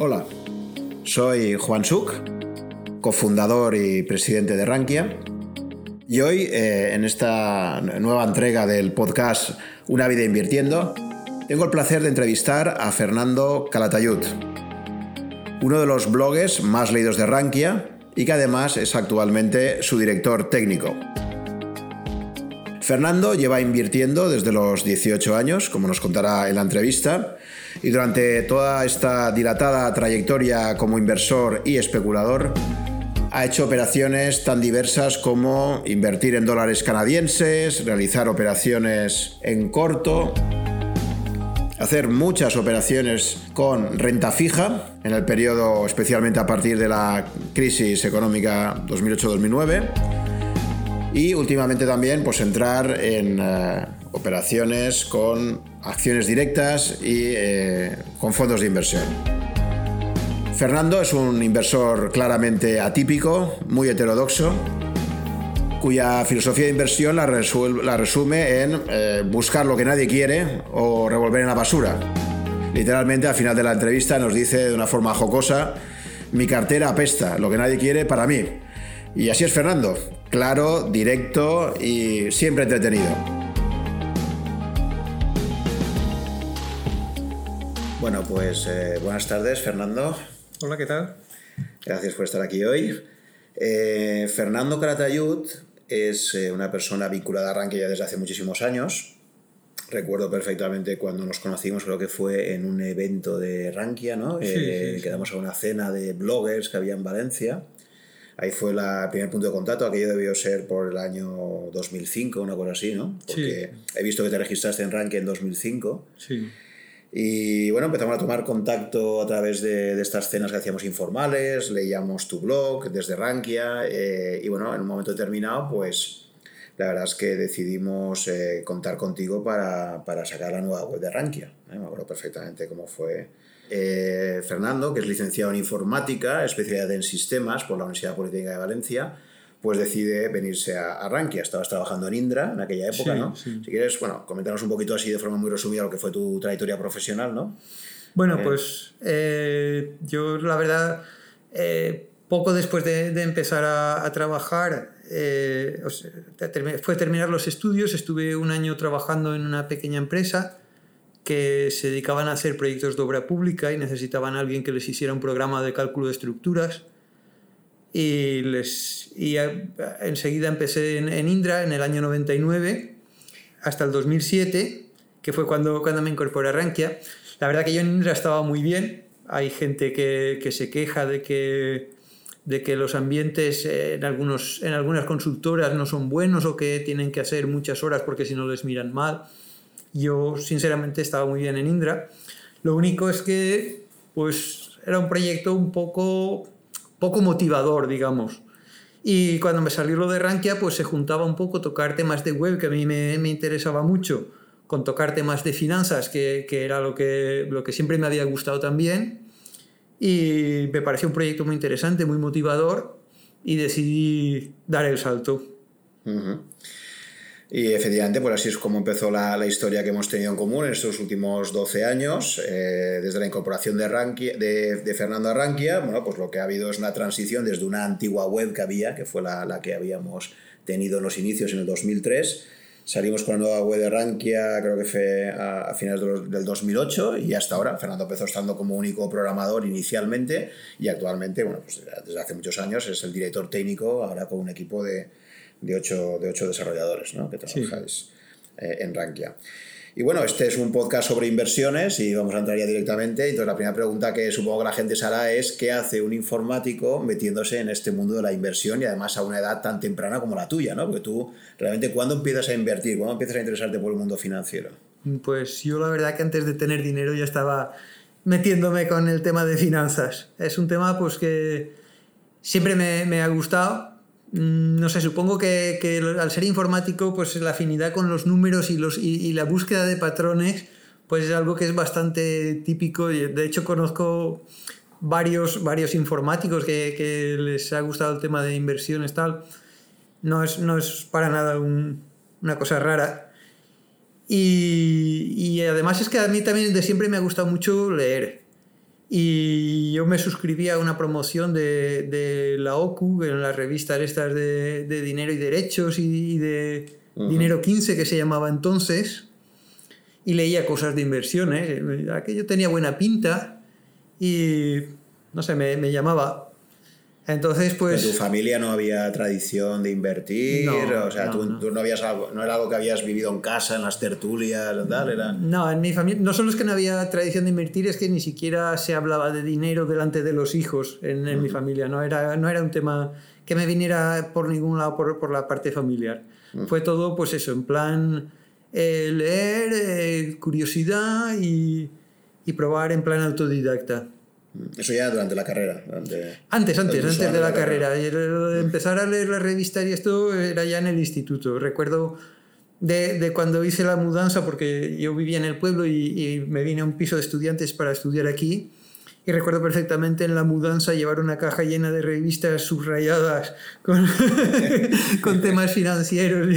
Hola, soy Juan Suk, cofundador y presidente de Rankia. Y hoy, eh, en esta nueva entrega del podcast Una vida invirtiendo, tengo el placer de entrevistar a Fernando Calatayud, uno de los blogs más leídos de Rankia y que además es actualmente su director técnico. Fernando lleva invirtiendo desde los 18 años, como nos contará en la entrevista, y durante toda esta dilatada trayectoria como inversor y especulador, ha hecho operaciones tan diversas como invertir en dólares canadienses, realizar operaciones en corto, hacer muchas operaciones con renta fija en el periodo especialmente a partir de la crisis económica 2008-2009 y últimamente también pues entrar en eh, operaciones con acciones directas y eh, con fondos de inversión. Fernando es un inversor claramente atípico, muy heterodoxo, cuya filosofía de inversión la, resume en eh, buscar lo que nadie quiere o revolver en la basura. Literalmente al final de la entrevista nos dice de una forma jocosa, mi cartera apesta, lo que nadie quiere para mí. Y así es Fernando, claro, directo y siempre entretenido. Bueno, pues eh, buenas tardes, Fernando. Hola, ¿qué tal? Gracias por estar aquí hoy. Eh, Fernando Caratayud es eh, una persona vinculada a Rankia ya desde hace muchísimos años. Recuerdo perfectamente cuando nos conocimos, creo que fue en un evento de Rankia, ¿no? Sí, Quedamos a una cena de bloggers que había en Valencia. Ahí fue el primer punto de contacto, aquello debió ser por el año 2005, una cosa así, ¿no? Porque he visto que te registraste en Rankia en 2005. Sí. Y bueno, empezamos a tomar contacto a través de, de estas cenas que hacíamos informales, leíamos tu blog desde Rankia eh, y bueno, en un momento determinado, pues la verdad es que decidimos eh, contar contigo para, para, sacar la nueva web de Rankia. ¿eh? Me acuerdo perfectamente cómo fue eh, Fernando, que es licenciado en informática, especialidad en sistemas por la Universidad Politécnica de Valencia, pues decide venirse a, a Rankia. Estabas trabajando en Indra en aquella época, sí, ¿no? Sí. Si quieres, bueno, comentarnos un poquito así de forma muy resumida lo que fue tu trayectoria profesional, ¿no? Bueno, Eh. pues eh, yo la verdad, eh, poco después de, de empezar a, a trabajar, o sea, termi- fue terminar los estudios, estuve un año trabajando en una pequeña empresa que se dedicaban a hacer proyectos de obra pública y necesitaban a alguien que les hiciera un programa de cálculo de estructuras. Y, les, y enseguida empecé en, en Indra en el año 99 hasta el 2007, que fue cuando, cuando me incorporé a Rankia. La verdad que yo en Indra estaba muy bien. Hay gente que, que se queja de que, de que los ambientes en, algunos, en algunas consultoras no son buenos o que tienen que hacer muchas horas porque si no les miran mal. Yo sinceramente estaba muy bien en Indra. Lo único es que pues era un proyecto un poco, poco motivador, digamos. Y cuando me salió lo de Rankia, pues se juntaba un poco tocar temas de web, que a mí me, me interesaba mucho, con tocar temas de finanzas, que, que era lo que, lo que siempre me había gustado también. Y me pareció un proyecto muy interesante, muy motivador, y decidí dar el salto. Y efectivamente, pues así es como empezó la, la, historia que hemos tenido en común en estos últimos 12 años, eh, desde la incorporación de, Rankia, de, de, Fernando a Rankia, bueno, pues lo que ha habido es una transición desde una antigua web que había, que fue la, la que habíamos tenido en los inicios en el 2003, salimos con la nueva web de Rankia, creo que fue a, a finales de los, del 2008 y hasta ahora. Fernando empezó estando como único programador inicialmente y actualmente, bueno, pues desde hace muchos años es el director técnico, ahora con un equipo de de ocho, de ocho desarrolladores ¿no? que trabajáis sí. eh, en Rankia. Y bueno, este es un podcast sobre inversiones y vamos a entrar ya directamente. Entonces, la primera pregunta que supongo que la gente se hará es: ¿qué hace un informático metiéndose en este mundo de la inversión y además a una edad tan temprana como la tuya? ¿no? Porque tú, realmente, ¿cuándo empiezas a invertir? ¿Cuándo empiezas a interesarte por el mundo financiero? Pues yo, la verdad, que antes de tener dinero ya estaba metiéndome con el tema de finanzas. Es un tema pues que siempre me, me ha gustado no sé, supongo que, al ser informático, pues la afinidad con los números y, los, y, la búsqueda de patrones, pues es algo que es bastante típico. De hecho, conozco varios, varios informáticos que, que les ha gustado el tema de inversiones, tal. No es, no es para nada un, una cosa rara. Y, y, además es que a mí también de siempre me ha gustado mucho leer. Y yo me suscribí a una promoción de, de la OCU, en las revistas estas de, de dinero y derechos y, de dinero 15 que se llamaba entonces, y leía cosas de inversiones. Aquello tenía buena pinta y, no sé, me, me llamaba. Entonces, pues... ¿En tu familia no había tradición de invertir? o sea, tú, no. habías algo, no era algo que habías vivido en casa, en las tertulias, tal, era... No, en mi familia, no solo es que no había tradición de invertir, es que ni siquiera se hablaba de dinero delante de los hijos en, mi familia, no era, no era un tema que me viniera por ningún lado por, por la parte familiar. Fue todo, pues eso, en plan eh, leer, eh, curiosidad y, y probar en plan autodidacta. Eso ya durante la carrera. antes, antes, antes de la, carrera. empezar a leer la revista y esto era ya en el instituto. Recuerdo de, de cuando hice la mudanza, porque yo vivía en el pueblo y, me vine a un piso de estudiantes para estudiar aquí. Y recuerdo perfectamente en la mudanza llevar una caja llena de revistas subrayadas con, con temas financieros.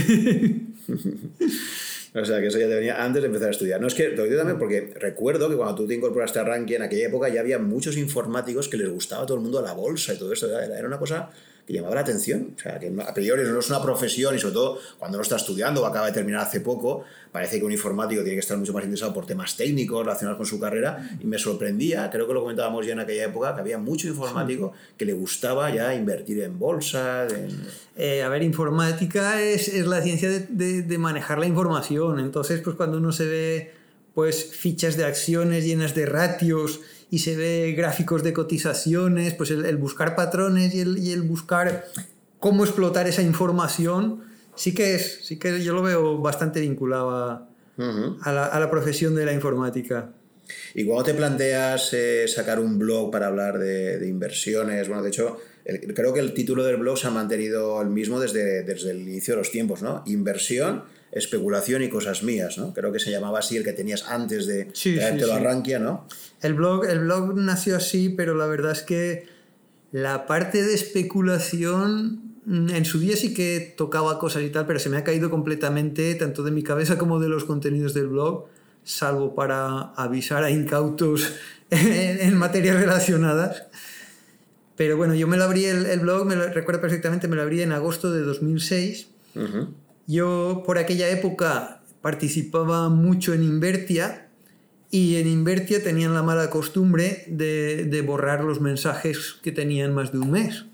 O sea, que eso ya te venía antes de empezar a estudiar. No es que, te lo digo también porque recuerdo que cuando tú te incorporaste a Rankia en aquella época ya había muchos informáticos que les gustaba a todo el mundo la bolsa y todo esto. Era una cosa que llamaba la atención. O sea, que a priori no es una profesión y sobre todo cuando no está estudiando o acaba de terminar hace poco, parece que un informático tiene que estar mucho más interesado por temas técnicos relacionados con su carrera y me sorprendía, creo que lo comentábamos ya en aquella época, que había mucho informático que le gustaba ya invertir en bolsa. Eh, a ver, informática es, es la ciencia de, de, manejar la información. Entonces, pues cuando uno se ve pues fichas de acciones llenas de ratios y se ve gráficos de cotizaciones, pues el, buscar patrones y el, y el, buscar cómo explotar esa información, sí que es, sí que yo lo veo bastante vinculado a, a, la, a la, profesión de la informática. ¿Y cuando te planteas eh, sacar un blog para hablar de, de inversiones? Bueno, de hecho, creo que el título del blog se ha mantenido el mismo desde, desde el inicio de los tiempos, ¿no? Inversión especulación y cosas mías, ¿no? Creo que se llamaba así el que tenías antes de sí, traerte sí, ¿no? El blog, el blog nació así, pero la verdad es que la parte de especulación mm, en su día sí que tocaba cosas y tal, pero se me ha caído completamente tanto de mi cabeza como de los contenidos del blog, salvo para avisar a incautos en, materias relacionadas. Pero bueno, yo me lo abrí el, blog, me lo recuerdo perfectamente, me lo abrí en agosto de 2006. Yo por aquella época participaba mucho en Invertia y en Invertia tenían la mala costumbre de, borrar los mensajes que tenían más de un mes.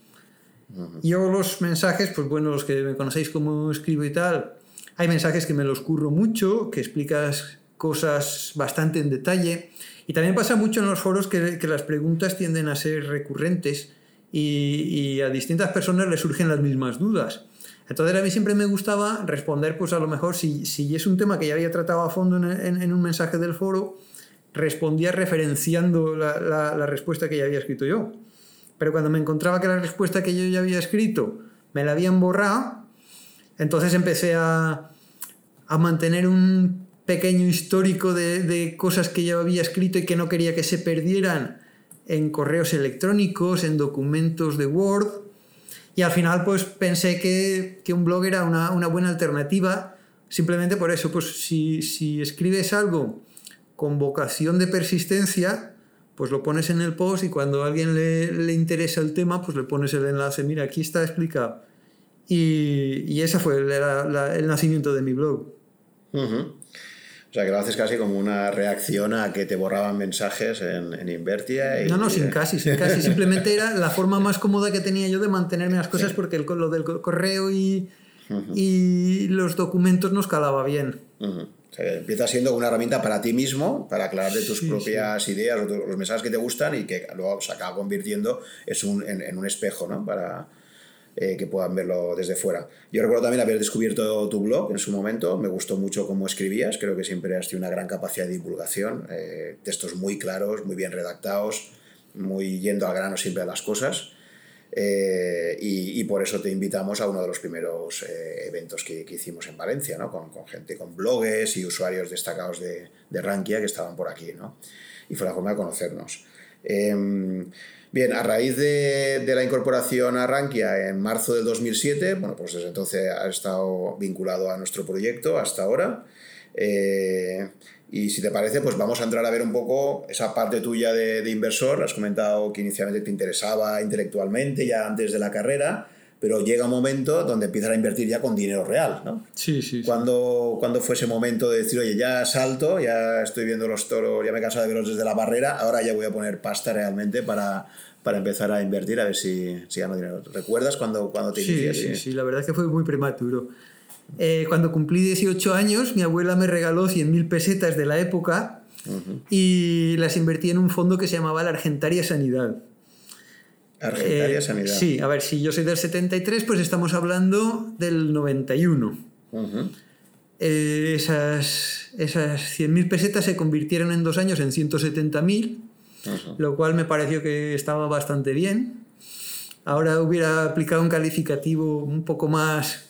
Yo los mensajes, pues bueno, los que me conocéis como escribo y tal, hay mensajes que me los curro mucho, que explicas cosas bastante en detalle. Y también pasa mucho en los foros que, las preguntas tienden a ser recurrentes y, y, a distintas personas les surgen las mismas dudas. Entonces a mí siempre me gustaba responder, pues a lo mejor si, si es un tema que ya había tratado a fondo en, en, un mensaje del foro, respondía referenciando la, respuesta que ya había escrito yo. Pero cuando me encontraba que la respuesta que yo ya había escrito me la habían borrado, entonces empecé a, mantener un pequeño histórico de, de, cosas que yo había escrito y que no quería que se perdieran en correos electrónicos, en documentos de Word, y al final pues pensé que, que un blog era una, una, buena alternativa, simplemente por eso, pues si, si escribes algo con vocación de persistencia, pues lo pones en el post y cuando a alguien le, le interesa el tema, pues le pones el enlace, mira, aquí está explicado. Y, y ese fue el, el, nacimiento de mi blog. O sea, que lo haces casi como una reacción a que te borraban mensajes en, en Invertia. Y, no, no, sin casi, sin casi. Simplemente era la forma más cómoda que tenía yo de mantenerme las cosas porque el, lo del correo y, y los documentos nos calaba bien. O sea, empieza siendo una herramienta para ti mismo, para aclarar de tus propias ideas o los mensajes que te gustan y que luego se acaba convirtiendo es un, en, en un espejo, ¿no? Para, eh, que puedan verlo desde fuera. Yo recuerdo también haber descubierto tu blog en su momento, me gustó mucho cómo escribías, creo que siempre has tenido una gran capacidad de divulgación, eh, textos muy claros, muy bien redactados, muy yendo al grano siempre a las cosas. Eh, y, y, por eso te invitamos a uno de los primeros eventos que, que, hicimos en Valencia, ¿no? con, con, gente, con blogs y usuarios destacados de, de Rankia que estaban por aquí. ¿no? Y fue la forma de conocernos. Em, Bien, a raíz de, de, la incorporación a Rankia en marzo del 2007, bueno, pues desde entonces ha estado vinculado a nuestro proyecto hasta ahora. Y si te parece, pues vamos a entrar a ver un poco esa parte tuya de, de inversor. Has comentado que inicialmente te interesaba intelectualmente, ya antes de la carrera pero llega un momento donde empiezas a invertir ya con dinero real, ¿no? Sí, sí. ¿Cuándo, fue ese momento de decir, oye, ya salto, ya estoy viendo los toros, ya me he cansado de verlos desde la barrera, ahora ya voy a poner pasta realmente para, para empezar a invertir, a ver si, si gano dinero? ¿Recuerdas cuando, cuando te sí, Sí, sí, la verdad es que fue muy prematuro. Eh, cuando cumplí 18 años, mi abuela me regaló 100.000 pesetas de la época y las invertí en un fondo que se llamaba la Argentaria Sanidad. Argentaria eh, Sanidad. Sí, a ver, si yo soy del 73, pues estamos hablando del 91. Eh, esas esas 100.000 pesetas se convirtieron en dos años en 170.000, lo cual me pareció que estaba bastante bien. Ahora hubiera aplicado un calificativo un poco más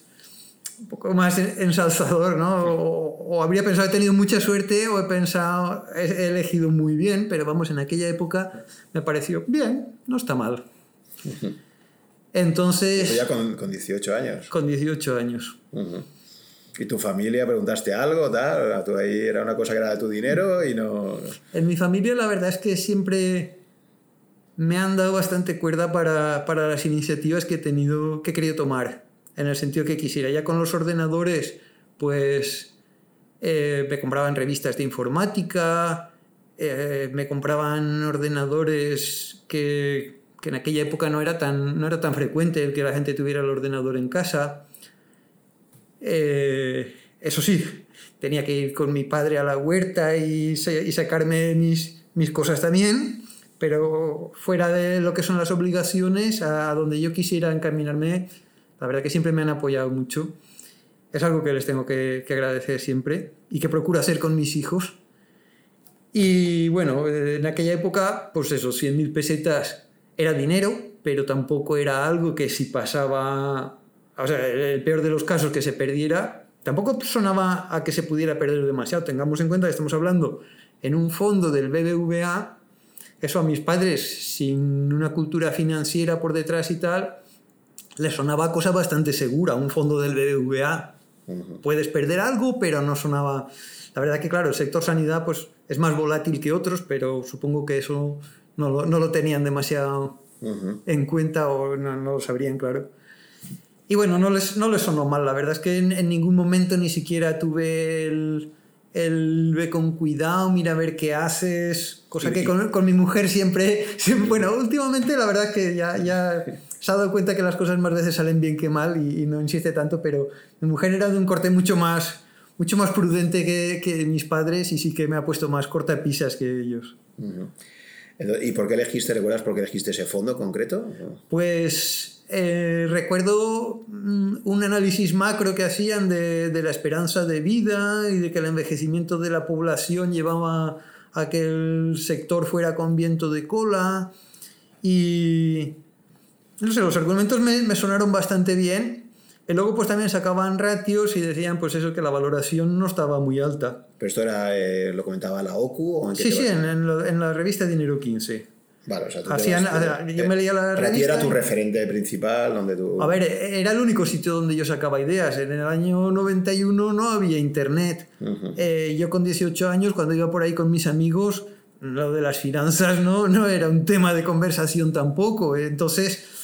un poco más ensalzador, ¿no? O, habría pensado, he tenido mucha suerte, o he pensado, he elegido muy bien, pero vamos, en aquella época me pareció bien, no está mal. Entonces... ya con, con, 18 años. Con 18 años. ¿Y tu familia preguntaste algo? Tal? ¿Tú ahí era una cosa que era de tu dinero y no...? En mi familia la verdad es que siempre me han dado bastante cuerda para, para las iniciativas que he tenido, que he querido tomar, en el sentido que quisiera. Ya con los ordenadores, pues eh, me compraban revistas de informática, eh, me compraban ordenadores que, que en aquella época no era tan, no era tan frecuente el que la gente tuviera el ordenador en casa. Eh, eso sí, tenía que ir con mi padre a la huerta y, y, sacarme mis, mis cosas también, pero fuera de lo que son las obligaciones, a donde yo quisiera encaminarme, la verdad que siempre me han apoyado mucho. Es algo que les tengo que, que agradecer siempre y que procuro hacer con mis hijos. Y bueno, en aquella época, pues eso, 100.000 pesetas era dinero, pero tampoco era algo que si pasaba, o sea, el peor de los casos que se perdiera, tampoco sonaba a que se pudiera perder demasiado. Tengamos en cuenta que estamos hablando en un fondo del BBVA, eso a mis padres, sin una cultura financiera por detrás y tal, les sonaba cosa bastante segura, un fondo del BBVA. Puedes perder algo, pero no sonaba... La verdad que claro, el sector sanidad pues, es más volátil que otros, pero supongo que eso no lo, no lo tenían demasiado en cuenta o no, no, lo sabrían, claro. Y bueno, no les, no les sonó mal, la verdad es que en, en ningún momento ni siquiera tuve el, el, ve con cuidado, mira a ver qué haces, cosa que con, con mi mujer siempre, siempre, bueno, últimamente la verdad es que ya, ya se ha dado cuenta que las cosas más veces salen bien que mal y, y, no insiste tanto, pero mi mujer era de un corte mucho más, mucho más prudente que, que mis padres y sí que me ha puesto más cortapisas que ellos. ¿Y por qué elegiste, recuerdas por qué elegiste ese fondo concreto? Pues eh, recuerdo mm, un análisis macro que hacían de, de, la esperanza de vida y de que el envejecimiento de la población llevaba a que el sector fuera con viento de cola. Y no sé, los argumentos me, me sonaron bastante bien y luego pues también sacaban ratios y decían pues eso que la valoración no estaba muy alta. ¿Pero esto era, eh, lo comentaba la OCU? ¿o en sí, sí, en, en, en, la revista Dinero 15. Vale, o sea, tú Hacían, vas, yo me leía la revista. era tu referente principal donde tú... A ver, era el único sitio donde yo sacaba ideas. En el año 91 no había internet. Uh -huh. eh, yo con 18 años, cuando iba por ahí con mis amigos, lo de las finanzas no, no era un tema de conversación tampoco. Entonces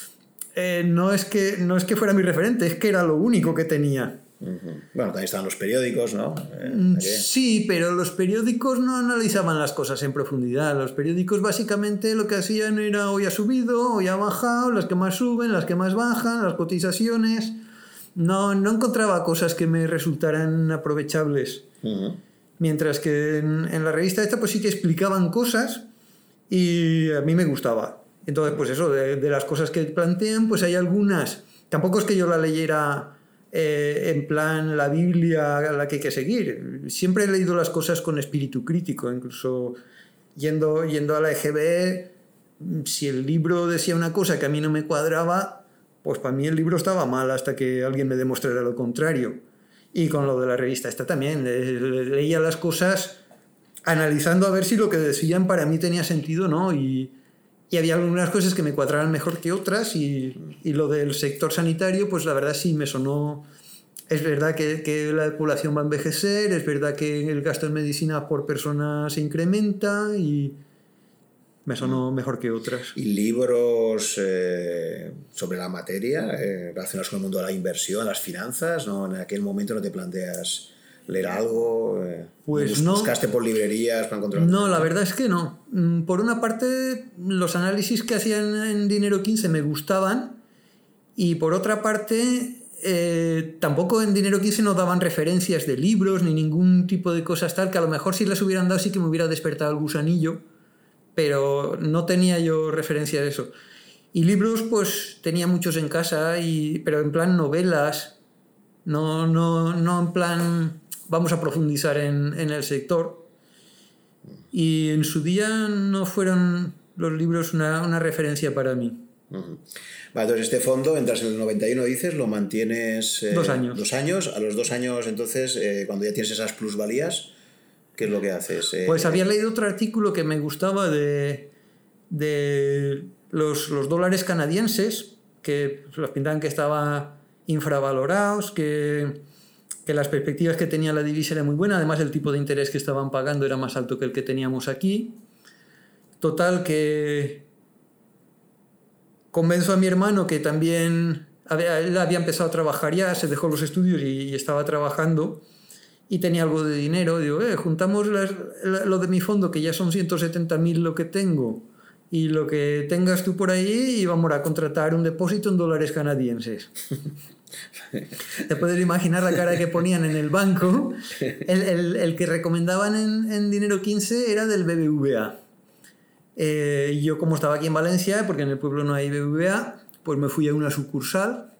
eh, no, es que, no es que fuera mi referente, es que era lo único que tenía. Uh -huh. Bueno, también estaban los periódicos, ¿no? Eh, sí, pero los periódicos no analizaban las cosas en profundidad. Los periódicos básicamente lo que hacían era hoy ha subido, hoy ha bajado, las que más suben, las que más bajan, las cotizaciones. No, no encontraba cosas que me resultaran aprovechables. Uh -huh. Mientras que en, en, la revista esta pues sí que explicaban cosas y a mí me gustaba. Entonces, pues eso, de, de, las cosas que plantean, pues hay algunas. Tampoco es que yo la leyera eh, en plan la Biblia a la que hay que seguir. Siempre he leído las cosas con espíritu crítico, incluso yendo, yendo a la EGB, si el libro decía una cosa que a mí no me cuadraba, pues para mí el libro estaba mal hasta que alguien me demostrara lo contrario. Y con lo de la revista esta también, le, le, leía las cosas analizando a ver si lo que decían para mí tenía sentido o no. Y, y había algunas cosas que me cuadraban mejor que otras y, y, lo del sector sanitario, pues la verdad sí me sonó, es verdad que, que, la población va a envejecer, es verdad que el gasto en medicina por persona se incrementa y me sonó mejor que otras. ¿Y libros eh, sobre la materia eh, relacionados con el mundo de la inversión, las finanzas? ¿no? ¿En aquel momento no te planteas leer algo? Eh, pues no. ¿Buscaste por librerías para encontrar? No, la verdad es que no. Mm, por una parte, los análisis que hacían en Dinero 15 me gustaban y por otra parte, eh, tampoco en Dinero 15 nos daban referencias de libros ni ningún tipo de cosas tal, que a lo mejor si las hubieran dado sí que me hubiera despertado el gusanillo, pero no tenía yo referencia de eso. Y libros, pues tenía muchos en casa, y, pero en plan novelas, no, no, no en plan vamos a profundizar en, en el sector. Y en su día no fueron los libros una, una referencia para mí. Vale, entonces este fondo, entras en el 91, dices, lo mantienes... Eh, dos años. Dos años. A los dos años, entonces, eh, cuando ya tienes esas plusvalías, ¿qué es lo que haces? Eh, pues había leído otro artículo que me gustaba de, de los, los dólares canadienses, que los pintaban que estaban infravalorados, que, que las perspectivas que tenía la divisa era muy buena, además el tipo de interés que estaban pagando era más alto que el que teníamos aquí. Total que convenzo a mi hermano que también había, él había empezado a trabajar ya, se dejó los estudios y, estaba trabajando y tenía algo de dinero. Digo, eh, juntamos lo de mi fondo, que ya son 170.000 lo que tengo, y lo que tengas tú por ahí, y vamos a contratar un depósito en dólares canadienses. Te puedes imaginar la cara que ponían en el banco. El, el, el que recomendaban en, en Dinero 15 era del BBVA. Eh, yo como estaba aquí en Valencia, porque en el pueblo no hay BBVA, pues me fui a una sucursal,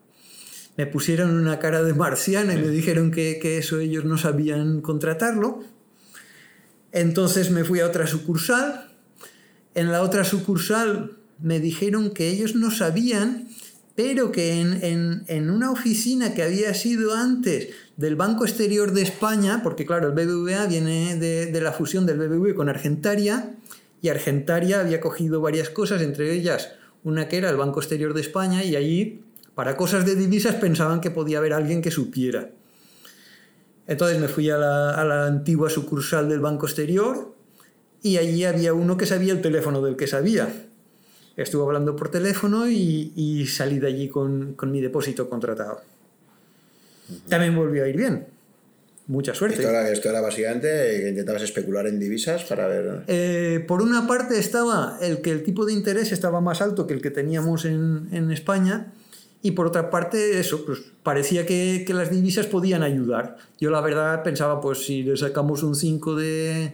me pusieron una cara de marciana y me dijeron que, que eso ellos no sabían contratarlo. Entonces me fui a otra sucursal. En la otra sucursal me dijeron que ellos no sabían, pero que en, en, en, una oficina que había sido antes del Banco Exterior de España, porque claro, el BBVA viene de, de la fusión del BBV con Argentaria, y Argentaria había cogido varias cosas, entre ellas una que era el Banco Exterior de España, y allí, para cosas de divisas, pensaban que podía haber alguien que supiera. Entonces me fui a la, a la antigua sucursal del Banco Exterior y allí había uno que sabía el teléfono del que sabía. Estuve hablando por teléfono y, y salí de allí con, con mi depósito contratado. También volvió a ir bien mucha suerte. Esto era, esto era, básicamente que intentabas especular en divisas para ver. Eh, por una parte estaba el que el tipo de interés estaba más alto que el que teníamos en, en España. Y por otra parte, eso, pues parecía que, que, las divisas podían ayudar. Yo la verdad pensaba, pues si le sacamos un 5 de,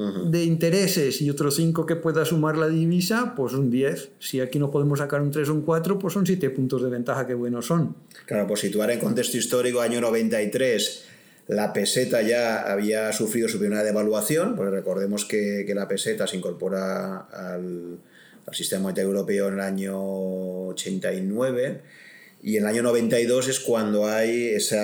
uh -huh. de intereses y otro 5 que pueda sumar la divisa, pues un 10. Si aquí no podemos sacar un 3 o un 4, pues son 7 puntos de ventaja que buenos son. Claro, pues situar en contexto histórico, año 93 la peseta ya había sufrido su primera devaluación, porque recordemos que, que la peseta se incorpora al, al, sistema monetario europeo en el año 89 y en el año 92 es cuando hay ese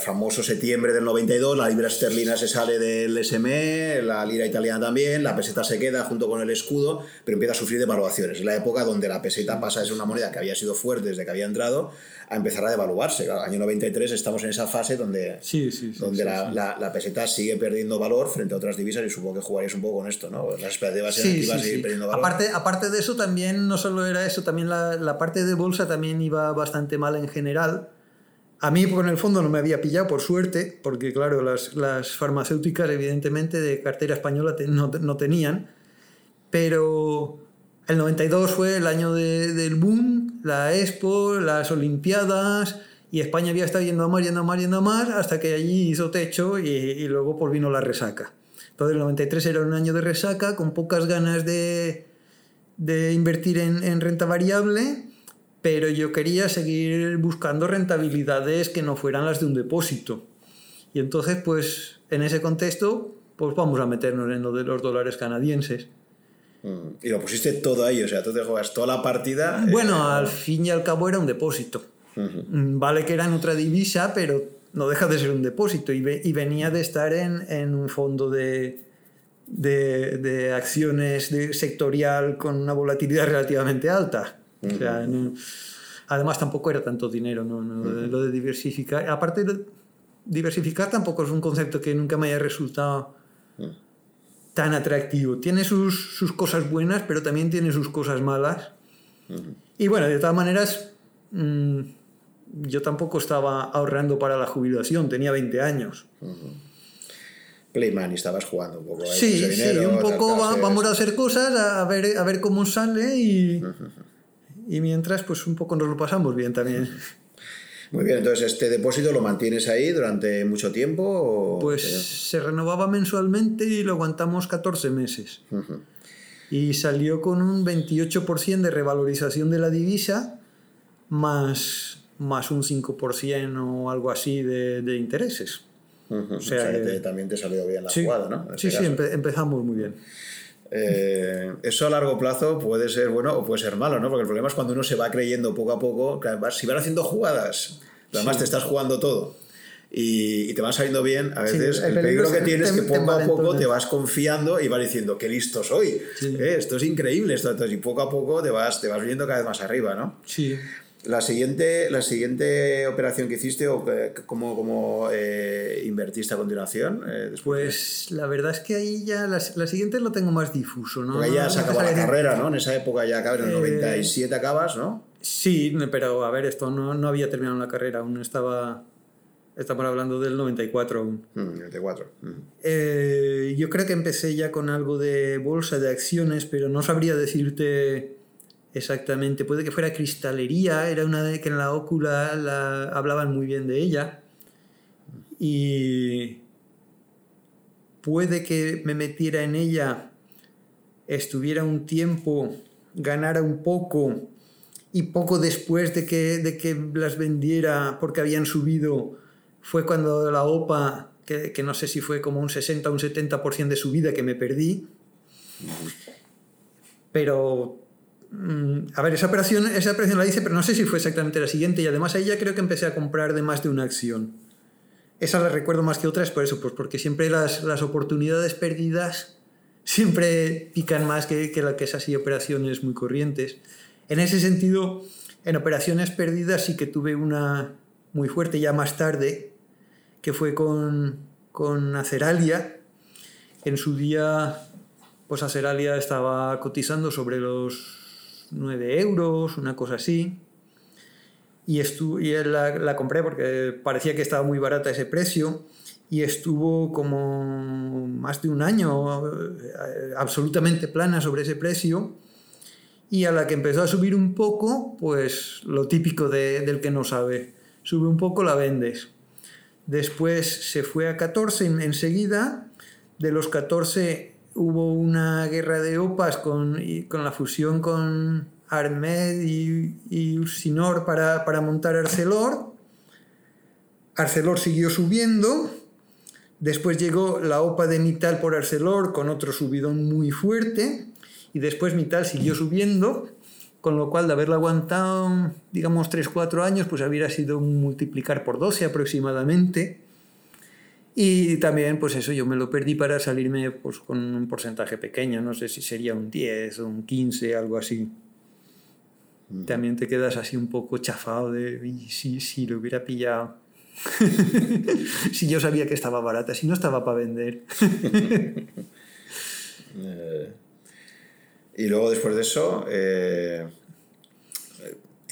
famoso septiembre del 92, la libra esterlina se sale del SME, la lira italiana también, la peseta se queda junto con el escudo, pero empieza a sufrir devaluaciones. Es la época donde la peseta pasa de ser una moneda que había sido fuerte desde que había entrado a empezar a devaluarse. Claro, año 93 estamos en esa fase donde, sí, sí, sí, donde la, la, la, peseta sigue perdiendo valor frente a otras divisas y supongo que jugaréis un poco con esto, ¿no? Las expectativas iban a seguir perdiendo valor. Aparte, aparte de eso, también no solo era eso, también la, la parte de bolsa también iba bastante mal en general. A mí, en el fondo, no me había pillado, por suerte, porque, claro, las, las farmacéuticas, evidentemente, de cartera española te, no, no, tenían. Pero el 92 fue el año de, del boom, la Expo, las Olimpiadas, y España había estado yendo a más, yendo a más, yendo a más, hasta que allí hizo techo y, luego por vino la resaca. Entonces, el 93 era un año de resaca, con pocas ganas de, invertir en, en renta variable pero yo quería seguir buscando rentabilidades que no fueran las de un depósito. Y entonces, pues, en ese contexto, pues vamos a meternos en lo de los dólares canadienses. Mm. Y lo pusiste todo ahí, o sea, tú te juegas toda la partida. Bueno, eh... al fin y al cabo era un depósito. Uh -huh. Vale que era en otra divisa, pero no deja de ser un depósito. Y, ve, y venía de estar en, en un fondo de, de, de acciones de sectorial con una volatilidad relativamente alta. O sea, no, Además, tampoco era tanto dinero, ¿no? no Lo de diversificar. Aparte, diversificar tampoco es un concepto que nunca me haya resultado tan atractivo. Tiene sus, sus, cosas buenas, pero también tiene sus cosas malas. Y bueno, de todas maneras, mm, yo tampoco estaba ahorrando para la jubilación, tenía 20 años. Playman y estabas jugando un poco. Sí, sí, un poco vamos a hacer cosas, a ver, a ver cómo sale y, y mientras pues un poco nos lo pasamos bien también. Muy bien, entonces este depósito lo mantienes ahí durante mucho tiempo. Pues se renovaba mensualmente y lo aguantamos 14 meses. Y salió con un 28% de revalorización de la divisa más, más un 5% o algo así de, de intereses. O sea, también te salió bien la jugada, ¿no? sí, sí, empezamos muy bien. Eh, eso a largo plazo puede ser bueno o puede ser malo, ¿no? Porque el problema es cuando uno se va creyendo poco a poco, si van haciendo jugadas, además te estás jugando todo y, te van saliendo bien, a veces el, peligro que tienes es que poco a poco te vas confiando y vas diciendo, qué listo soy, eh, esto es increíble, esto, y poco a poco te vas, te vas viendo cada vez más arriba, ¿no? Sí. La siguiente, la siguiente operación que hiciste o cómo, cómo eh, invertiste a continuación? Eh, pues la verdad es que ahí ya la, la, siguiente lo tengo más difuso, ¿no? Porque ya se acaba la carrera, ¿no? En esa época ya acabas, en el 97 eh, acabas, ¿no? Sí, pero a ver, esto no, no había terminado la carrera, aún estaba... Estamos hablando del 94 aún. 94. Mm, mm. yo creo que empecé ya con algo de bolsa de acciones, pero no sabría decirte Exactamente, puede que fuera cristalería, era una de que en la ócula la, hablaban muy bien de ella. Y puede que me metiera en ella, estuviera un tiempo, ganara un poco y poco después de que, de que las vendiera porque habían subido, fue cuando la OPA, que, que no sé si fue como un 60 o un 70% de subida que me perdí. Pero a ver, esa operación, esa operación la hice, pero no sé si fue exactamente la siguiente. Y además ahí ya creo que empecé a comprar de más de una acción. Esa la recuerdo más que otras por eso, pues porque siempre las, las oportunidades perdidas siempre pican más que, que, que esas operaciones muy corrientes. En ese sentido, en operaciones perdidas sí que tuve una muy fuerte ya más tarde, que fue con, con Aceralia. En su día, pues Aceralia estaba cotizando sobre los 9 euros, una cosa así. Y, y la, la, compré porque parecía que estaba muy barata ese precio y estuvo como más de un año eh, absolutamente plana sobre ese precio y a la que empezó a subir un poco, pues lo típico de, del que no sabe, sube un poco, la vendes. Después se fue a 14 enseguida, de los 14 hubo una guerra de OPAs con, con la fusión con Armed y, y Ursinor para, para montar Arcelor. Arcelor siguió subiendo. Después llegó la OPA de Mital por Arcelor con otro subidón muy fuerte. Y después Mital siguió subiendo. Con lo cual, de haberla aguantado, digamos, 3-4 años, pues habría sido multiplicar por 12 aproximadamente. Y también, pues eso, yo me lo perdí para salirme pues, con un porcentaje pequeño, no sé si sería un 10 o un 15, algo así. Mm. También te quedas así un poco chafado de, si, si lo hubiera pillado. si yo sabía que estaba barata, si no estaba para vender. Eh, y luego después de eso, eh,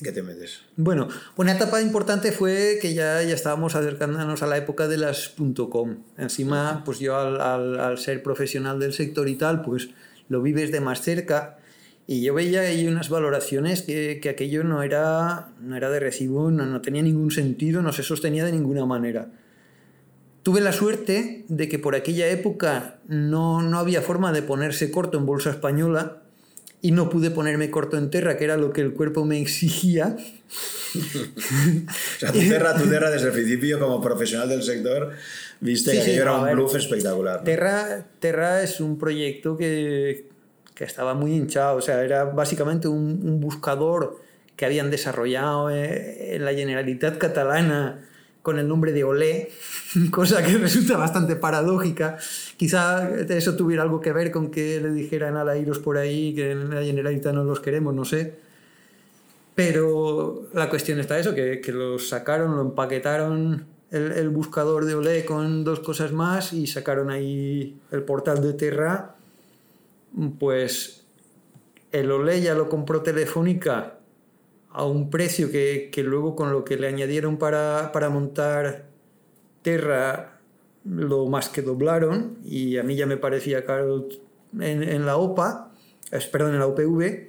qué te metes? Bueno, una etapa importante fue que ya, ya estábamos acercándonos a la época de las .com. Encima, pues yo al, al, al, ser profesional del sector y tal, pues lo vives de más cerca. Y yo veía ahí unas valoraciones que, que aquello no era, no era de recibo, no, no tenía ningún sentido, no se sostenía de ninguna manera. Tuve la suerte de que por aquella época no, no había forma de ponerse corto en bolsa española, y no pude ponerme corto en terra, que era lo que el cuerpo me exigía. o sea, tu terra, tu terra desde el principio como profesional del sector, viste que aquello era un bluff espectacular. Terra, terra es un proyecto que, que, estaba muy hinchado, o sea, era básicamente un, un buscador que habían desarrollado eh, en la Generalitat Catalana con el nombre de Olé, cosa que resulta bastante paradójica. Quizá eso tuviera algo que ver con que le dijeran a la Iros por ahí que en la Generalitat no los queremos, no sé. Pero la cuestión está eso, que, que lo sacaron, lo empaquetaron el, el, buscador de Olé con dos cosas más y sacaron ahí el portal de Terra. Pues el Olé ya lo compró Telefónica a un precio que, que luego con lo que le añadieron para, para montar Terra lo más que doblaron y a mí ya me parecía caro en, en la OPA, perdón, en la UPV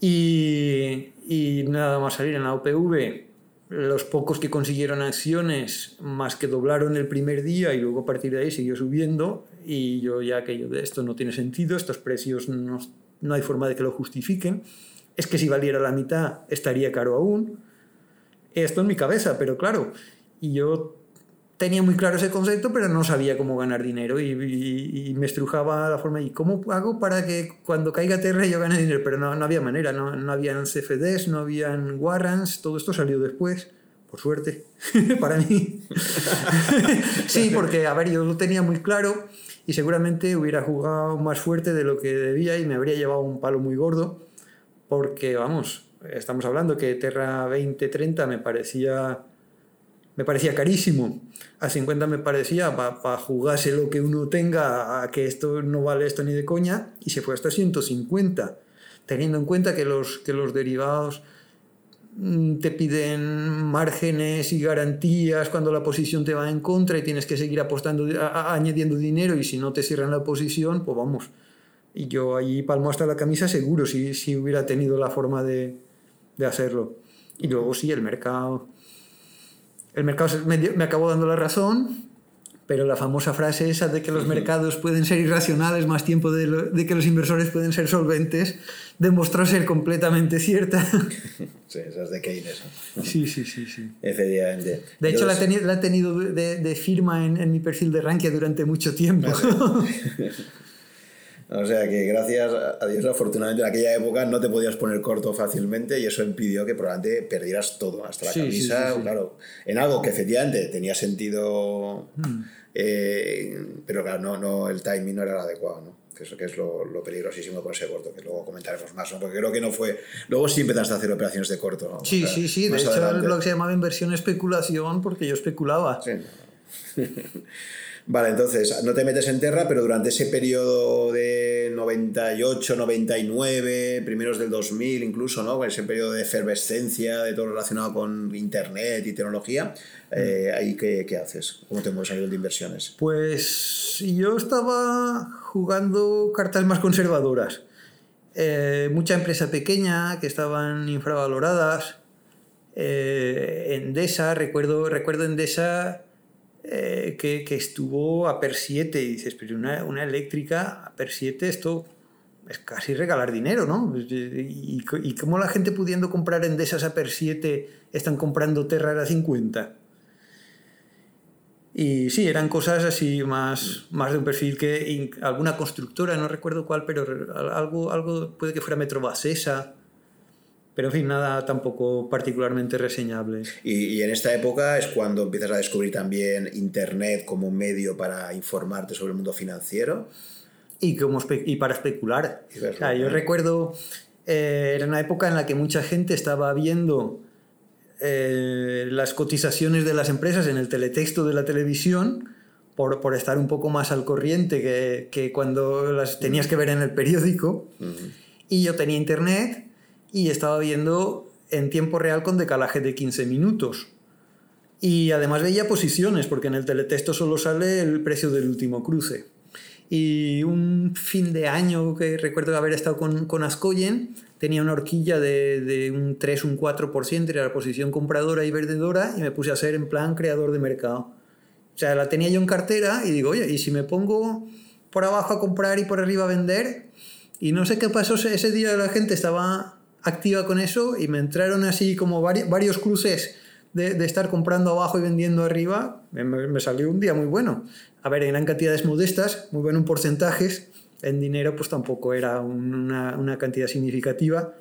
y, y nada más salir en la UPV los pocos que consiguieron acciones más que doblaron el primer día y luego a partir de ahí siguió subiendo y yo ya aquello de esto no tiene sentido, estos precios no, no hay forma de que lo justifiquen, es que si valiera la mitad estaría caro aún, esto en mi cabeza, pero claro, y yo tenía muy claro ese concepto, pero no sabía cómo ganar dinero y, y, y, me estrujaba la forma. ¿Y cómo hago para que cuando caiga Terra yo gane dinero? Pero no, no había manera, no, no habían CFDs, no habían warrants, todo esto salió después, por suerte, para mí. sí, porque, a ver, yo lo tenía muy claro y seguramente hubiera jugado más fuerte de lo que debía y me habría llevado un palo muy gordo, porque, vamos, estamos hablando que Terra 2030 me parecía me parecía carísimo. A 50 me parecía para pa jugarse lo que uno tenga, a que esto no vale esto ni de coña, y se fue hasta 150, teniendo en cuenta que los, que los derivados mm, te piden márgenes y garantías cuando la posición te va en contra y tienes que seguir apostando, añadiendo dinero y si no te cierran la posición, pues vamos. Y yo allí palmo hasta la camisa seguro si, si hubiera tenido la forma de, de hacerlo. Y luego sí, el mercado el mercado me, me, acabó dando la razón, pero la famosa frase esa de que los mercados pueden ser irracionales más tiempo de, lo, de que los inversores pueden ser solventes, demostró ser completamente cierta. Sí, esa es de Keynes. Sí, sí, sí. sí. Efectivamente. De hecho, la, teni la, he tenido de, de firma en, en, mi perfil de Rankia durante mucho tiempo. O sea que gracias a Dios, afortunadamente en aquella época no te podías poner corto fácilmente y eso impidió que probablemente perdieras todo, hasta la sí, camisa, sí, sí, claro, en algo que efectivamente tenía sentido, mm. eh, pero claro, no, no, el timing no era el adecuado, ¿no? Que eso que es lo, lo, peligrosísimo con ese corto, que luego comentaremos más, ¿no? Porque creo que no fue... Luego sí empezaste a hacer operaciones de corto, ¿no? Sí, o sea, sí, sí, de hecho el blog se llamaba Inversión Especulación porque yo especulaba. Sí. Vale, entonces no te metes en Terra, pero durante ese periodo de 98, 99, primeros del 2000 incluso, ¿no? Ese periodo de efervescencia, de todo relacionado con Internet y tecnología, eh, ¿ahí qué, qué, haces? ¿Cómo te mueves a nivel de inversiones? Pues yo estaba jugando cartas más conservadoras. Eh, mucha empresa pequeña que estaban infravaloradas. Eh, Endesa, recuerdo, recuerdo Endesa eh, que, que, estuvo a per 7 y dices, pero una, una, eléctrica a per 7 esto es casi regalar dinero, ¿no? Y, y cómo la gente pudiendo comprar Endesas a per 7 están comprando Terra a 50. Y sí, eran cosas así más, más de un perfil que alguna constructora, no recuerdo cuál, pero algo, algo puede que fuera Metrobasesa pero en fin, nada tampoco particularmente reseñable. Y, y, en esta época es cuando empiezas a descubrir también Internet como medio para informarte sobre el mundo financiero. Y, como y para especular. Y o sea, yo recuerdo, eh, era una época en la que mucha gente estaba viendo eh, las cotizaciones de las empresas en el teletexto de la televisión. Por, por estar un poco más al corriente que, que cuando las tenías que ver en el periódico. Uh -huh. Y yo tenía internet y estaba viendo en tiempo real con decalaje de 15 minutos. Y además veía posiciones, porque en el teletexto solo sale el precio del último cruce. Y un fin de año que recuerdo haber estado con, con Ascoyen, tenía una horquilla de, de un 3, un 4%, era la posición compradora y vendedora, y me puse a ser en plan creador de mercado. O sea, la tenía yo en cartera y digo, oye, ¿y si me pongo por abajo a comprar y por arriba a vender? Y no sé qué pasó ese día, la gente estaba activa con eso y me entraron así como vari varios cruces de, estar comprando abajo y vendiendo arriba. Me, me, salió un día muy bueno. A ver, en cantidades modestas, muy bueno en porcentajes. En dinero, pues tampoco era una, una cantidad significativa.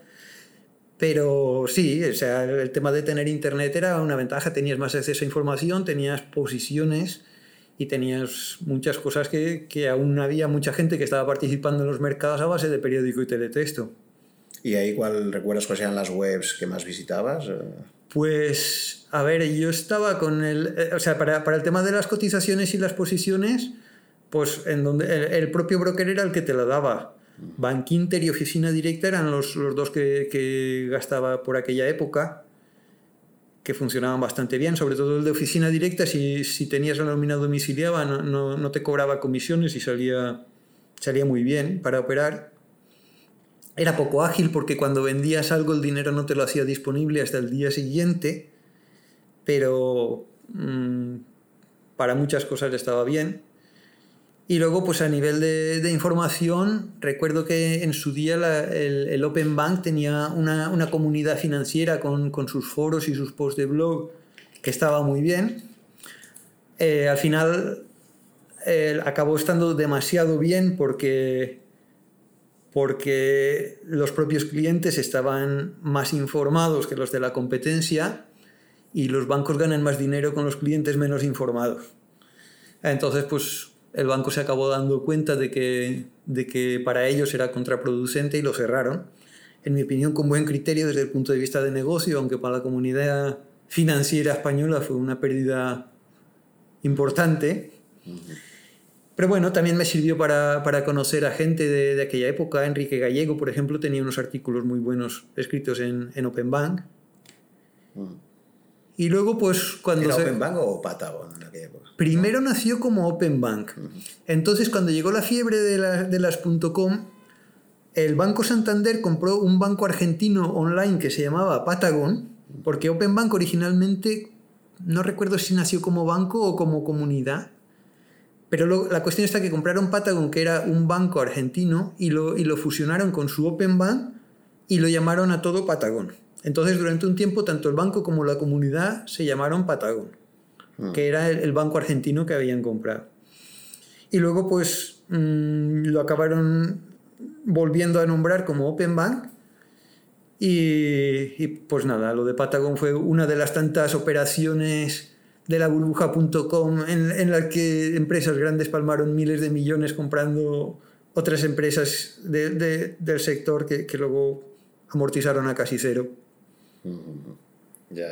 Pero sí, o sea, el tema de tener internet era una ventaja. Tenías más acceso a información, tenías posiciones y tenías muchas cosas que, que aún había mucha gente que estaba participando en los mercados a base de periódico y teletexto. ¿Y ahí cuál recuerdas cuáles eran las webs que más visitabas? Pues, a ver, yo estaba con el... Eh, o sea, para, para el tema de las cotizaciones y las posiciones, pues en donde el, propio broker era el que te la daba. Bank Inter y Oficina Directa eran los, los dos que, que, gastaba por aquella época, que funcionaban bastante bien, sobre todo el de Oficina Directa, si, si tenías la nómina domiciliada no, no, no, te cobraba comisiones y salía, salía muy bien para operar. Era poco ágil porque cuando vendías algo el dinero no te lo hacía disponible hasta el día siguiente, pero mmm, para muchas cosas estaba bien. Y luego, pues a nivel de, información, recuerdo que en su día el, Open Bank tenía una, una comunidad financiera con, con, sus foros y sus posts de blog que estaba muy bien. Eh, al final eh, acabó estando demasiado bien porque, porque los propios clientes estaban más informados que los de la competencia y los bancos ganan más dinero con los clientes menos informados. Entonces, pues el banco se acabó dando cuenta de que, de que para ellos era contraproducente y lo cerraron. En mi opinión, con buen criterio desde el punto de vista de negocio, aunque para la comunidad financiera española fue una pérdida importante. Pero bueno, también me sirvió para, para conocer a gente de, de, aquella época. Enrique Gallego, por ejemplo, tenía unos artículos muy buenos escritos en, en Open Bank. Y luego, pues, cuando... ¿Era se... Open Bank o Patagon en aquella época? Primero nació como Open Bank. Entonces, cuando llegó la fiebre de, la, de las .com, el Banco Santander compró un banco argentino online que se llamaba Patagon, porque Open Bank originalmente, no recuerdo si nació como banco o como comunidad, pero lo, la cuestión está que compraron Patagon, que era un banco argentino, y lo, y lo fusionaron con su Open Bank y lo llamaron a todo Patagon. Entonces, durante un tiempo, tanto el banco como la comunidad se llamaron Patagon, mm. que era el, el, banco argentino que habían comprado. Y luego, pues, mmm, lo acabaron volviendo a nombrar como Open Bank. Y, y, pues nada, lo de Patagon fue una de las tantas operaciones de la burbuja.com en, en la que empresas grandes palmaron miles de millones comprando otras empresas de, de, del sector que, que luego amortizaron a casi cero. Ya.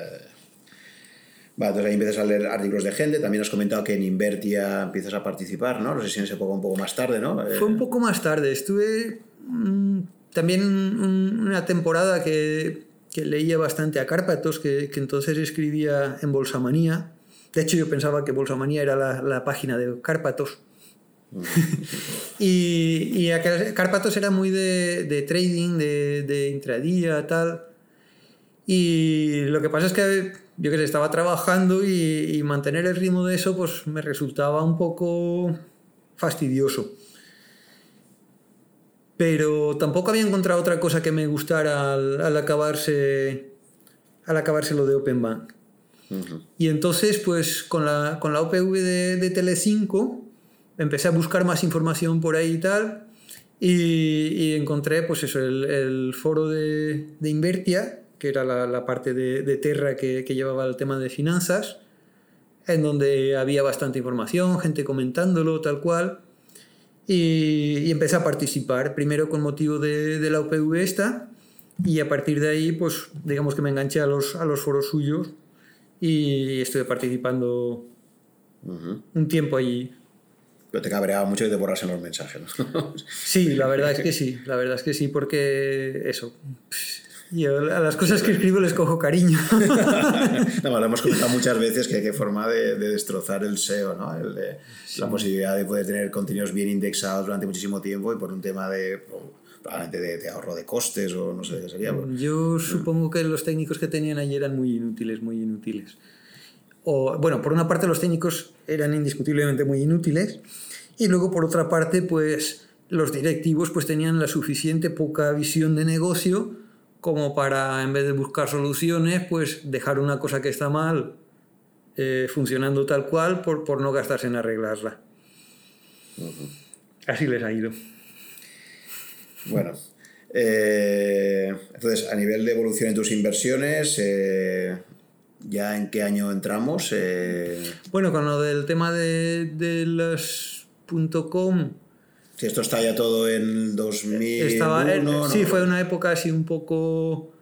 Vale, entonces ahí empiezas a leer artículos de gente. También has comentado que en Invertia empiezas a participar, ¿no? No sé si en esa época un poco más tarde, ¿no? Fue un poco más tarde. Estuve mmm, también una temporada que, que, leía bastante a Cárpatos, que, que, entonces escribía en Bolsamanía. De hecho, yo pensaba que Bolsamanía era la, la página de Cárpatos. y, y Cárpatos era muy de, de trading, de, de intradía, tal. Y lo que pasa es que yo que sé, estaba trabajando y, y, mantener el ritmo de eso pues me resultaba un poco fastidioso. Pero tampoco había encontrado otra cosa que me gustara al, al acabarse al acabarse lo de Open Bank. Y entonces, pues con la, con la OPV de, de Telecinco, empecé a buscar más información por ahí y tal. Y, y encontré, pues eso, el, el foro de, de Invertia, que era la, la parte de, de Terra que, que, llevaba el tema de finanzas, en donde había bastante información, gente comentándolo, tal cual. Y, y empecé a participar, primero con motivo de, de, la UPV esta, y a partir de ahí, pues digamos que me enganché a los, a los foros suyos y estuve participando uh -huh. un tiempo allí. Pero te cabreaba mucho que te borrasen los mensajes, ¿no? sí, la verdad es que sí, la verdad es que sí, porque eso yo a las cosas que escribo les cojo cariño. no, lo hemos comentado muchas veces que qué forma de, de, destrozar el SEO, ¿no? El de, sí. La posibilidad de poder tener contenidos bien indexados durante muchísimo tiempo y por un tema de probablemente de, de ahorro de costes o no sé qué sería. Yo supongo que los técnicos que tenían allí eran muy inútiles, muy inútiles. O, bueno, por una parte los técnicos eran indiscutiblemente muy inútiles y luego por otra parte pues los directivos pues tenían la suficiente poca visión de negocio como para, en vez de buscar soluciones, pues dejar una cosa que está mal eh, funcionando tal cual por, por, no gastarse en arreglarla. Uh -huh. Así les ha ido. Bueno, eh, entonces, a nivel de evolución en tus inversiones, eh, ¿ya en qué año entramos? Bueno, con lo del tema de, de las .com Si esto está ya todo en 2001, Estaba, ¿no? Sí, fue una época así un poco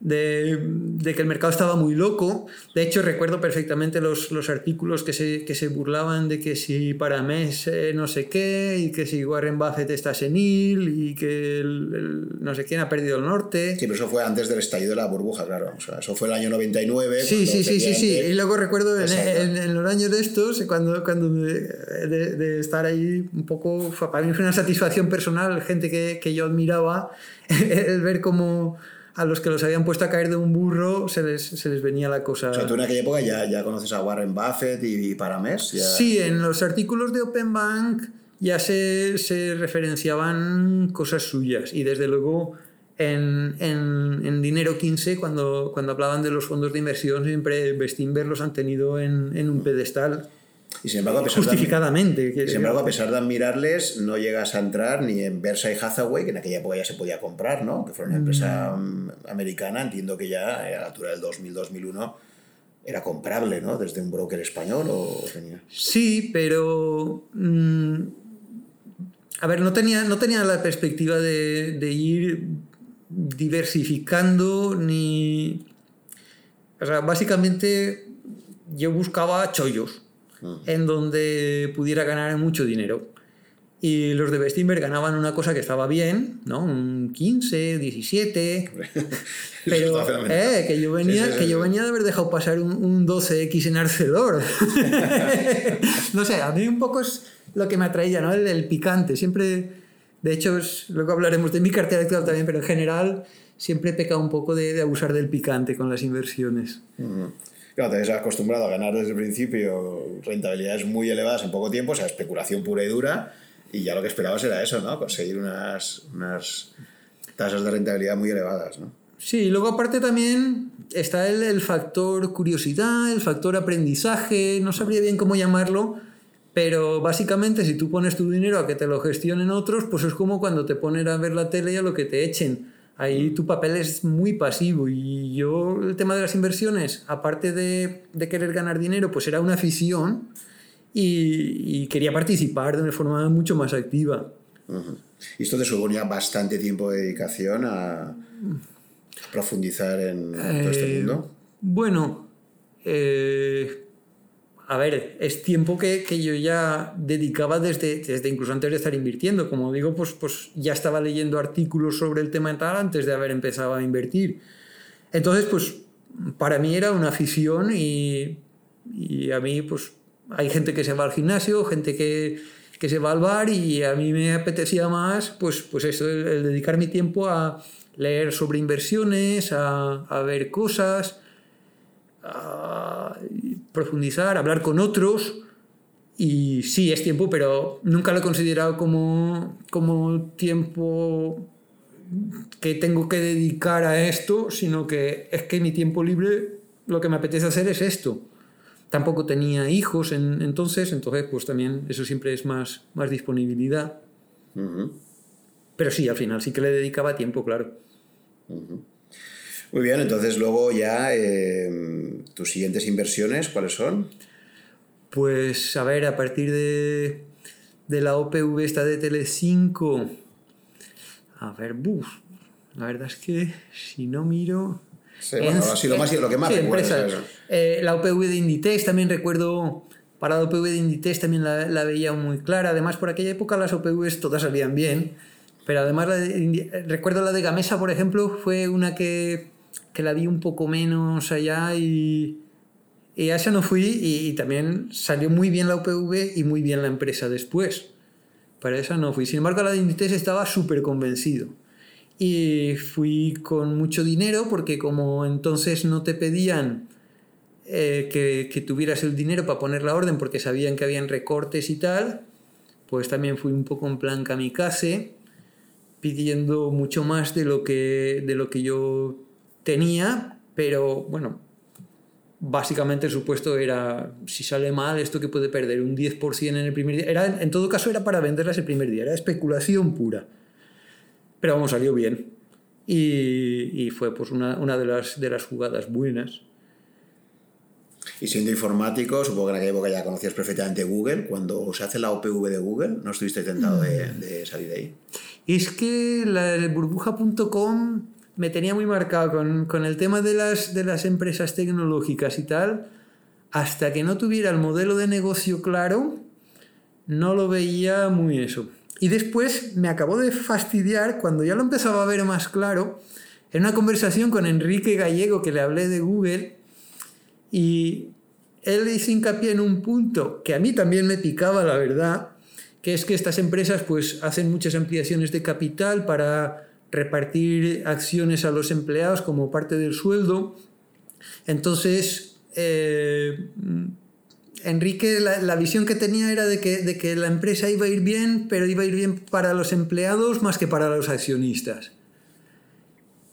de, de, que el mercado estaba muy loco. De hecho, recuerdo perfectamente los, los artículos que se, que se burlaban de que si para mes eh, no sé qué, y que si Warren Buffett está senil, y que el, el, no sé quién ha perdido el norte. Sí, pero eso fue antes del estallido de la burbuja, claro. O sea, eso fue el año 99. Sí, sí, sí, sí, sí. Y luego recuerdo en, en, en, los años de estos, cuando, cuando de, de, de, estar ahí un poco, para mí fue una satisfacción personal, gente que, que yo admiraba, el ver cómo a los que los habían puesto a caer de un burro se les, se les venía la cosa. O sea, tú en aquella época ya, ya conoces a Warren Buffett y, y Paramés. Ya... Sí, en los artículos de Open Bank ya se, se referenciaban cosas suyas y desde luego en, en, en, Dinero 15, cuando, cuando hablaban de los fondos de inversión, siempre Bestinver los han tenido en, en un pedestal. Y sin embargo, a pesar justificadamente. De, y sin embargo, a pesar de admirarles, no llegas a entrar ni en Versailles Hathaway, que en aquella época ya se podía comprar, ¿no? Que fue una empresa mm. americana, entiendo que ya a la altura del 2000-2001 era comprable, ¿no? Desde un broker español o tenía... Sí, pero... Mmm, a ver, no tenía, no tenía la perspectiva de, de ir diversificando ni... O sea, básicamente yo buscaba chollos en donde pudiera ganar mucho dinero. Y los de Bestinver ganaban una cosa que estaba bien, ¿no? Un 15, 17. pero eh, que, yo venía, sí, sí, sí, que yo venía de haber dejado pasar un, un 12X en Arcelor. no sé, a mí un poco es lo que me atraía, ¿no? El, el picante. Siempre, de hecho, es, luego hablaremos de mi cartera actual también, pero en general siempre he pecado un poco de, de abusar del picante con las inversiones. Claro, te has acostumbrado a ganar desde el principio rentabilidades muy elevadas en poco tiempo, o sea, especulación pura y dura, y ya lo que esperabas era eso, ¿no? Conseguir unas, unas tasas de rentabilidad muy elevadas, ¿no? Sí, y luego aparte también está el, el, factor curiosidad, el factor aprendizaje, no sabría bien cómo llamarlo, pero básicamente si tú pones tu dinero a que te lo gestionen otros, pues es como cuando te ponen a ver la tele y a lo que te echen ahí tu papel es muy pasivo y yo el tema de las inversiones, aparte de, de querer ganar dinero, pues era una afición y, y, quería participar de una forma mucho más activa. Uh -huh. ¿Y esto te suponía bastante tiempo de dedicación a profundizar en eh, todo este mundo? Bueno, eh, a ver, es tiempo que, que, yo ya dedicaba desde, desde incluso antes de estar invirtiendo. Como digo, pues, pues ya estaba leyendo artículos sobre el tema tal antes de haber empezado a invertir. Entonces, pues para mí era una afición y, y a mí, pues hay gente que se va al gimnasio, gente que, que se va al bar y a mí me apetecía más, pues, pues eso, el, el dedicar mi tiempo a leer sobre inversiones, a, a ver cosas a profundizar, hablar con otros. Y sí, es tiempo, pero nunca lo he considerado como, como tiempo que tengo que dedicar a esto, sino que es que mi tiempo libre lo que me apetece hacer es esto. Tampoco tenía hijos en, entonces, entonces pues también eso siempre es más, más disponibilidad. Uh -huh. Pero sí, al final sí que le dedicaba tiempo, claro. Uh -huh. Muy bien, entonces luego ya eh, tus siguientes inversiones, ¿cuáles son? Pues a ver, a partir de, de la OPV esta de Tele5, a ver, buf, la verdad es que si no miro... Sí, bueno, ha sido más lo que más sí, recuerdas. Eh, la OPV de Inditex también recuerdo... Para la OPV de Inditex también la, la, veía muy clara. Además, por aquella época las OPVs todas salían bien. Pero además, la de, recuerdo la de Gamesa, por ejemplo, fue una que que la vi un poco menos allá y, y a esa no fui y, también salió muy bien la UPV y muy bien la empresa después. Para esa no fui. Sin embargo, la de Inditex estaba súper convencido. Y fui con mucho dinero porque como entonces no te pedían eh, que, que, tuvieras el dinero para poner la orden porque sabían que habían recortes y tal, pues también fui un poco en plan kamikaze pidiendo mucho más de lo que, de lo que yo tenía, pero bueno, básicamente el supuesto era, si sale mal, esto que puede perder un 10% en el primer día. Era, en todo caso era para venderlas el primer día, era especulación pura. Pero vamos, salió bien. Y, y fue pues una, una de, las, de las jugadas buenas. Y siendo informático, supongo que en aquella época ya conocías perfectamente Google. Cuando se hace la OPV de Google, ¿no estuviste tentado de, mm. de salir de ahí? Es que la burbuja.com me tenía muy marcado con, con, el tema de las, de las empresas tecnológicas y tal. Hasta que no tuviera el modelo de negocio claro, no lo veía muy eso. Y después me acabó de fastidiar cuando ya lo empezaba a ver más claro en una conversación con Enrique Gallego que le hablé de Google y él hizo hincapié en un punto que a mí también me picaba, la verdad, que es que estas empresas pues hacen muchas ampliaciones de capital para repartir acciones a los empleados como parte del sueldo. Entonces, eh, Enrique, la, visión que tenía era de que, de que la empresa iba a ir bien, pero iba a ir bien para los empleados más que para los accionistas.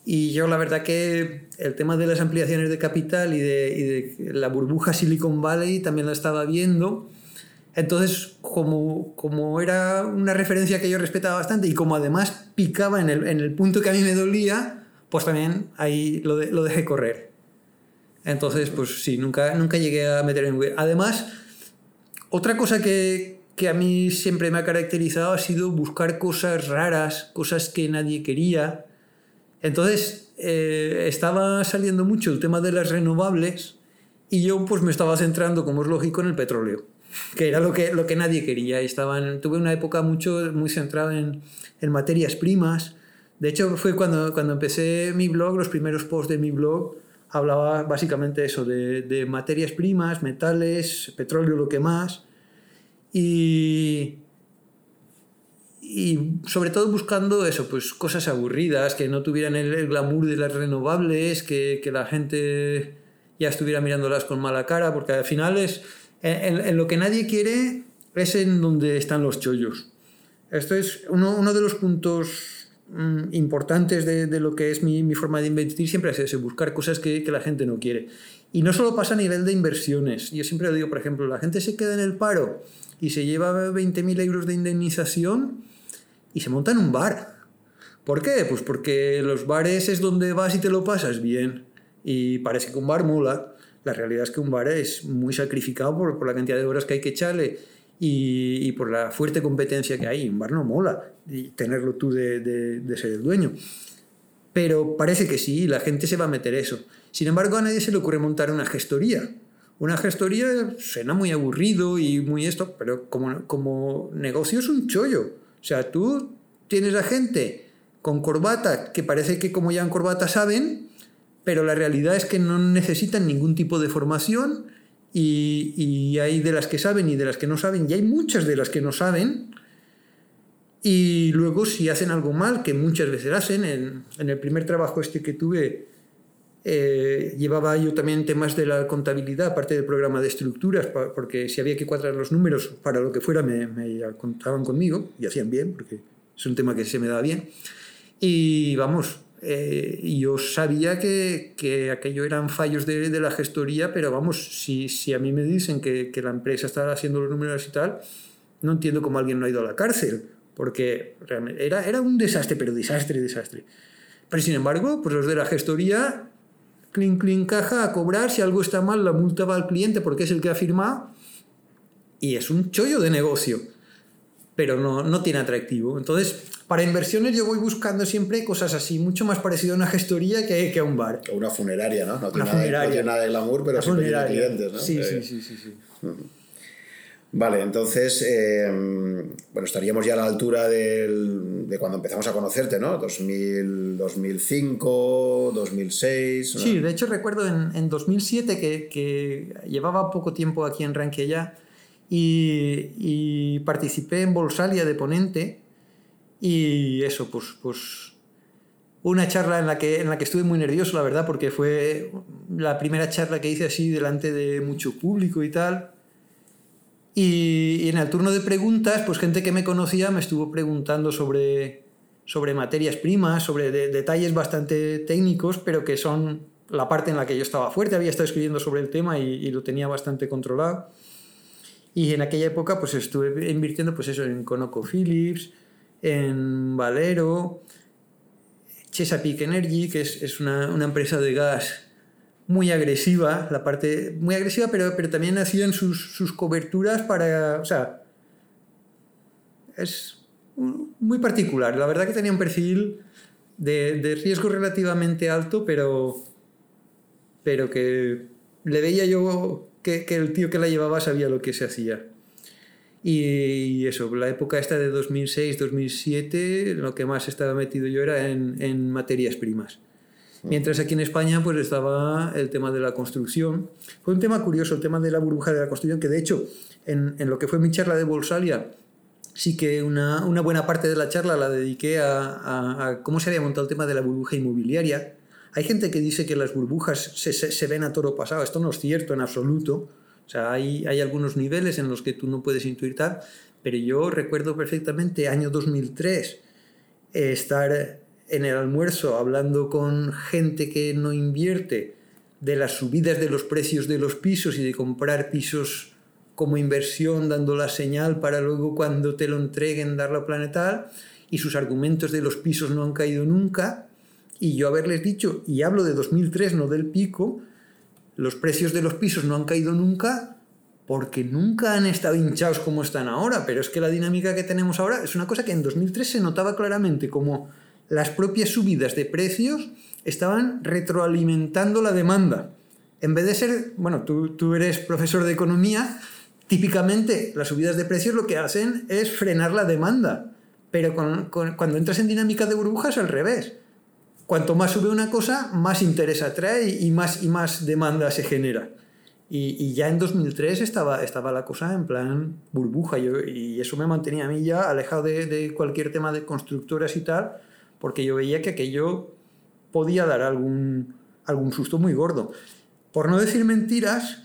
Y yo la verdad que el tema de las ampliaciones de capital y de, la burbuja Silicon Valley también la estaba viendo. Entonces, como, era una referencia que yo respetaba bastante y como además picaba en el, punto que a mí me dolía, pues también ahí lo, dejé correr. Entonces, pues sí, nunca, nunca llegué a meter en. Además, otra cosa que, que a mí siempre me ha caracterizado ha sido buscar cosas raras, cosas que nadie quería entonces, eh, estaba saliendo mucho el tema de las renovables y yo pues me estaba centrando, como es lógico, en el petróleo, que era lo que, lo que nadie quería. Estaban, tuve una época mucho, muy centrada en, en materias primas. De hecho, fue cuando, cuando empecé mi blog, los primeros posts de mi blog, hablaba básicamente eso, de, de materias primas, metales, petróleo, lo que más. Y, y sobre todo buscando eso, pues cosas aburridas, que no tuvieran el, glamour de las renovables, que, que, la gente ya estuviera mirándolas con mala cara, porque al final es en, lo que nadie quiere es en donde están los chollos. Esto es uno, de los puntos mm, importantes de, lo que es mi, forma de invertir, siempre es buscar cosas que, que la gente no quiere. Y no solo pasa a nivel de inversiones. Yo siempre lo digo, por ejemplo, la gente se queda en el paro y se lleva 20.000 euros de indemnización y se monta en un bar. ¿Por qué? Pues porque los bares es donde vas y te lo pasas bien. Y parece que un bar mola. La realidad es que un bar es muy sacrificado por, por la cantidad de horas que hay que echarle y, y, por la fuerte competencia que hay. Un bar no mola y tenerlo tú de, de, de ser el dueño. Pero parece que sí, la gente se va a meter eso. Sin embargo, a nadie se le ocurre montar una gestoría. Una gestoría suena muy aburrido y muy esto, pero como, como negocio es un chollo. O sea, tú tienes a gente con corbata que parece que como llevan corbata saben, pero la realidad es que no necesitan ningún tipo de formación y, y, hay de las que saben y de las que no saben, y hay muchas de las que no saben. Y luego si hacen algo mal, que muchas veces hacen, en, en el primer trabajo este que tuve, eh, llevaba yo también temas de la contabilidad, aparte del programa de estructuras, porque si había que cuadrar los números para lo que fuera, me, me contaban conmigo y hacían bien, porque es un tema que se me daba bien. Y vamos, eh, yo sabía que, que, aquello eran fallos de, de, la gestoría, pero vamos, si, si a mí me dicen que, que, la empresa está haciendo los números y tal, no entiendo cómo alguien no ha ido a la cárcel, porque realmente era, era un desastre, pero desastre, desastre. Pero sin embargo, pues los de la gestoría clean, clean, caja, a cobrar, si algo está mal, la multa va al cliente porque es el que ha firmado, y es un chollo de negocio, pero no, no tiene atractivo. Entonces, para inversiones yo voy buscando siempre cosas así, mucho más parecido a una gestoría que, que a un bar. O una funeraria, ¿no? No tiene, nada, no tiene nada, de glamour, pero sí tiene clientes, ¿no? Sí, sí, sí, sí. sí. Vale, entonces, eh, bueno, estaríamos ya a la altura del, de cuando empezamos a conocerte, ¿no? 2000, 2005, 2006. ¿no? Sí, de hecho recuerdo en, en 2007 que, que, llevaba poco tiempo aquí en Ranquilla y, y, participé en Bolsalia de ponente y eso, pues, pues una charla en la, que, en la que estuve muy nervioso, la verdad, porque fue la primera charla que hice así delante de mucho público y tal y, en el turno de preguntas, pues gente que me conocía me estuvo preguntando sobre, sobre materias primas, sobre de, detalles bastante técnicos, pero que son la parte en la que yo estaba fuerte, había estado escribiendo sobre el tema y, lo tenía bastante controlado. Y en aquella época pues estuve invirtiendo pues eso en ConocoPhillips, en Valero, Chesapeake Energy, que es, es una, una empresa de gas muy agresiva, la parte muy agresiva, pero, pero también hacían sus, sus coberturas para, o sea, es muy particular. La verdad que tenía un perfil de, de riesgo relativamente alto, pero, pero que le veía yo que, que, el tío que la llevaba sabía lo que se hacía. Y, eso, la época esta de 2006-2007, lo que más estaba metido yo era en, en materias primas. Mientras aquí en España pues estaba el tema de la construcción. Fue un tema curioso, el tema de la burbuja de la construcción, que de hecho en, en lo que fue mi charla de Bolsalia, sí que una, una, buena parte de la charla la dediqué a, a, a, cómo se había montado el tema de la burbuja inmobiliaria. Hay gente que dice que las burbujas se, se, se, ven a toro pasado. Esto no es cierto en absoluto. O sea, hay, hay algunos niveles en los que tú no puedes intuir tal, pero yo recuerdo perfectamente año 2003 eh, estar en el almuerzo hablando con gente que no invierte de las subidas de los precios de los pisos y de comprar pisos como inversión dando la señal para luego cuando te lo entreguen dar la planetal y sus argumentos de los pisos no han caído nunca. Y yo haberles dicho, y hablo de 2003, no del pico, los precios de los pisos no han caído nunca porque nunca han estado hinchados como están ahora, pero es que la dinámica que tenemos ahora es una cosa que en 2003 se notaba claramente como las propias subidas de precios estaban retroalimentando la demanda. En vez de ser, bueno, tú, tú eres profesor de economía, típicamente las subidas de precios lo que hacen es frenar la demanda. Pero cuando entras en dinámica de burbujas al revés. Cuanto más sube una cosa, más interés atrae y más, y más demanda se genera. Y, y, ya en 2003 estaba, estaba la cosa en plan burbuja yo, y eso me mantenía a mí ya alejado de, de cualquier tema de constructoras y tal, porque yo veía que aquello podía dar algún, algún susto muy gordo. Por no decir mentiras,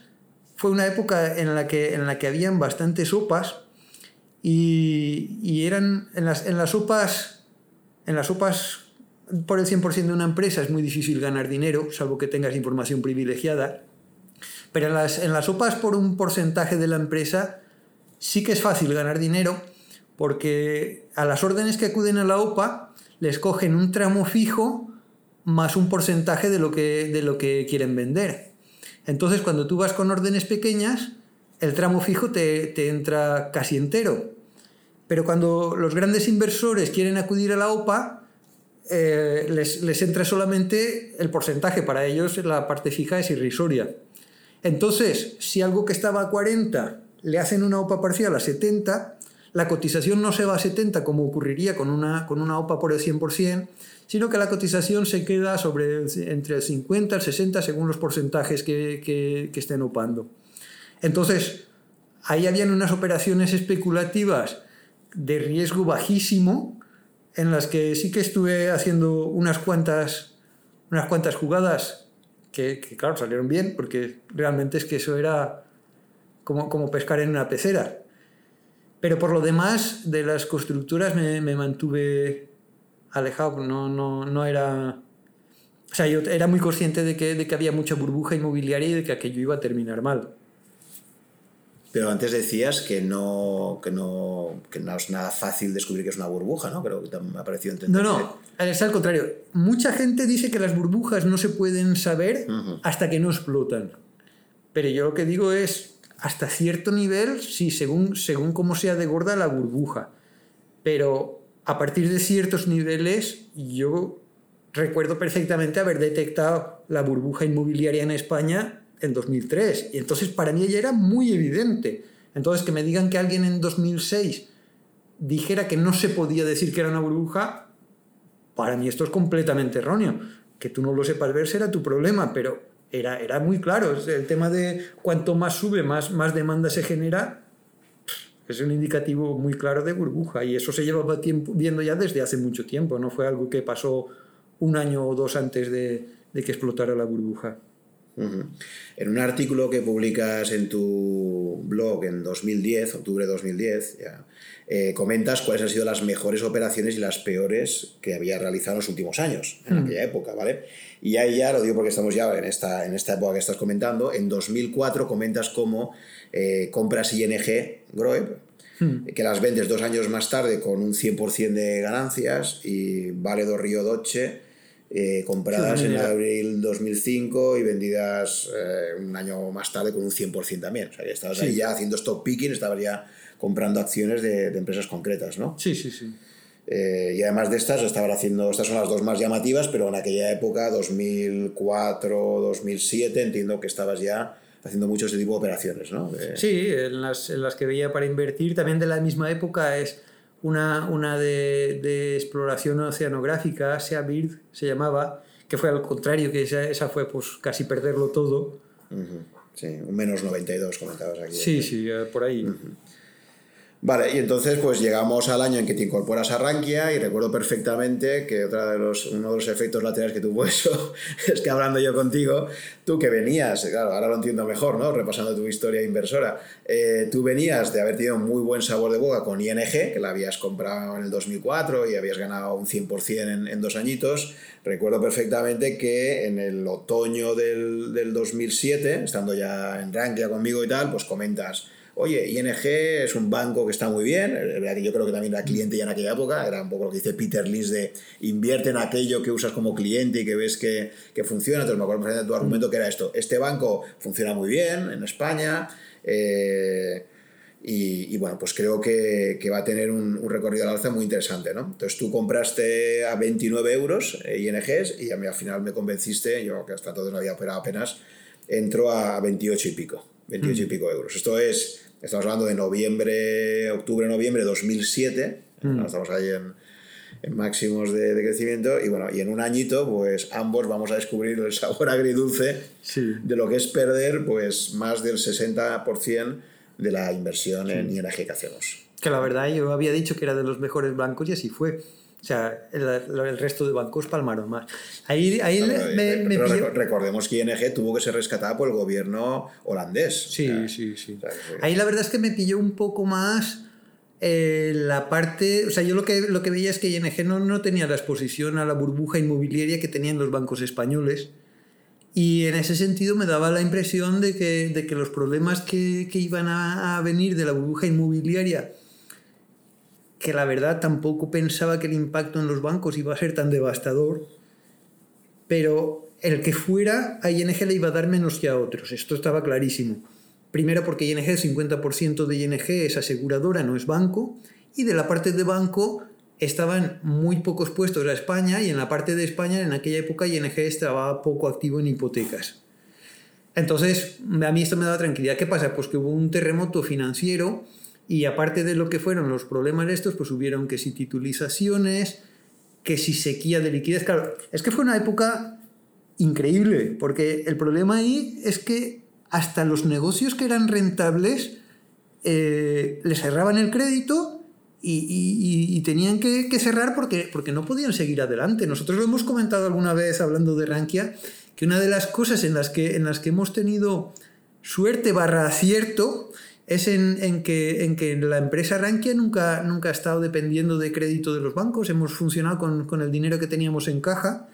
fue una época en la que, en la que habían bastantes sopas y, y eran en las, en las sopas, en las sopas por el 100% de una empresa es muy difícil ganar dinero, salvo que tengas información privilegiada. Pero en las, en las sopas por un porcentaje de la empresa sí que es fácil ganar dinero porque a las órdenes que acuden a la OPA les cogen un tramo fijo más un porcentaje de lo que, de lo que quieren vender. Entonces, cuando tú vas con órdenes pequeñas, el tramo fijo te, te, entra casi entero. Pero cuando los grandes inversores quieren acudir a la OPA, eh, les, les, entra solamente el porcentaje. Para ellos la parte fija es irrisoria. Entonces, si algo que estaba a 40 le hacen una OPA parcial a 70, la cotización no se va a 70 como ocurriría con una, con una OPA por el 100%, sino que la cotización se queda sobre entre el 50 y el 60 según los porcentajes que, que, que estén opando. Entonces, ahí habían unas operaciones especulativas de riesgo bajísimo en las que sí que estuve haciendo unas cuantas, unas cuantas jugadas que, que, claro, salieron bien, porque realmente es que eso era como, como pescar en una pecera. Pero por lo demás, de las constructoras me, me mantuve alejado, no, no, no era... O sea, yo era muy consciente de que, de que había mucha burbuja inmobiliaria y de que aquello iba a terminar mal. Pero antes decías que no, que no, que no es nada fácil descubrir que es una burbuja, ¿no? Pero me ha parecido entender. No, no, es al contrario. Mucha gente dice que las burbujas no se pueden saber uh -huh. hasta que no explotan. Pero yo lo que digo es, hasta cierto nivel, sí, según, según cómo sea de gorda la burbuja. Pero a partir de ciertos niveles, yo recuerdo perfectamente haber detectado la burbuja inmobiliaria en España en 2003. Y entonces para mí ya era muy evidente. Entonces que me digan que alguien en 2006 dijera que no se podía decir que era una burbuja, para mí esto es completamente erróneo. Que tú no lo sepas ver será tu problema, pero era, era muy claro. El tema de cuanto más sube, más, más demanda se genera, es un indicativo muy claro de burbuja. Y eso se llevaba tiempo, viendo ya desde hace mucho tiempo. No fue algo que pasó un año o dos antes de, de que explotara la burbuja. Uh -huh. En un artículo que publicas en tu blog en 2010, octubre de 2010, ya, eh, comentas cuáles han sido las mejores operaciones y las peores que había realizado en los últimos años, en aquella época, ¿vale? Y ahí ya, lo digo porque estamos ya en esta, en esta época que estás comentando, en 2004 comentas cómo eh, compras ING Groep, mm. que las vendes dos años más tarde con un 100% de ganancias y Vale do Río Doce eh, compradas en abril 2005 y vendidas eh, un año más tarde con un 100% también. O sea, que estabas ahí ya haciendo stock picking, estabas ya comprando acciones de, de empresas concretas, ¿no? Sí, sí, sí. Eh, y además de estas, estaba haciendo, estas son las dos más llamativas, pero en aquella época, 2004, 2007, entiendo que estabas ya haciendo mucho ese tipo de operaciones, ¿no? Sí, en las, en las, que veía para invertir, también de la misma época es una, una de, de exploración oceanográfica, Sea Bird se llamaba, que fue al contrario, que esa, esa fue pues casi perderlo todo. Sí, un menos 92 comentabas aquí. Sí, sí, eh, por ahí. Vale, y entonces pues llegamos al año en que te incorporas a Rankia y recuerdo perfectamente que otra de los, uno de los efectos laterales que tuvo eso es que hablando yo contigo, tú que venías, claro, ahora lo entiendo mejor, ¿no? Repasando tu historia inversora, eh, tú venías de haber tenido muy buen sabor de boca con ING, que la habías comprado en el 2004 y habías ganado un 100% en, en dos añitos. Recuerdo perfectamente que en el otoño del, del 2007, estando ya en Rankia conmigo y tal, pues comentas oye, ING es un banco que está muy bien, yo creo que también era cliente ya en aquella época, era un poco lo que dice Peter Lynch de invierte en aquello que usas como cliente y que ves que, que funciona, entonces me acuerdo de tu argumento que era esto, este banco funciona muy bien en España, eh, y, bueno, pues creo que, que va a tener un, recorrido al alza muy interesante, ¿no? Entonces tú compraste a 29 euros eh, INGs y a mí al final me convenciste, yo que hasta entonces no había operado apenas, entró a 28 y pico, 28 y pico euros. Esto es Estamos hablando de noviembre, octubre, noviembre de 2007. Mm. Estamos ahí en, en máximos de, de, crecimiento. Y bueno, y en un añito, pues ambos vamos a descubrir el sabor agridulce sí. de lo que es perder pues más del 60% de la inversión sí. en ING que hacemos. Que la verdad yo había dicho que era de los mejores bancos y así fue. O sea, el, el, resto de bancos palmaron más. Ahí, ahí no, me, pero, me pilló... recordemos que ING tuvo que ser rescatada por el gobierno holandés. Sí, o sea, sí, sí. o sea, Ahí la verdad es que me pilló un poco más eh, la parte... O sea, yo lo que, lo que veía es que ING no, no tenía la exposición a la burbuja inmobiliaria que tenían los bancos españoles. Y en ese sentido me daba la impresión de que, de que los problemas que, que iban a, a venir de la burbuja inmobiliaria que la verdad tampoco pensaba que el impacto en los bancos iba a ser tan devastador, pero el que fuera a ING le iba a dar menos que a otros, esto estaba clarísimo. Primero porque ING, el 50% de ING es aseguradora, no es banco, y de la parte de banco estaban muy pocos puestos a España y en la parte de España en aquella época ING estaba poco activo en hipotecas. Entonces, a mí esto me daba tranquilidad. ¿Qué pasa? Pues que hubo un terremoto financiero y aparte de lo que fueron los problemas estos, pues hubieron que si titulizaciones, que si sequía de liquidez. Claro, es que fue una época increíble, porque el problema ahí es que hasta los negocios que eran rentables eh, les cerraban el crédito y, y, tenían que, que, cerrar porque, porque no podían seguir adelante. Nosotros lo hemos comentado alguna vez hablando de Rankia, que una de las cosas en las que, en las que hemos tenido suerte barra acierto es en, en, que, en que la empresa Rankia nunca, nunca ha estado dependiendo de crédito de los bancos, hemos funcionado con, con el dinero que teníamos en caja,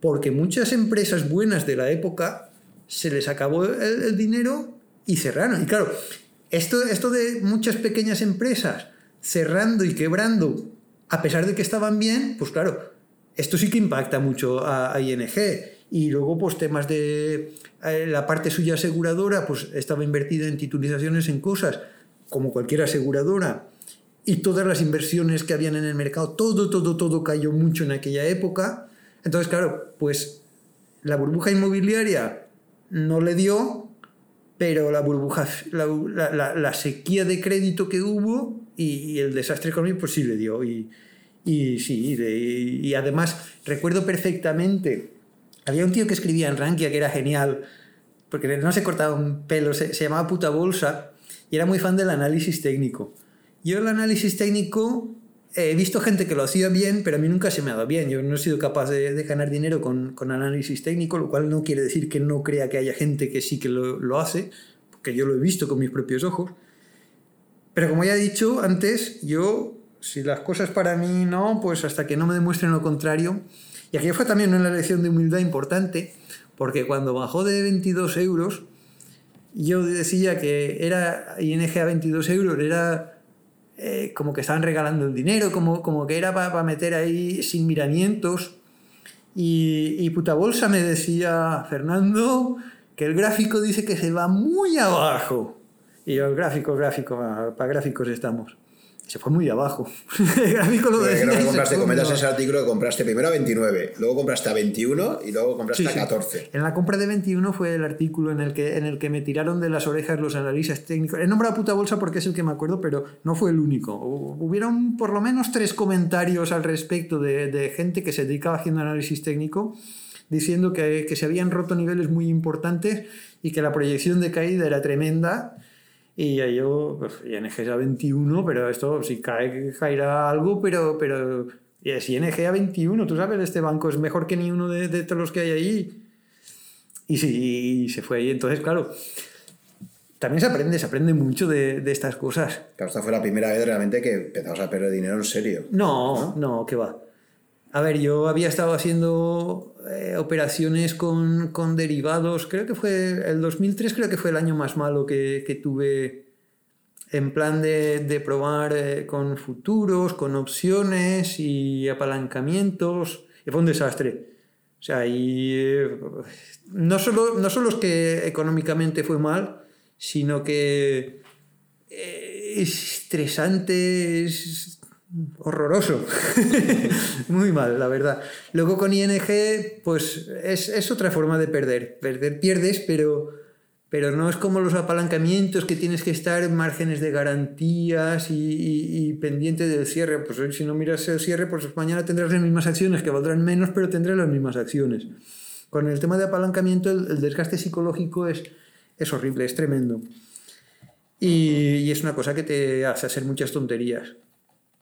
porque muchas empresas buenas de la época se les acabó el, dinero y cerraron. Y claro, esto, esto de muchas pequeñas empresas cerrando y quebrando, a pesar de que estaban bien, pues claro, esto sí que impacta mucho a, a ING. Y luego, pues temas de eh, la parte suya aseguradora, pues estaba invertida en titulizaciones, en cosas, como cualquier aseguradora. Y todas las inversiones que habían en el mercado, todo, todo, todo cayó mucho en aquella época. Entonces, claro, pues la burbuja inmobiliaria no le dio, pero la burbuja, la, la, la sequía de crédito que hubo y, y, el desastre económico, pues sí le dio. Y, y sí, y, y además recuerdo perfectamente había un tío que escribía en Rankia que era genial, porque no se cortaba un pelo, se, se, llamaba puta bolsa y era muy fan del análisis técnico. Yo el análisis técnico he visto gente que lo hacía bien, pero a mí nunca se me ha dado bien. Yo no he sido capaz de, de ganar dinero con, con, análisis técnico, lo cual no quiere decir que no crea que haya gente que sí que lo, lo hace, porque yo lo he visto con mis propios ojos. Pero como ya he dicho antes, yo, si las cosas para mí no, pues hasta que no me demuestren lo contrario, y aquí fue también una lección de humildad importante, porque cuando bajó de 22 euros, yo decía que era ING a 22 euros, era eh, como que estaban regalando el dinero, como, como que era para pa meter ahí sin miramientos. Y, y puta bolsa me decía, Fernando, que el gráfico dice que se va muy abajo. Y yo, el gráfico, gráfico, para gráficos estamos se fue muy abajo. a mí con lo de que compraste, comentas ese artículo que compraste primero a 29, luego compraste a 21 y luego compraste a 14. En la compra de 21 fue el artículo en el, que, en el que me tiraron de las orejas los analistas técnicos. He nombrado puta bolsa porque es el que me acuerdo, pero no fue el único. Hubieron por lo menos tres comentarios al respecto de, de gente que se dedicaba haciendo análisis técnico diciendo que, que se habían roto niveles muy importantes y que la proyección de caída era tremenda y yo, pues, ING es a 21, pero esto si cae, caerá algo, pero, pero es ING a 21, tú sabes, este banco es mejor que ni uno de, de todos los que hay ahí. Y sí, y se fue ahí. Entonces, claro, también se aprende, se aprende mucho de, de, estas cosas. Claro, esta fue la primera vez realmente que empezamos a perder dinero en serio. No, no, no que va. A ver, yo había estado haciendo eh, operaciones con, con, derivados, creo que fue el 2003, creo que fue el año más malo que, que tuve en plan de, de probar eh, con futuros, con opciones y apalancamientos, y fue un desastre. O sea, y eh, no, solo, no solo es que económicamente fue mal, sino que es estresante, es horroroso. Muy mal, la verdad. Luego con ING, pues es, es, otra forma de perder. Perder pierdes, pero, pero no es como los apalancamientos que tienes que estar en márgenes de garantías y, pendiente del cierre. Pues si no miras el cierre, pues mañana tendrás las mismas acciones que valdrán menos, pero tendrás las mismas acciones. Con el tema de apalancamiento, el, el desgaste psicológico es, es horrible, es tremendo. Y, y es una cosa que te hace hacer muchas tonterías.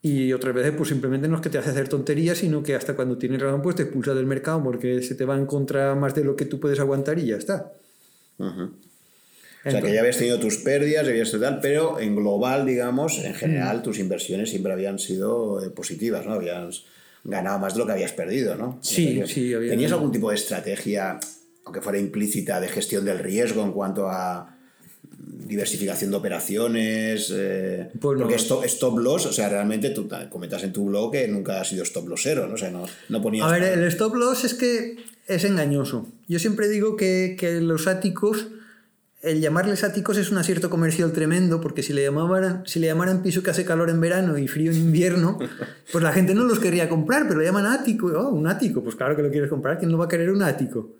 Y otras veces, pues simplemente no es que te hace hacer tonterías, sino que hasta cuando tienes razón, pues te expulsa del mercado porque se te va en contra más de lo que tú puedes aguantar y ya está. Uh -huh. o sea, que ya habías tenido tus pérdidas, habías tal, pero en global, digamos, en general, tus inversiones siempre habían sido eh, positivas, ¿no? Habías ganado más de lo que habías perdido, ¿no? Sí, sí. Había ¿Tenías algún tipo de estrategia, aunque fuera implícita, de gestión del riesgo en cuanto a diversificación de operaciones, eh, pues porque stop, stop, loss, o sea, realmente tú comentas en tu blog que nunca has sido stop lossero, ¿no? O sea, no, no ponías... A ver, el stop loss es que es engañoso. Yo siempre digo que, que los áticos, el llamarles áticos es un acierto comercial tremendo, porque si le, llamaran, si le llamaran piso que hace calor en verano y frío en invierno, pues la gente no los querría comprar, pero lo llaman ático. Oh, un ático, pues claro que lo quieres comprar, ¿quién no va a querer un ático?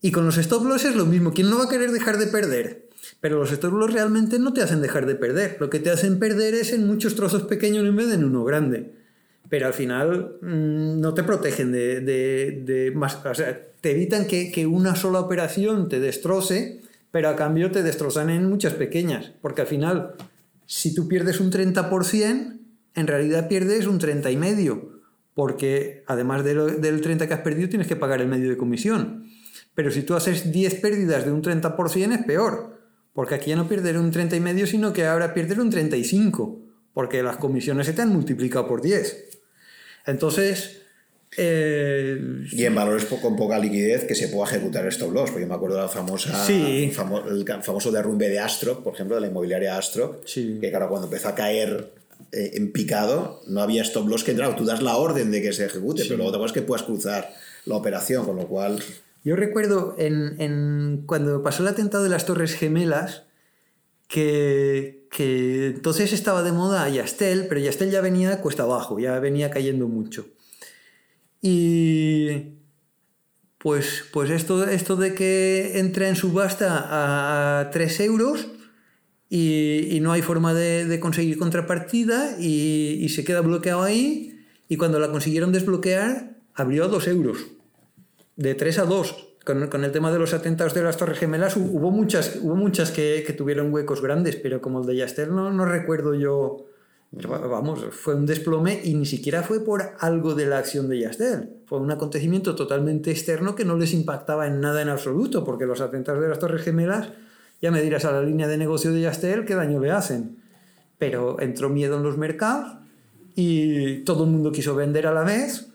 Y con los stop loss es lo mismo, ¿quién no va a querer dejar de perder? Pero los loss realmente no te hacen dejar de perder. Lo que te hacen perder es en muchos trozos pequeños en vez de en uno grande. Pero al final mmm, no te protegen de, de, de, más. O sea, te evitan que, una sola operación te destroce, pero a cambio te destrozan en muchas pequeñas. Porque al final, si tú pierdes un 30%, en realidad pierdes un 30 y medio. Porque además del 30 que has perdido, tienes que pagar el medio de comisión. Pero si tú haces 10 pérdidas de un 30%, es peor porque aquí ya no pierdes un 30 y medio, sino que ahora pierdes un 35, porque las comisiones se te han multiplicado por 10. Entonces... Eh, y en valores con poca liquidez que se pueda ejecutar stop loss, porque yo me acuerdo de la famosa, sí. famo, el famoso derrumbe de Astroc, por ejemplo, de la inmobiliaria Astroc, sí. que claro, cuando empezó a caer eh, en picado, no había stop loss que entraba. Tú das la orden de que se ejecute, sí. pero luego te acuerdas que puedas cruzar la operación, con lo cual... Yo recuerdo cuando pasó el atentado de las Torres Gemelas, que, entonces estaba de moda Yastel, pero Yastel ya venía cuesta abajo, ya venía cayendo mucho. Y pues, pues esto, de que entra en subasta a 3 euros y, no hay forma de, de conseguir contrapartida y, y, se queda bloqueado ahí y cuando la consiguieron desbloquear abrió a 2 euros de 3 a 2. Con, el tema de los atentados de las Torres Gemelas hubo muchas, hubo muchas que, que tuvieron huecos grandes, pero como el de Yastel no, no recuerdo yo. Vamos, fue un desplome y ni siquiera fue por algo de la acción de Yastel. Fue un acontecimiento totalmente externo que no les impactaba en nada en absoluto, porque los atentados de las Torres Gemelas, ya me dirás a la línea de negocio de Yastel qué daño le hacen. Pero entró miedo en los mercados y todo el mundo quiso vender a la vez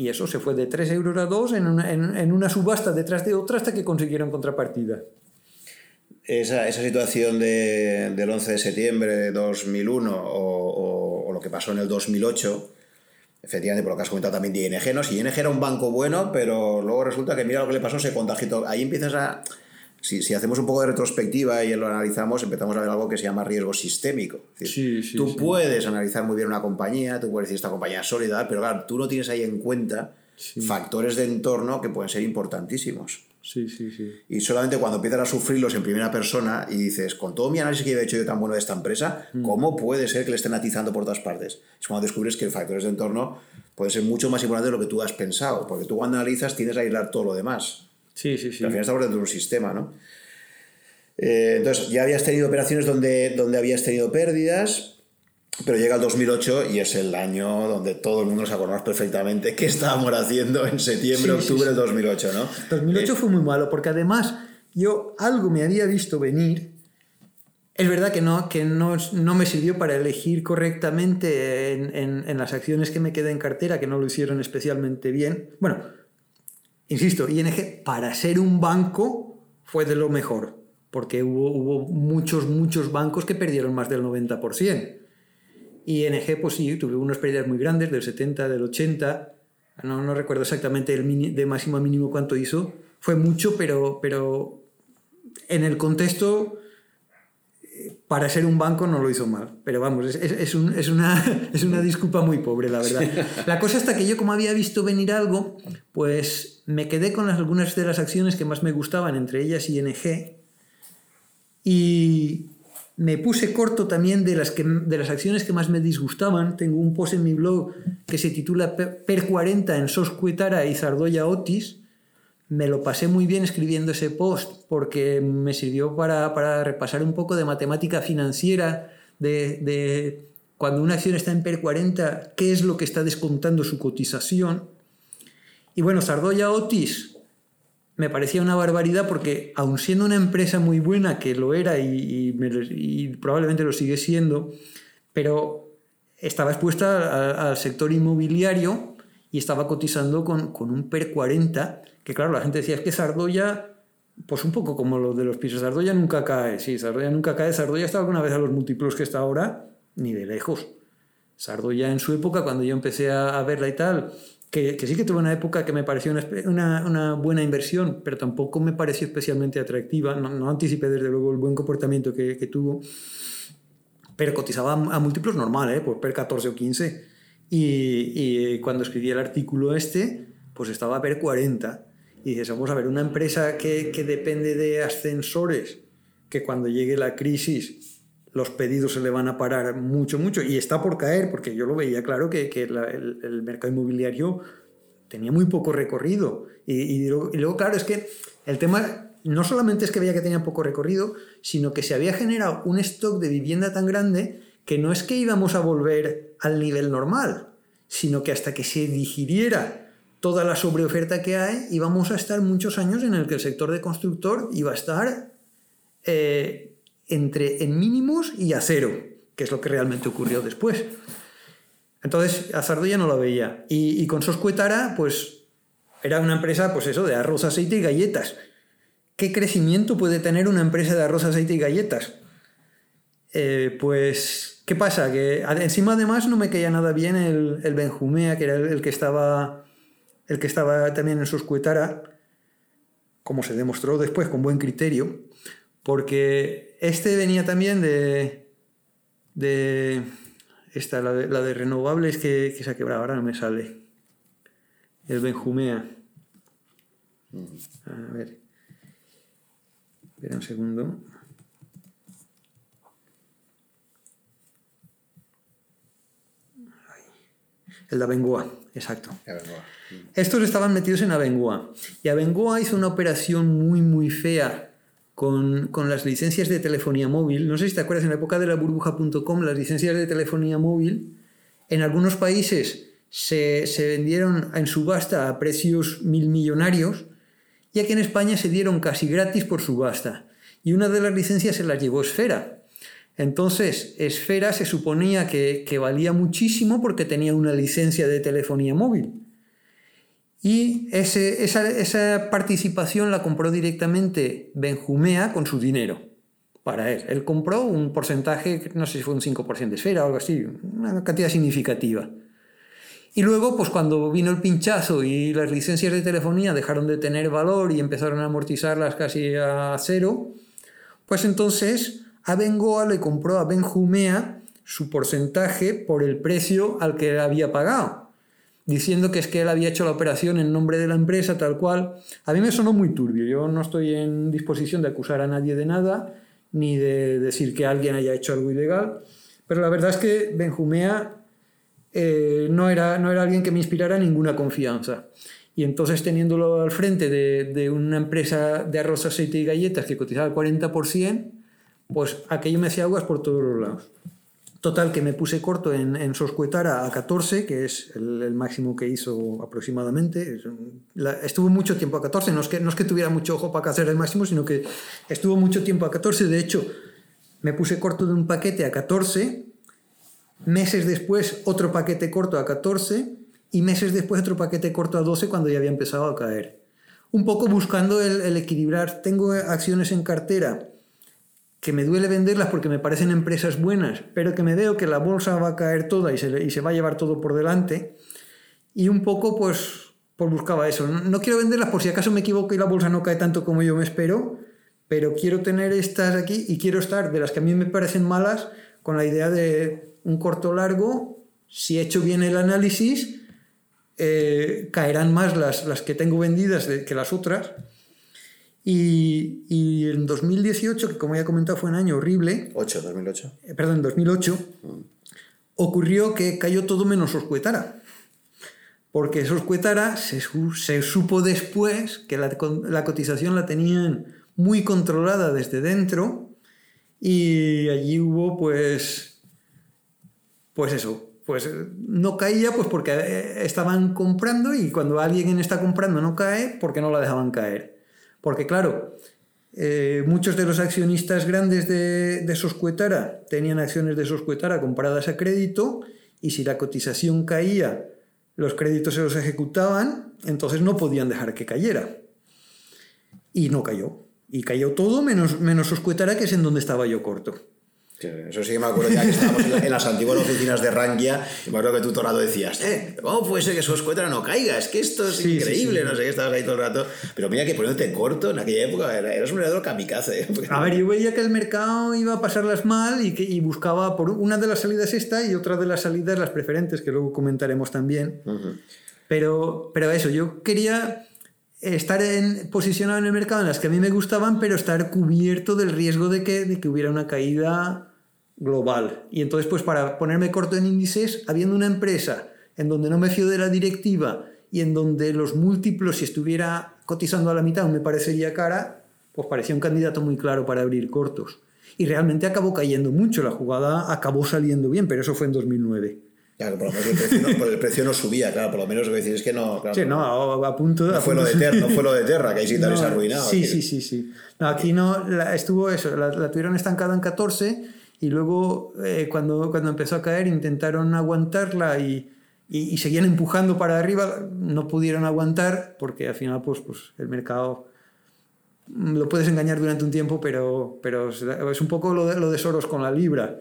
y eso se fue de 3 euros a 2 en una, en, en una subasta detrás de otra hasta que consiguieron contrapartida. Esa, esa situación de, del 11 de septiembre de 2001 o, o, o, lo que pasó en el 2008 Efectivamente, por lo que has comentado también de ING, ¿no? Si ING era un banco bueno, pero luego resulta que mira lo que le pasó, se contagió. Ahí empiezas a... Si, si, hacemos un poco de retrospectiva y lo analizamos, empezamos a ver algo que se llama riesgo sistémico. sí, sí, tú puedes analizar muy bien una compañía, tú puedes decir esta compañía es sólida, pero claro, tú no tienes ahí en cuenta factores de entorno que pueden ser importantísimos. Sí, sí, sí. Y solamente cuando empiezas a sufrirlos en primera persona y dices, con todo mi análisis que he hecho yo tan bueno de esta empresa, mm. ¿cómo puede ser que le estén atizando por todas partes? Es cuando descubres que factores de entorno pueden ser mucho más importantes de lo que tú has pensado, porque tú cuando analizas tienes a aislar todo lo demás. Sí, sí, sí. al final estamos dentro de un sistema, ¿no? Eh, entonces, ya habías tenido operaciones donde, donde habías tenido pérdidas, pero llega el 2008 y es el año donde todo el mundo se acordará perfectamente qué estábamos haciendo en septiembre, octubre del 2008, ¿no? 2008 fue muy malo porque además yo algo me había visto venir. Es verdad que no, que no, no me sirvió para elegir correctamente en, en, en, las acciones que me quedé en cartera, que no lo hicieron especialmente bien. Bueno, insisto, ING para ser un banco fue de lo mejor, porque hubo, hubo muchos, muchos bancos que perdieron más del 90%. Y NG, pues sí, tuve unas pérdidas muy grandes, del 70, del 80, no, no recuerdo exactamente el de máximo a mínimo cuánto hizo, fue mucho, pero, pero en el contexto, para ser un banco no lo hizo mal. Pero vamos, es, es, un, es, una, es una disculpa muy pobre, la verdad. La cosa hasta que yo, como había visto venir algo, pues me quedé con algunas de las acciones que más me gustaban, entre ellas ING. Y, me puse corto también de las, que, de las acciones que más me disgustaban. Tengo un post en mi blog que se titula Per 40 en Soscuetara y Zardoya Otis. Me lo pasé muy bien escribiendo ese post porque me sirvió para, para repasar un poco de matemática financiera, de, de, cuando una acción está en PER 40, qué es lo que está descontando su cotización. Y bueno, Zardoya Otis me parecía una barbaridad porque, aun siendo una empresa muy buena, que lo era y, probablemente lo sigue siendo, pero estaba expuesta al, sector inmobiliario y estaba cotizando con, un PER 40, que claro, la gente decía, es que Sardoya, pues un poco como lo de los pisos, Sardoya nunca cae, sí, Sardoya nunca cae, Sardoya está alguna vez a los múltiplos que está ahora, ni de lejos. Sardoya en su época, cuando yo empecé a verla y tal, que, sí que tuve una época que me pareció una, una, buena inversión, pero tampoco me pareció especialmente atractiva. No, no anticipé desde luego el buen comportamiento que, que tuvo, pero cotizaba a, múltiplos normales, ¿eh? por per 14 o 15. Y, cuando escribí el artículo este, pues estaba a per 40. Y dices, vamos a ver, una empresa que, que depende de ascensores, que cuando llegue la crisis los pedidos se le van a parar mucho, mucho, y está por caer, porque yo lo veía claro que, que el, mercado inmobiliario tenía muy poco recorrido. Y, y, luego, claro, es que el tema no solamente es que veía que tenía poco recorrido, sino que se había generado un stock de vivienda tan grande que no es que íbamos a volver al nivel normal, sino que hasta que se digiriera toda la sobreoferta que hay, íbamos a estar muchos años en el que el sector de constructor iba a estar eh, entre en mínimos y a cero, que es lo que realmente ocurrió después. Entonces, a Zardoya no la veía. Y, con Soscuetara, pues era una empresa, pues eso, de arroz, aceite y galletas. ¿Qué crecimiento puede tener una empresa de arroz, aceite y galletas? Eh, pues, ¿qué pasa? Que encima además no me caía nada bien el, el Benjumea, que era el, que estaba, el que estaba también en Soscuetara, como se demostró después con buen criterio, porque este venía también de. de esta, la de, renovables que, se ha quebrado, ahora no me sale. El Benjumea. A ver. Espera un segundo. El de Abengoa, exacto. Estos estaban metidos en Abengoa. Y Abengoa hizo una operación muy, muy fea con, con, las licencias de telefonía móvil. No sé si te acuerdas, en la época de la burbuja.com, las licencias de telefonía móvil en algunos países se, se, vendieron en subasta a precios mil millonarios y aquí en España se dieron casi gratis por subasta. Y una de las licencias se las llevó Esfera. Entonces, Esfera se suponía que, que valía muchísimo porque tenía una licencia de telefonía móvil. Y ese, esa, esa, participación la compró directamente Benjumea con su dinero para él. Él compró un porcentaje, no sé si fue un 5% de esfera o algo así, una cantidad significativa. Y luego, pues cuando vino el pinchazo y las licencias de telefonía dejaron de tener valor y empezaron a amortizarlas casi a cero, pues entonces Abengoa le compró a Benjumea su porcentaje por el precio al que había pagado, diciendo que es que él había hecho la operación en nombre de la empresa, tal cual. A mí me sonó muy turbio, yo no estoy en disposición de acusar a nadie de nada, ni de decir que alguien haya hecho algo ilegal, pero la verdad es que Benjumea eh, no, era, no era alguien que me inspirara ninguna confianza. Y entonces teniéndolo al frente de, de, una empresa de arroz, aceite y galletas que cotizaba el 40%, pues aquello me hacía aguas por todos los lados. Total, que me puse corto en, en Soscuetara a 14, que es el, máximo que hizo aproximadamente. Estuvo mucho tiempo a 14, no es, que, no es que tuviera mucho ojo para hacer el máximo, sino que estuvo mucho tiempo a 14. De hecho, me puse corto de un paquete a 14, meses después otro paquete corto a 14 y meses después otro paquete corto a 12 cuando ya había empezado a caer. Un poco buscando el equilibrar. Tengo acciones en cartera que me duele venderlas porque me parecen empresas buenas, pero que me veo que la bolsa va a caer toda y se, y se va a llevar todo por delante. Y un poco, pues, pues buscaba eso. No, quiero venderlas por si acaso me equivoco y la bolsa no cae tanto como yo me espero, pero quiero tener estas aquí y quiero estar de las que a mí me parecen malas con la idea de un corto largo. Si he hecho bien el análisis, eh, caerán más las, las que tengo vendidas que las otras y, y, en 2018, que como ya he comentado fue un año horrible. 8, 2008. Eh, perdón, 2008, mm. ocurrió que cayó todo menos Oscuetara. Porque Soscuetara se, se supo después que la, la, cotización la tenían muy controlada desde dentro y allí hubo pues pues eso pues no caía pues porque eh, estaban comprando y cuando alguien está comprando no cae porque no la dejaban caer porque claro, eh, muchos de los accionistas grandes de, de, Soscuetara tenían acciones de Soscuetara compradas a crédito y si la cotización caía, los créditos se los ejecutaban, entonces no podían dejar que cayera. Y no cayó. Y cayó todo menos, menos Soscuetara, que es en donde estaba yo corto. Eso sí que me acuerdo ya que estábamos en las antiguas oficinas de Rangia, y me acuerdo que tú todo el rato decías, eh, ¿cómo puede ser que su escuetra no caiga? Es que esto es sí, increíble, sí, sí. no sé qué, estabas ahí todo el rato. Pero mira que poniéndote corto en aquella época eras un verdadero kamikaze. ¿eh? A ver, yo veía que el mercado iba a pasarlas mal y, que, y buscaba por una de las salidas esta y otra de las salidas las preferentes, que luego comentaremos también. Uh -huh. pero, pero eso, yo quería estar en, posicionado en el mercado en las que a mí me gustaban, pero estar cubierto del riesgo de que, de que hubiera una caída global. Y entonces, pues para ponerme corto en índices, habiendo una empresa en donde no me fío de la directiva y en donde los múltiplos, si estuviera cotizando a la mitad, me parecería cara, pues parecía un candidato muy claro para abrir cortos. Y realmente acabó cayendo mucho, la jugada acabó saliendo bien, pero eso fue en 2009. Claro, por lo menos el precio no, el precio no subía, claro, por lo menos lo que decir es que no. Claro, sí, no, a punto no, a fue punto... Lo de Terra, no fue lo de Terra, que ahí sí te no, habéis arruinado. Sí, sí, sí, sí. No, aquí no, la, estuvo eso, la, la tuvieron estancada en 14 y luego eh, cuando, cuando empezó a caer intentaron aguantarla y, y, y, seguían empujando para arriba, no pudieron aguantar porque al final pues, pues el mercado lo puedes engañar durante un tiempo, pero, pero es un poco lo de, lo de Soros con la libra.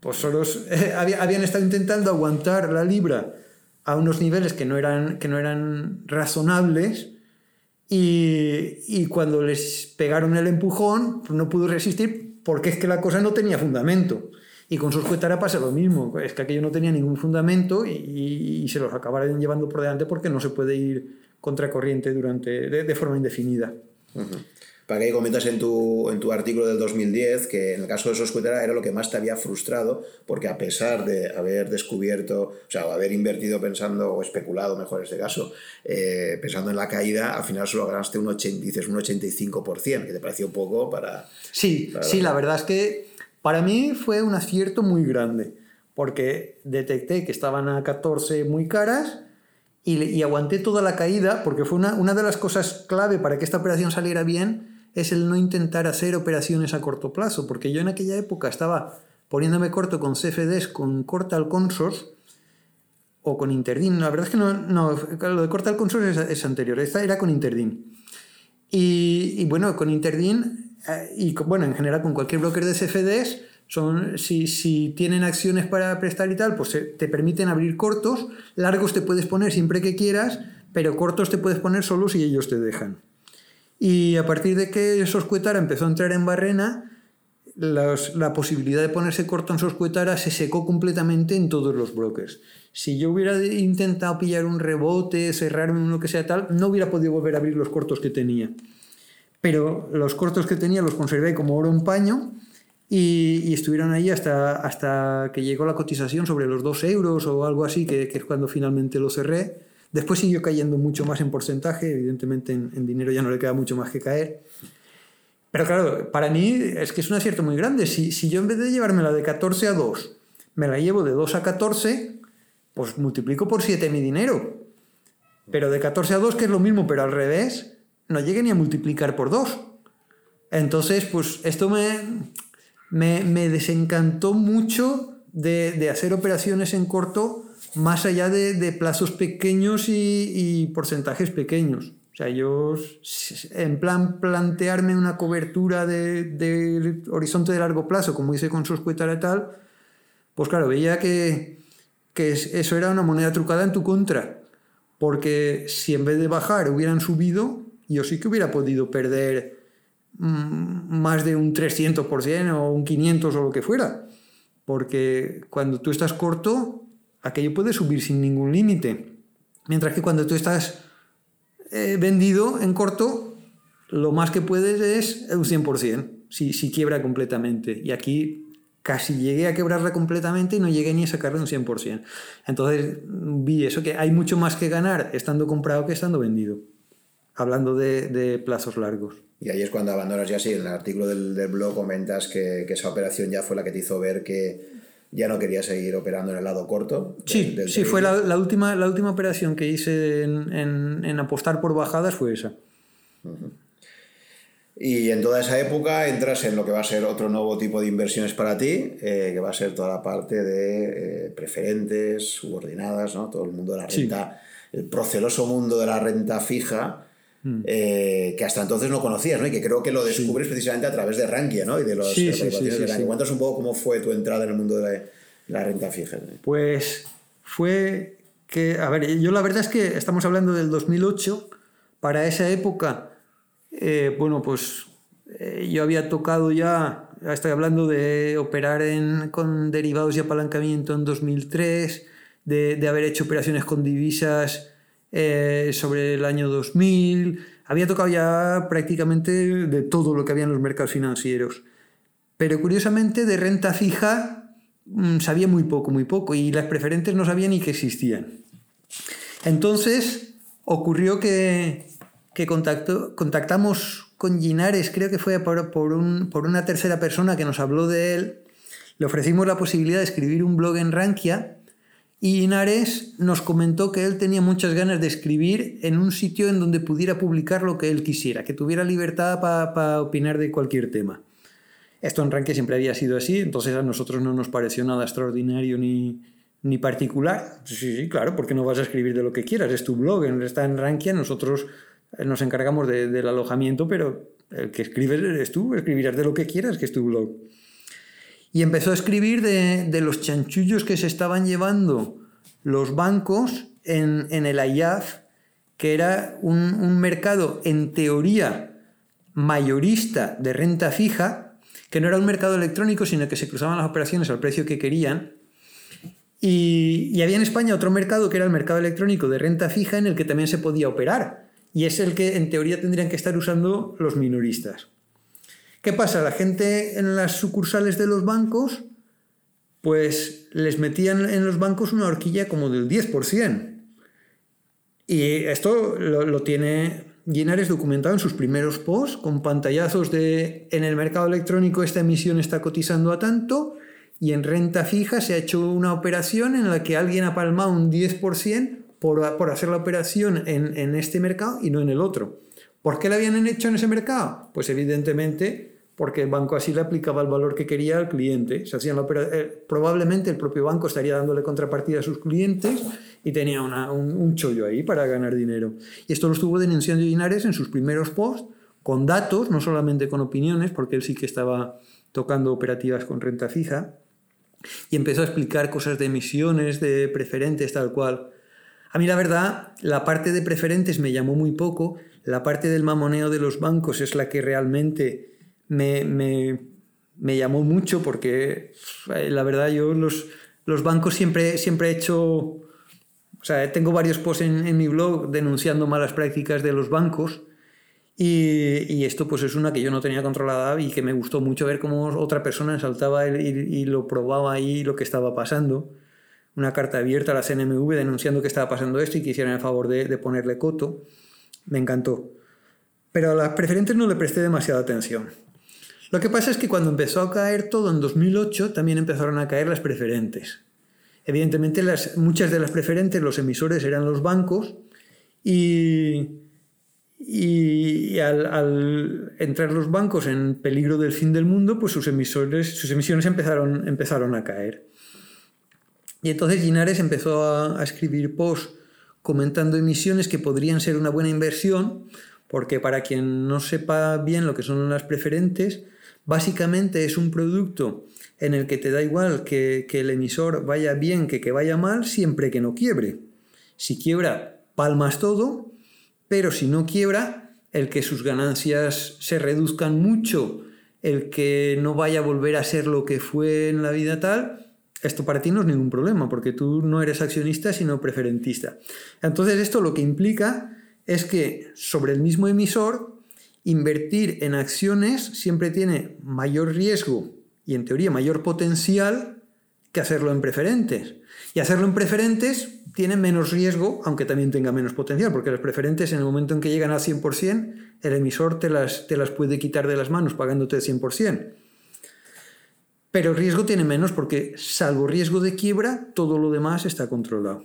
Pues Soros eh, había, habían estado intentando aguantar la libra a unos niveles que no eran, que no eran razonables y, y cuando les pegaron el empujón pues no pudo resistir porque es que la cosa no tenía fundamento. Y con Soscuetara pasa lo mismo, es que aquello no tenía ningún fundamento y, se los acabaron llevando por delante porque no se puede ir contracorriente durante, de, forma indefinida. Para que comentas en tu, en tu artículo del 2010 que en el caso de Soscuetara era lo que más te había frustrado porque a pesar de haber descubierto, o sea, haber invertido pensando o especulado, mejor en este caso, eh, pensando en la caída, al final solo ganaste un, 80, dices, un 85%, que te pareció poco para... Sí, para sí, la verdad es que para mí fue un acierto muy grande porque detecté que estaban a 14 muy caras y, y aguanté toda la caída porque fue una, una de las cosas clave para que esta operación saliera bien es el no intentar hacer operaciones a corto plazo, porque yo en aquella época estaba poniéndome corto con CFDs, con Cortal Consors o con Interdin. La verdad es que no, no lo de Cortal Consors es, es, anterior, esta era con Interdin. Y, bueno, con Interdin eh, y bueno, en general con cualquier broker de CFDs, Son, si, si tienen acciones para prestar y tal, pues te permiten abrir cortos, largos te puedes poner siempre que quieras, pero cortos te puedes poner solo si ellos te dejan. Y a partir de que Soscuetara empezó a entrar en Barrena, la posibilidad de ponerse corto en Soscuetara se secó completamente en todos los brokers. Si yo hubiera intentado pillar un rebote, cerrarme uno que sea tal, no hubiera podido volver a abrir los cortos que tenía. Pero los cortos que tenía los conservé como oro en paño y, estuvieron ahí hasta, hasta que llegó la cotización sobre los 2 euros o algo así, que, que es cuando finalmente lo cerré. Después siguió cayendo mucho más en porcentaje, evidentemente en, dinero ya no le queda mucho más que caer. Pero claro, para mí es que es un acierto muy grande. Si, si yo en vez de llevármela de 14 a 2, me la llevo de 2 a 14, pues multiplico por 7 mi dinero. Pero de 14 a 2, que es lo mismo, pero al revés, no llegue ni a multiplicar por 2. Entonces, pues esto me, me, me desencantó mucho de, de hacer operaciones en corto más allá de, plazos pequeños y, porcentajes pequeños. O sea, yo, en plan, plantearme una cobertura de, horizonte de largo plazo, como hice con Soscuetara y tal, pues claro, veía que, que eso era una moneda trucada en tu contra. Porque si en vez de bajar hubieran subido, yo sí que hubiera podido perder mm, más de un 300% o un 500% o lo que fuera. Porque cuando tú estás corto, aquello puede subir sin ningún límite. Mientras que cuando tú estás eh, vendido en corto, lo más que puedes es un 100%, si, si quiebra completamente. Y aquí casi llegué a quebrarla completamente y no llegué ni a sacarle un 100%. Entonces vi eso, que hay mucho más que ganar estando comprado que estando vendido, hablando de, plazos largos. Y ahí es cuando abandonas ya, sí, en el artículo del, del blog comentas que, que, esa operación ya fue la que te hizo ver que, ya no quería seguir operando en el lado corto. Sí, sí fue la, última, la última operación que hice en, apostar por bajadas fue esa. Y en toda esa época entras en lo que va a ser otro nuevo tipo de inversiones para ti, eh, que va a ser toda la parte de eh, preferentes, subordinadas, ¿no? todo el mundo de la renta, el proceloso mundo de la renta fija, Mm. Eh, que hasta entonces no conocías, ¿no? Y que creo que lo descubres precisamente a través de Rankia, ¿no? Y de los sí, sí, de Cuéntanos un poco cómo fue tu entrada en el mundo de la, renta fija. Pues fue que, a ver, yo la verdad es que estamos hablando del 2008, para esa época, eh, bueno, pues eh, yo había tocado ya, estoy hablando de operar en, con derivados y apalancamiento en 2003, de, de haber hecho operaciones con divisas eh, sobre el año 2000. Había tocado ya prácticamente de todo lo que había en los mercados financieros. Pero curiosamente de renta fija mm, sabía muy poco, muy poco, y las preferentes no sabía ni que existían. Entonces ocurrió que, que contactamos con Ginares, creo que fue por, un, por una tercera persona que nos habló de él. Le ofrecimos la posibilidad de escribir un blog en Rankia y Inares nos comentó que él tenía muchas ganas de escribir en un sitio en donde pudiera publicar lo que él quisiera, que tuviera libertad para opinar de cualquier tema. Esto en Rankia siempre había sido así, entonces a nosotros no nos pareció nada extraordinario ni, ni particular. Sí, sí, claro, porque no vas a escribir de lo que quieras, es tu blog, está en Rankia, nosotros nos encargamos del alojamiento, pero el que escribes eres tú, escribirás de lo que quieras, que es tu blog y empezó a escribir de, los chanchullos que se estaban llevando los bancos en, el IAF, que era un, mercado en teoría mayorista de renta fija, que no era un mercado electrónico, sino que se cruzaban las operaciones al precio que querían. Y, y, había en España otro mercado que era el mercado electrónico de renta fija en el que también se podía operar. Y es el que en teoría tendrían que estar usando los minoristas. ¿Qué pasa? La gente en las sucursales de los bancos, pues les metían en los bancos una horquilla como del 10%. Y esto lo, tiene Ginares documentado en sus primeros posts, con pantallazos de en el mercado electrónico esta emisión está cotizando a tanto, y en renta fija se ha hecho una operación en la que alguien ha palmado un 10% por, por hacer la operación en, en este mercado y no en el otro. ¿Por qué la habían hecho en ese mercado? Pues evidentemente porque el banco así le aplicaba el valor que quería al cliente. Se hacían eh, probablemente el propio banco estaría dándole contrapartida a sus clientes y tenía un, un, chollo ahí para ganar dinero. Y esto lo estuvo denunciando Linares en sus primeros posts con datos, no solamente con opiniones, porque él sí que estaba tocando operativas con renta fija, y empezó a explicar cosas de emisiones, de preferentes, tal cual. A mí la verdad, la parte de preferentes me llamó muy poco, la parte del mamoneo de los bancos es la que realmente me, me, llamó mucho porque eh, la verdad yo los, los bancos siempre, siempre he hecho, o sea, tengo varios posts en, en mi blog denunciando malas prácticas de los bancos y, esto pues es una que yo no tenía controlada y que me gustó mucho ver cómo otra persona saltaba y, y, lo probaba ahí lo que estaba pasando. Una carta abierta a la CNMV denunciando que estaba pasando esto y que hicieran el favor de, de ponerle coto. Me encantó. Pero a las preferentes no le presté demasiada atención. Lo que pasa es que cuando empezó a caer todo en 2008 también empezaron a caer las preferentes. Evidentemente las, muchas de las preferentes, los emisores eran los bancos y y al, entrar los bancos en peligro del fin del mundo, pues sus, emisores, sus emisiones empezaron, empezaron a caer. Y entonces Ginares empezó a, a escribir posts comentando emisiones que podrían ser una buena inversión, porque para quien no sepa bien lo que son las preferentes, básicamente es un producto en el que te da igual que, el emisor vaya bien que que vaya mal, siempre que no quiebre. Si quiebra, palmas todo, pero si no quiebra, el que sus ganancias se reduzcan mucho, el que no vaya a volver a ser lo que fue en la vida tal, esto para ti no es ningún problema, porque tú no eres accionista, sino preferentista. Entonces esto lo que implica es que sobre el mismo emisor, invertir en acciones siempre tiene mayor riesgo y en teoría mayor potencial que hacerlo en preferentes. Y hacerlo en preferentes tiene menos riesgo, aunque también tenga menos potencial, porque las preferentes en el momento en que llegan al 100%, el emisor te las, te las puede quitar de las manos pagándote el 100%. Pero el riesgo tiene menos porque, salvo riesgo de quiebra, todo lo demás está controlado.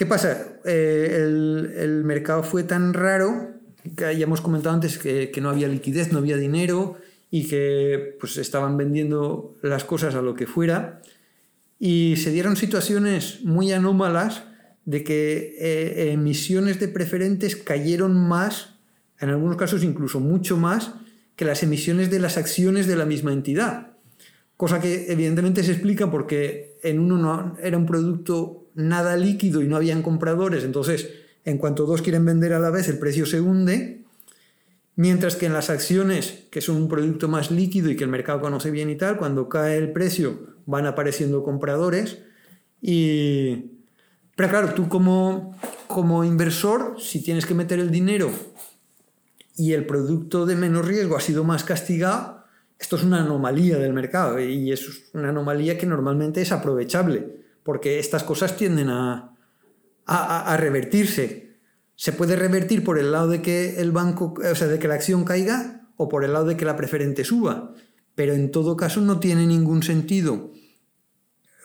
¿Qué pasa? Eh, el, mercado fue tan raro, que ya hemos comentado antes que, que, no había liquidez, no había dinero y que pues, estaban vendiendo las cosas a lo que fuera y se dieron situaciones muy anómalas de que eh, emisiones de preferentes cayeron más, en algunos casos incluso mucho más, que las emisiones de las acciones de la misma entidad. Cosa que evidentemente se explica porque en uno no, era un producto nada líquido y no habían compradores, entonces en cuanto dos quieren vender a la vez el precio se hunde, mientras que en las acciones, que son un producto más líquido y que el mercado conoce bien y tal, cuando cae el precio van apareciendo compradores y... Pero claro, tú como, como inversor, si tienes que meter el dinero y el producto de menos riesgo ha sido más castigado, esto es una anomalía del mercado y es una anomalía que normalmente es aprovechable, porque estas cosas tienden a, a, revertirse. Se puede revertir por el lado de que el banco, o sea, de que la acción caiga o por el lado de que la preferente suba, pero en todo caso no tiene ningún sentido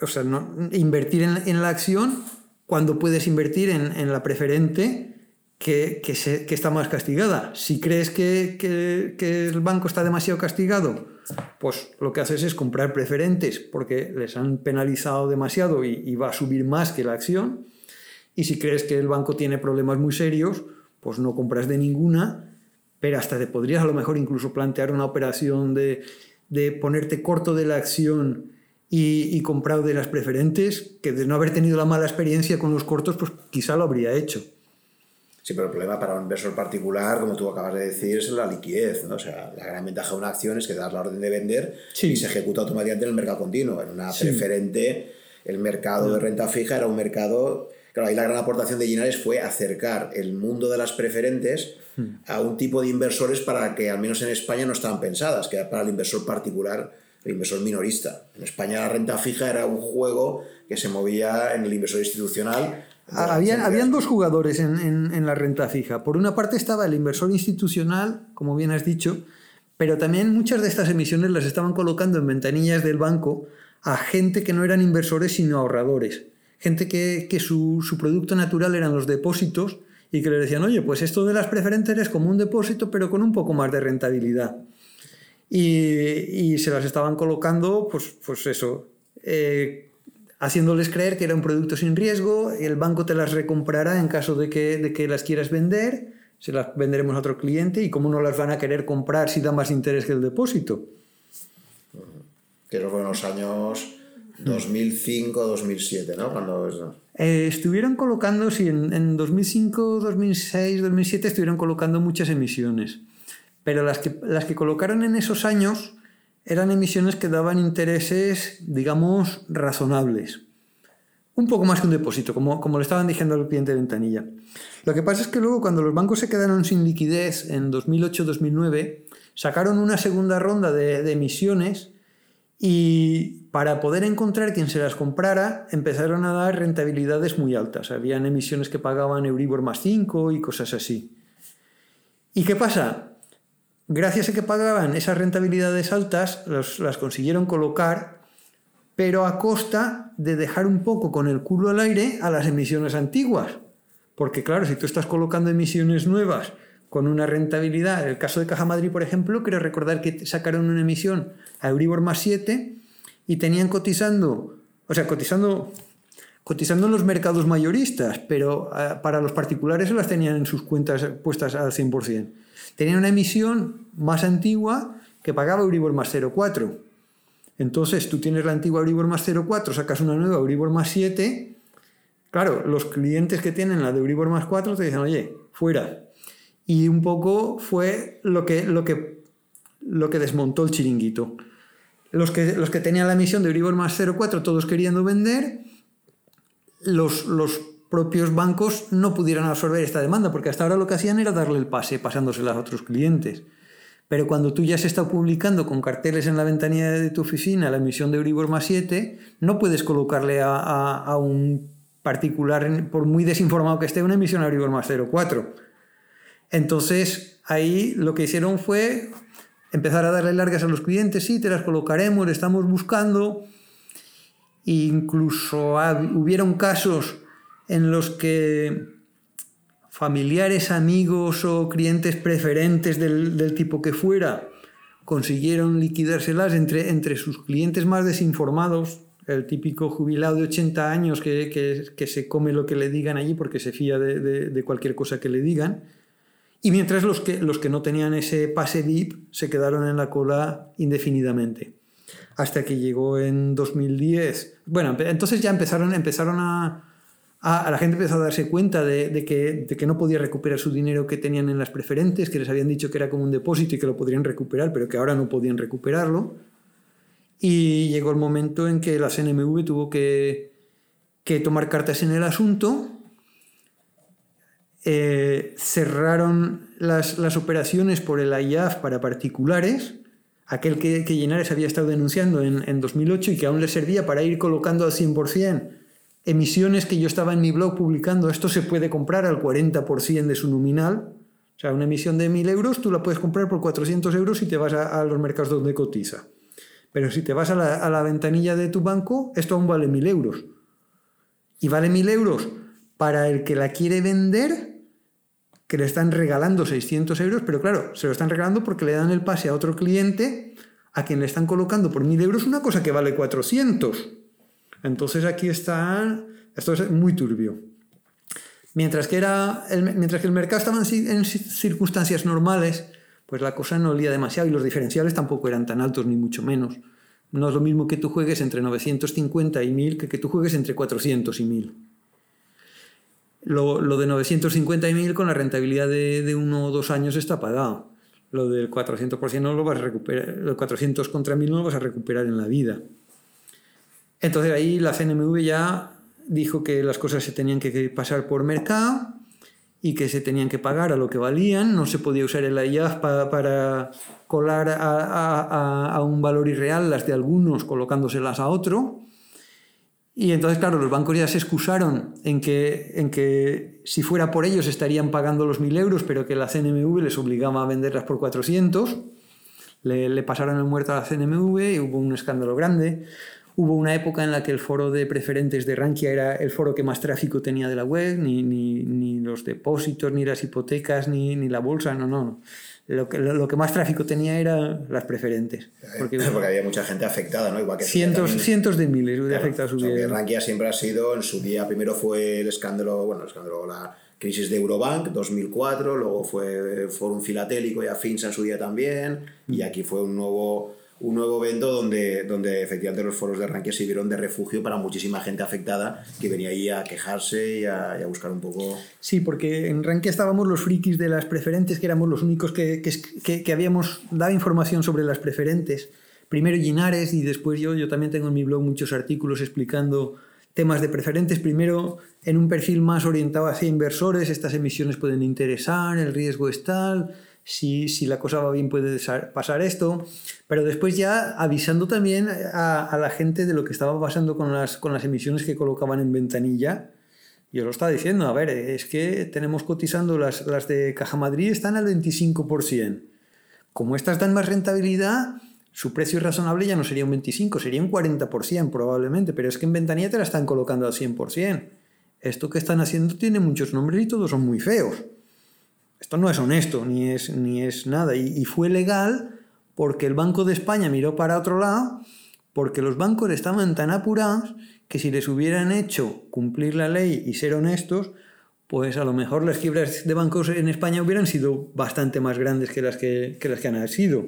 o sea, invertir en, la acción cuando puedes invertir en, la preferente que, está más castigada. Si crees que, el banco está demasiado castigado, pues lo que haces es comprar preferentes porque les han penalizado demasiado y, va a subir más que la acción. Y si crees que el banco tiene problemas muy serios, pues no compras de ninguna, pero hasta te podrías a lo mejor incluso plantear una operación de, de ponerte corto de la acción y, comprado de las preferentes, que de no haber tenido la mala experiencia con los cortos, pues quizá lo habría hecho. Sí, pero el problema para un inversor particular, como tú acabas de decir, es la liquidez. ¿no? O sea, la gran ventaja de una acción es que das la orden de vender y se ejecuta automáticamente en el mercado continuo. En una preferente, el mercado de renta fija era un mercado. Claro, ahí la gran aportación de Ginares fue acercar el mundo de las preferentes hmm. a un tipo de inversores para que, al menos en España, no estaban pensadas, que era para el inversor particular el inversor minorista. En España la renta fija era un juego que se movía en el inversor institucional. Habían, habían dos jugadores en, en, la renta fija. Por una parte estaba el inversor institucional, como bien has dicho, pero también muchas de estas emisiones las estaban colocando en ventanillas del banco a gente que no eran inversores sino ahorradores. Gente que, que su, su, producto natural eran los depósitos y que le decían, oye, pues esto de las preferentes es como un depósito pero con un poco más de rentabilidad y, se las estaban colocando, pues, pues eso, eh, haciéndoles creer que era un producto sin riesgo, el banco te las recomprará en caso de que, de que las quieras vender, se las venderemos a otro cliente y cómo no las van a querer comprar si da más interés que el depósito. Que esos fueron los años 2005, 2007, ¿no? Cuando... Eh, estuvieron colocando, sí, en, en 2005, 2006, 2007 estuvieron colocando muchas emisiones. Pero las que, las que colocaron en esos años eran emisiones que daban intereses, digamos, razonables. Un poco más que un depósito, como, como le estaban diciendo al cliente de ventanilla. Lo que pasa es que luego, cuando los bancos se quedaron sin liquidez en 2008-2009, sacaron una segunda ronda de, de emisiones y para poder encontrar quien se las comprara, empezaron a dar rentabilidades muy altas. Habían emisiones que pagaban Euribor más 5 y cosas así. ¿Y qué pasa? Gracias a que pagaban esas rentabilidades altas, las consiguieron colocar, pero a costa de dejar un poco con el culo al aire a las emisiones antiguas. Porque claro, si tú estás colocando emisiones nuevas con una rentabilidad. En el caso de Caja Madrid, por ejemplo, quiero recordar que sacaron una emisión a Euribor más 7 y tenían cotizando, o sea, cotizando, cotizando en los mercados mayoristas, pero ah, para los particulares las tenían en sus cuentas puestas al 100%. Tenían una emisión más antigua que pagaba Euribor más 0,4. Entonces tú tienes la antigua Euribor más 0,4, sacas una nueva Euribor más 7. Claro, los clientes que tienen la de Euribor más 4 te dicen, oye, fuera, y un poco fue lo que, lo que, lo que desmontó el chiringuito. Los que, los que tenían la emisión de Euribor más 0,4, todos queriendo vender, los, los propios bancos no pudieron absorber esta demanda, porque hasta ahora lo que hacían era darle el pase, pasándosela a otros clientes. Pero cuando tú ya se está publicando con carteles en la ventanilla de tu oficina la emisión de Euribor más 7, no puedes colocarle a, a, a un particular, por muy desinformado que esté, una emisión a Euribor más 0,4 entonces, ahí lo que hicieron fue empezar a darle largas a los clientes, sí, te las colocaremos, estamos buscando. incluso hubieron casos en los que familiares, amigos o clientes preferentes del, tipo que fuera consiguieron liquidárselas entre, entre sus clientes más desinformados, el típico jubilado de 80 años que, se come lo que le digan allí porque se fía de cualquier cosa que le digan y mientras los que, los que no tenían ese pase VIP se quedaron en la cola indefinidamente. Hasta que llegó en 2010. Bueno, entonces ya empezaron, empezaron a, a, la gente empezó a darse cuenta de, que, de, que, no podía recuperar su dinero que tenían en las preferentes, que les habían dicho que era como un depósito y que lo podrían recuperar, pero que ahora no podían recuperarlo. Y llegó el momento en que la CNMV tuvo que, que tomar cartas en el asunto eh, cerraron las, operaciones por el IAF para particulares, aquel que, que Llenares había estado denunciando en, 2008 y que aún le servía para ir colocando al 100% emisiones que yo estaba en mi blog publicando, esto se puede comprar al 40% de su nominal, o sea, una emisión de 1.000 euros tú la puedes comprar por 400 euros si te vas a, los mercados donde cotiza. Pero si te vas a la, a la ventanilla de tu banco, esto aún vale 1.000 euros. Y vale 1.000 euros para el que la quiere vender que le están regalando 600 euros, pero claro, se lo están regalando porque le dan el pase a otro cliente a quien le están colocando por 1000 euros una cosa que vale 400. Entonces aquí está, esto es muy turbio. Mientras que, era el, mientras que el mercado estaba en, circunstancias normales, pues la cosa no olía demasiado y los diferenciales tampoco eran tan altos ni mucho menos. No es lo mismo que tú juegues entre 950 y 1000 que que tú juegues entre 400 y 1000 lo, lo de 950 y 1000 con la rentabilidad de, uno o dos años está pagado. Lo del 400% no lo vas a recuperar, los 400 contra 1000 no lo vas a recuperar en la vida. Entonces ahí la CNMV ya dijo que las cosas se tenían que pasar por mercado y que se tenían que pagar a lo que valían, no se podía usar el IAF para, colar a, a, a, un valor irreal las de algunos colocándoselas a otro. Y entonces, claro, los bancos ya se excusaron en que, en que si fuera por ellos estarían pagando los 1.000 euros, pero que la CNMV les obligaba a venderlas por 400. Le, pasaron el muerto a la CNMV y hubo un escándalo grande. Hubo una época en la que el foro de preferentes de Rankia era el foro que más tráfico tenía de la web, ni, ni, ni los depósitos, ni las hipotecas, ni, ni la bolsa, no, no, no lo que, lo que más tráfico tenía era las preferentes. Porque, porque había mucha gente afectada, ¿no? Igual que cientos, cientos de miles de afectados. Rankia siempre ha sido, en su día, primero fue el escándalo, bueno, el escándalo, la, crisis de Eurobank 2004, luego fue Forum Filatélico y Afinsa en su día también, y aquí fue un nuevo un nuevo evento donde, donde efectivamente los foros de Rankia sirvieron de refugio para muchísima gente afectada que venía ahí a quejarse y a, buscar un poco... Sí, porque en Rankia estábamos los frikis de las preferentes, que éramos los únicos que, que, que, habíamos dado información sobre las preferentes. Primero Ginares y después yo, yo también tengo en mi blog muchos artículos explicando temas de preferentes. Primero en un perfil más orientado hacia inversores, estas emisiones pueden interesar, el riesgo es tal si, si la cosa va bien puede pasar esto, pero después ya avisando también a, la gente de lo que estaba pasando con las, con las emisiones que colocaban en ventanilla. Yo lo estaba diciendo, a ver, es que tenemos cotizando las, las de Caja Madrid están al 25%. Como estas dan más rentabilidad, su precio razonable ya no sería un 25, sería un 40% probablemente, pero es que en ventanilla te la están colocando al 100%. Esto que están haciendo tiene muchos nombres y todos son muy feos esto no es honesto ni es, ni es nada. Y, fue legal porque el Banco de España miró para otro lado, porque los bancos estaban tan apurados que si les hubieran hecho cumplir la ley y ser honestos, pues a lo mejor las quiebras de bancos en España hubieran sido bastante más grandes que las que, las que han sido.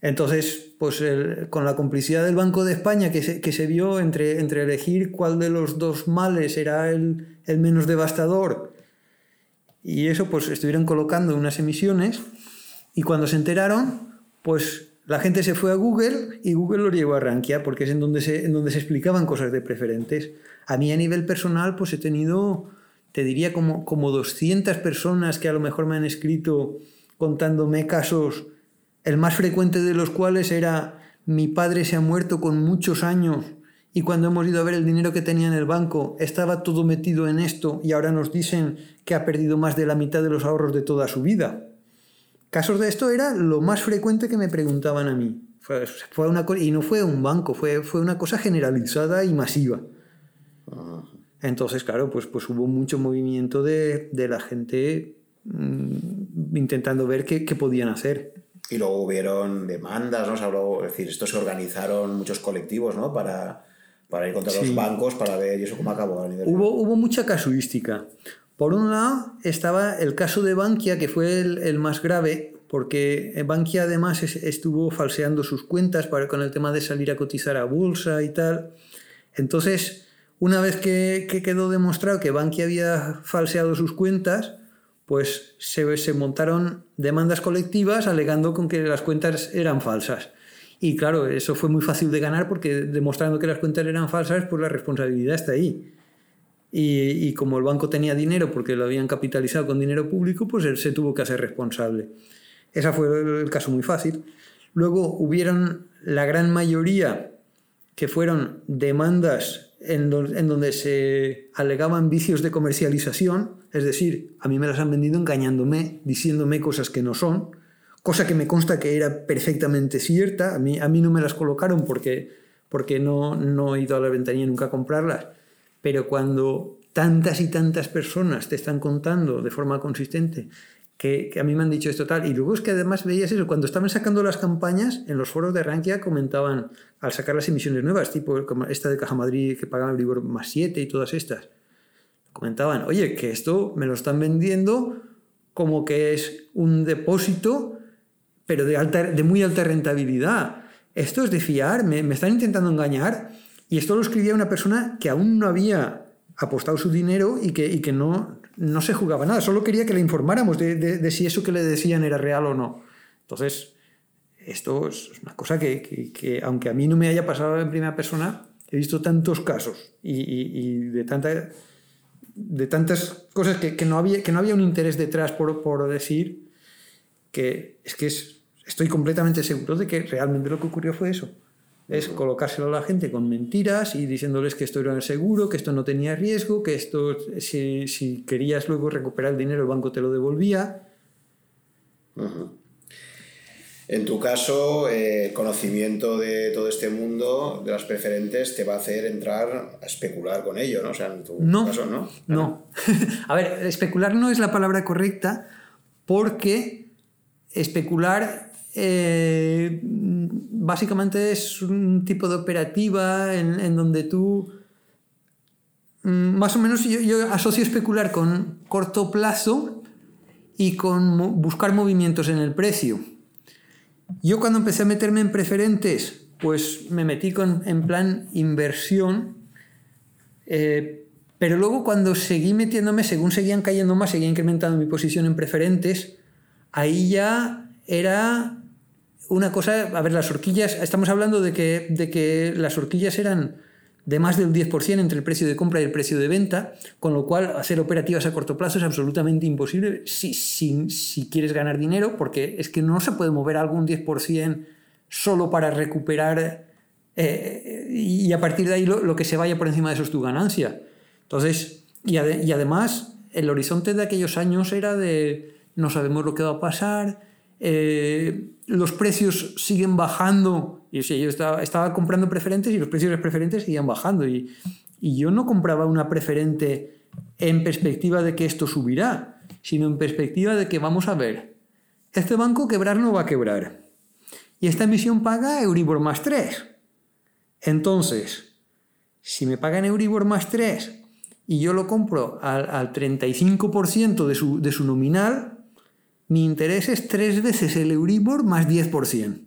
Entonces, pues con la complicidad del Banco de España que se, que se vio entre, entre elegir cuál de los dos males era el, el menos devastador y eso pues estuvieron colocando unas emisiones y cuando se enteraron, pues la gente se fue a Google y Google lo llevó a Rankia porque es en donde se, en donde se explicaban cosas de preferentes. A mí a nivel personal pues he tenido, te diría como, como 200 personas que a lo mejor me han escrito contándome casos, el más frecuente de los cuales era mi padre se ha muerto con muchos años y cuando hemos ido a ver el dinero que tenía en el banco, estaba todo metido en esto y ahora nos dicen que ha perdido más de la mitad de los ahorros de toda su vida. Casos de esto era lo más frecuente que me preguntaban a mí. Fue, una, y no fue un banco, fue, fue una cosa generalizada y masiva. Entonces, claro, pues, pues hubo mucho movimiento de, de la gente mm, intentando ver qué, qué, podían hacer. Y luego hubieron demandas, ¿no? es decir, esto se organizaron muchos colectivos, ¿no? Para, para ir contra los bancos, para ver y eso cómo acabó. hubo, hubo mucha casuística. Por un lado estaba el caso de Bankia, que fue el, más grave, porque Bankia además estuvo falseando sus cuentas para, con el tema de salir a cotizar a bolsa y tal. Entonces, una vez que, quedó demostrado que Bankia había falseado sus cuentas, pues se, se montaron demandas colectivas alegando con que las cuentas eran falsas. Y claro, eso fue muy fácil de ganar porque demostrando que las cuentas eran falsas, pues la responsabilidad está ahí. Y, como el banco tenía dinero porque lo habían capitalizado con dinero público, pues él se tuvo que hacer responsable. Ese fue el caso muy fácil. Luego hubieron la gran mayoría que fueron demandas en, en, donde se alegaban vicios de comercialización, es decir, a mí me las han vendido engañándome, diciéndome cosas que no son, cosa que me consta que era perfectamente cierta. A mí, a mí no me las colocaron porque, porque no, no he ido a la ventanilla nunca a comprarlas. Pero cuando tantas y tantas personas te están contando de forma consistente que, que, a mí me han dicho esto tal, y luego es que además veías eso, cuando estaban sacando las campañas, en los foros de Rankia comentaban, al sacar las emisiones nuevas, tipo como esta de Caja Madrid que pagaba Libro más 7 y todas estas, comentaban, oye, que esto me lo están vendiendo como que es un depósito pero de, alta, de muy alta rentabilidad. Esto es de fiar, me, me están intentando engañar. Y esto lo escribía una persona que aún no había apostado su dinero y que, y que no, no se jugaba nada, solo quería que le informáramos de, de, si eso que le decían era real o no. Entonces, esto es una cosa que, que, que, aunque a mí no me haya pasado en primera persona, he visto tantos casos y, y, y de, tanta, de tantas cosas que, no había, que no había un interés detrás por, por decir que es que estoy completamente seguro de que realmente lo que ocurrió fue eso. Es colocárselo a la gente con mentiras y diciéndoles que esto era seguro, que esto no tenía riesgo, que esto, si, si querías luego recuperar el dinero, el banco te lo devolvía. En tu caso, el eh, conocimiento de todo este mundo, de las preferentes, te va a hacer entrar a especular con ello, ¿no? O sea, en tu caso, ¿no? No. a ver, especular no es la palabra correcta porque especular eh, básicamente es un tipo de operativa en, donde tú mm, más o menos yo, yo asocio especular con corto plazo y con buscar movimientos en el precio. Yo cuando empecé a meterme en preferentes, pues me metí con, en plan inversión, eh, pero luego cuando seguí metiéndome, según seguían cayendo más, seguía incrementando mi posición en preferentes, ahí ya era una cosa, a ver, las horquillas, estamos hablando de que, de que las horquillas eran de más del 10% entre el precio de compra y el precio de venta, con lo cual hacer operativas a corto plazo es absolutamente imposible si, si, si quieres ganar dinero, porque es que no se puede mover algún 10% solo para recuperar eh, y a partir de ahí lo, que se vaya por encima de eso es tu ganancia. Entonces, y, y además, el horizonte de aquellos años era de no sabemos lo que va a pasar, eh, los precios siguen bajando. Y, yo estaba, estaba, comprando preferentes y los precios de preferentes seguían bajando. Y, yo no compraba una preferente en perspectiva de que esto subirá, sino en perspectiva de que vamos a ver, este banco quebrar no va a quebrar. Y esta emisión paga Euribor más 3. Entonces, si me pagan Euribor más 3 y yo lo compro al, al 35% de su, de su nominal, mi interés es tres veces el Euribor más 10%.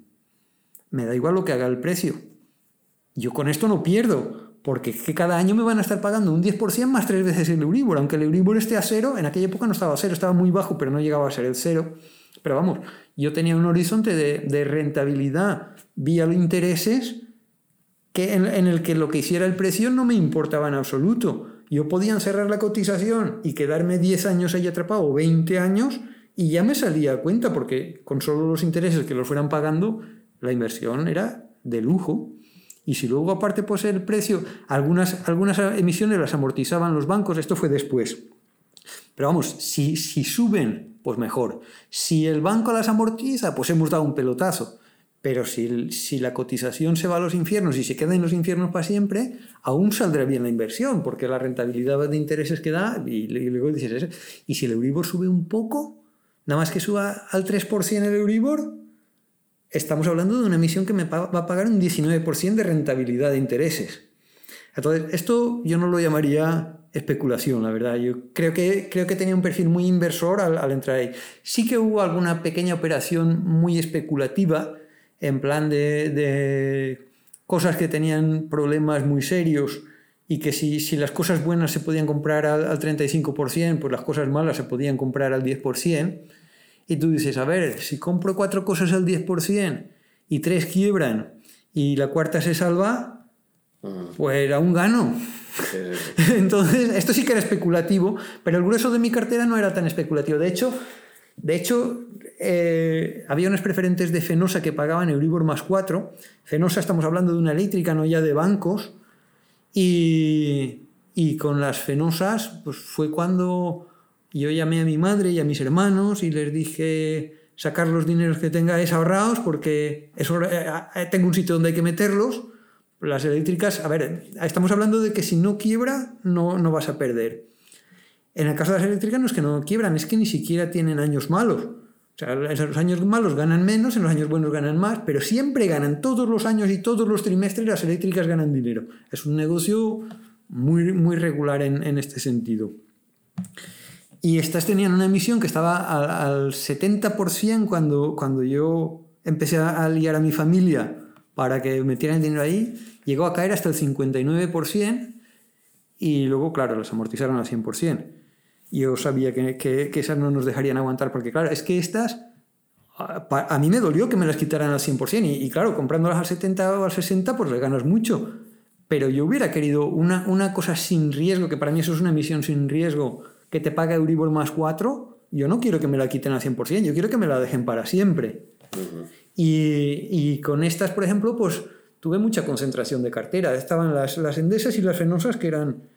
Me da igual lo que haga el precio. Yo con esto no pierdo, porque que cada año me van a estar pagando un 10% más tres veces el Euribor. Aunque el Euribor esté a cero, en aquella época no estaba a cero, estaba muy bajo, pero no llegaba a ser el cero. Pero vamos, yo tenía un horizonte de, rentabilidad vía los intereses que en, en, el que lo que hiciera el precio no me importaba en absoluto. Yo podía cerrar la cotización y quedarme 10 años ahí atrapado o 20 años y ya me salía a cuenta porque con solo los intereses que los fueran pagando, la inversión era de lujo. Y si luego aparte pues el precio, algunas, algunas emisiones las amortizaban los bancos, esto fue después. Pero vamos, si, si suben, pues mejor. Si el banco las amortiza, pues hemos dado un pelotazo. Pero si, si, la cotización se va a los infiernos y se queda en los infiernos para siempre, aún saldrá bien la inversión, porque la rentabilidad de intereses que da, y luego dices, y si el Euribor sube un poco, nada más que suba al 3% el Euribor, estamos hablando de una emisión que me va a pagar un 19% de rentabilidad de intereses. Entonces, esto yo no lo llamaría especulación, la verdad. Yo creo que, creo que tenía un perfil muy inversor al, entrar ahí. Sí que hubo alguna pequeña operación muy especulativa, en plan de, de cosas que tenían problemas muy serios y que si, si, las cosas buenas se podían comprar al, al, 35%, pues las cosas malas se podían comprar al 10%. Y tú dices, a ver, si compro cuatro cosas al 10% y tres quiebran y la cuarta se salva, pues aún gano. Entonces, esto sí que era especulativo, pero el grueso de mi cartera no era tan especulativo. De hecho, de hecho eh, había unas preferentes de Fenosa que pagaban Euribor más 4. Fenosa estamos hablando de una eléctrica, no ya de bancos y, y con las fenosas, pues fue cuando yo llamé a mi madre y a mis hermanos y les dije sacar los dineros que tengáis ahorrados porque eh, eh, tengo un sitio donde hay que meterlos. Las eléctricas, a ver, estamos hablando de que si no quiebra, no, no vas a perder. En el caso de las eléctricas no es que no quiebran, es que ni siquiera tienen años malos. O sea, en los años malos ganan menos, en los años buenos ganan más, pero siempre ganan todos los años y todos los trimestres las eléctricas ganan dinero. Es un negocio muy, muy regular en, en este sentido. Y estas tenían una emisión que estaba al, al 70% cuando, cuando yo empecé a liar a mi familia para que metieran dinero ahí, llegó a caer hasta el 59% y luego, claro, las amortizaron al 100% yo sabía que, que, esas no nos dejarían aguantar, porque claro, es que estas, a, mí me dolió que me las quitaran al 100%, y, y, claro, comprándolas al 70 o al 60, pues le ganas mucho. Pero yo hubiera querido una, una cosa sin riesgo, que para mí eso es una emisión sin riesgo, que te paga Euribor más 4, yo no quiero que me la quiten al 100%, yo quiero que me la dejen para siempre. y, y, con estas, por ejemplo, pues tuve mucha concentración de cartera. Estaban las, las endesas y las fenosas que eran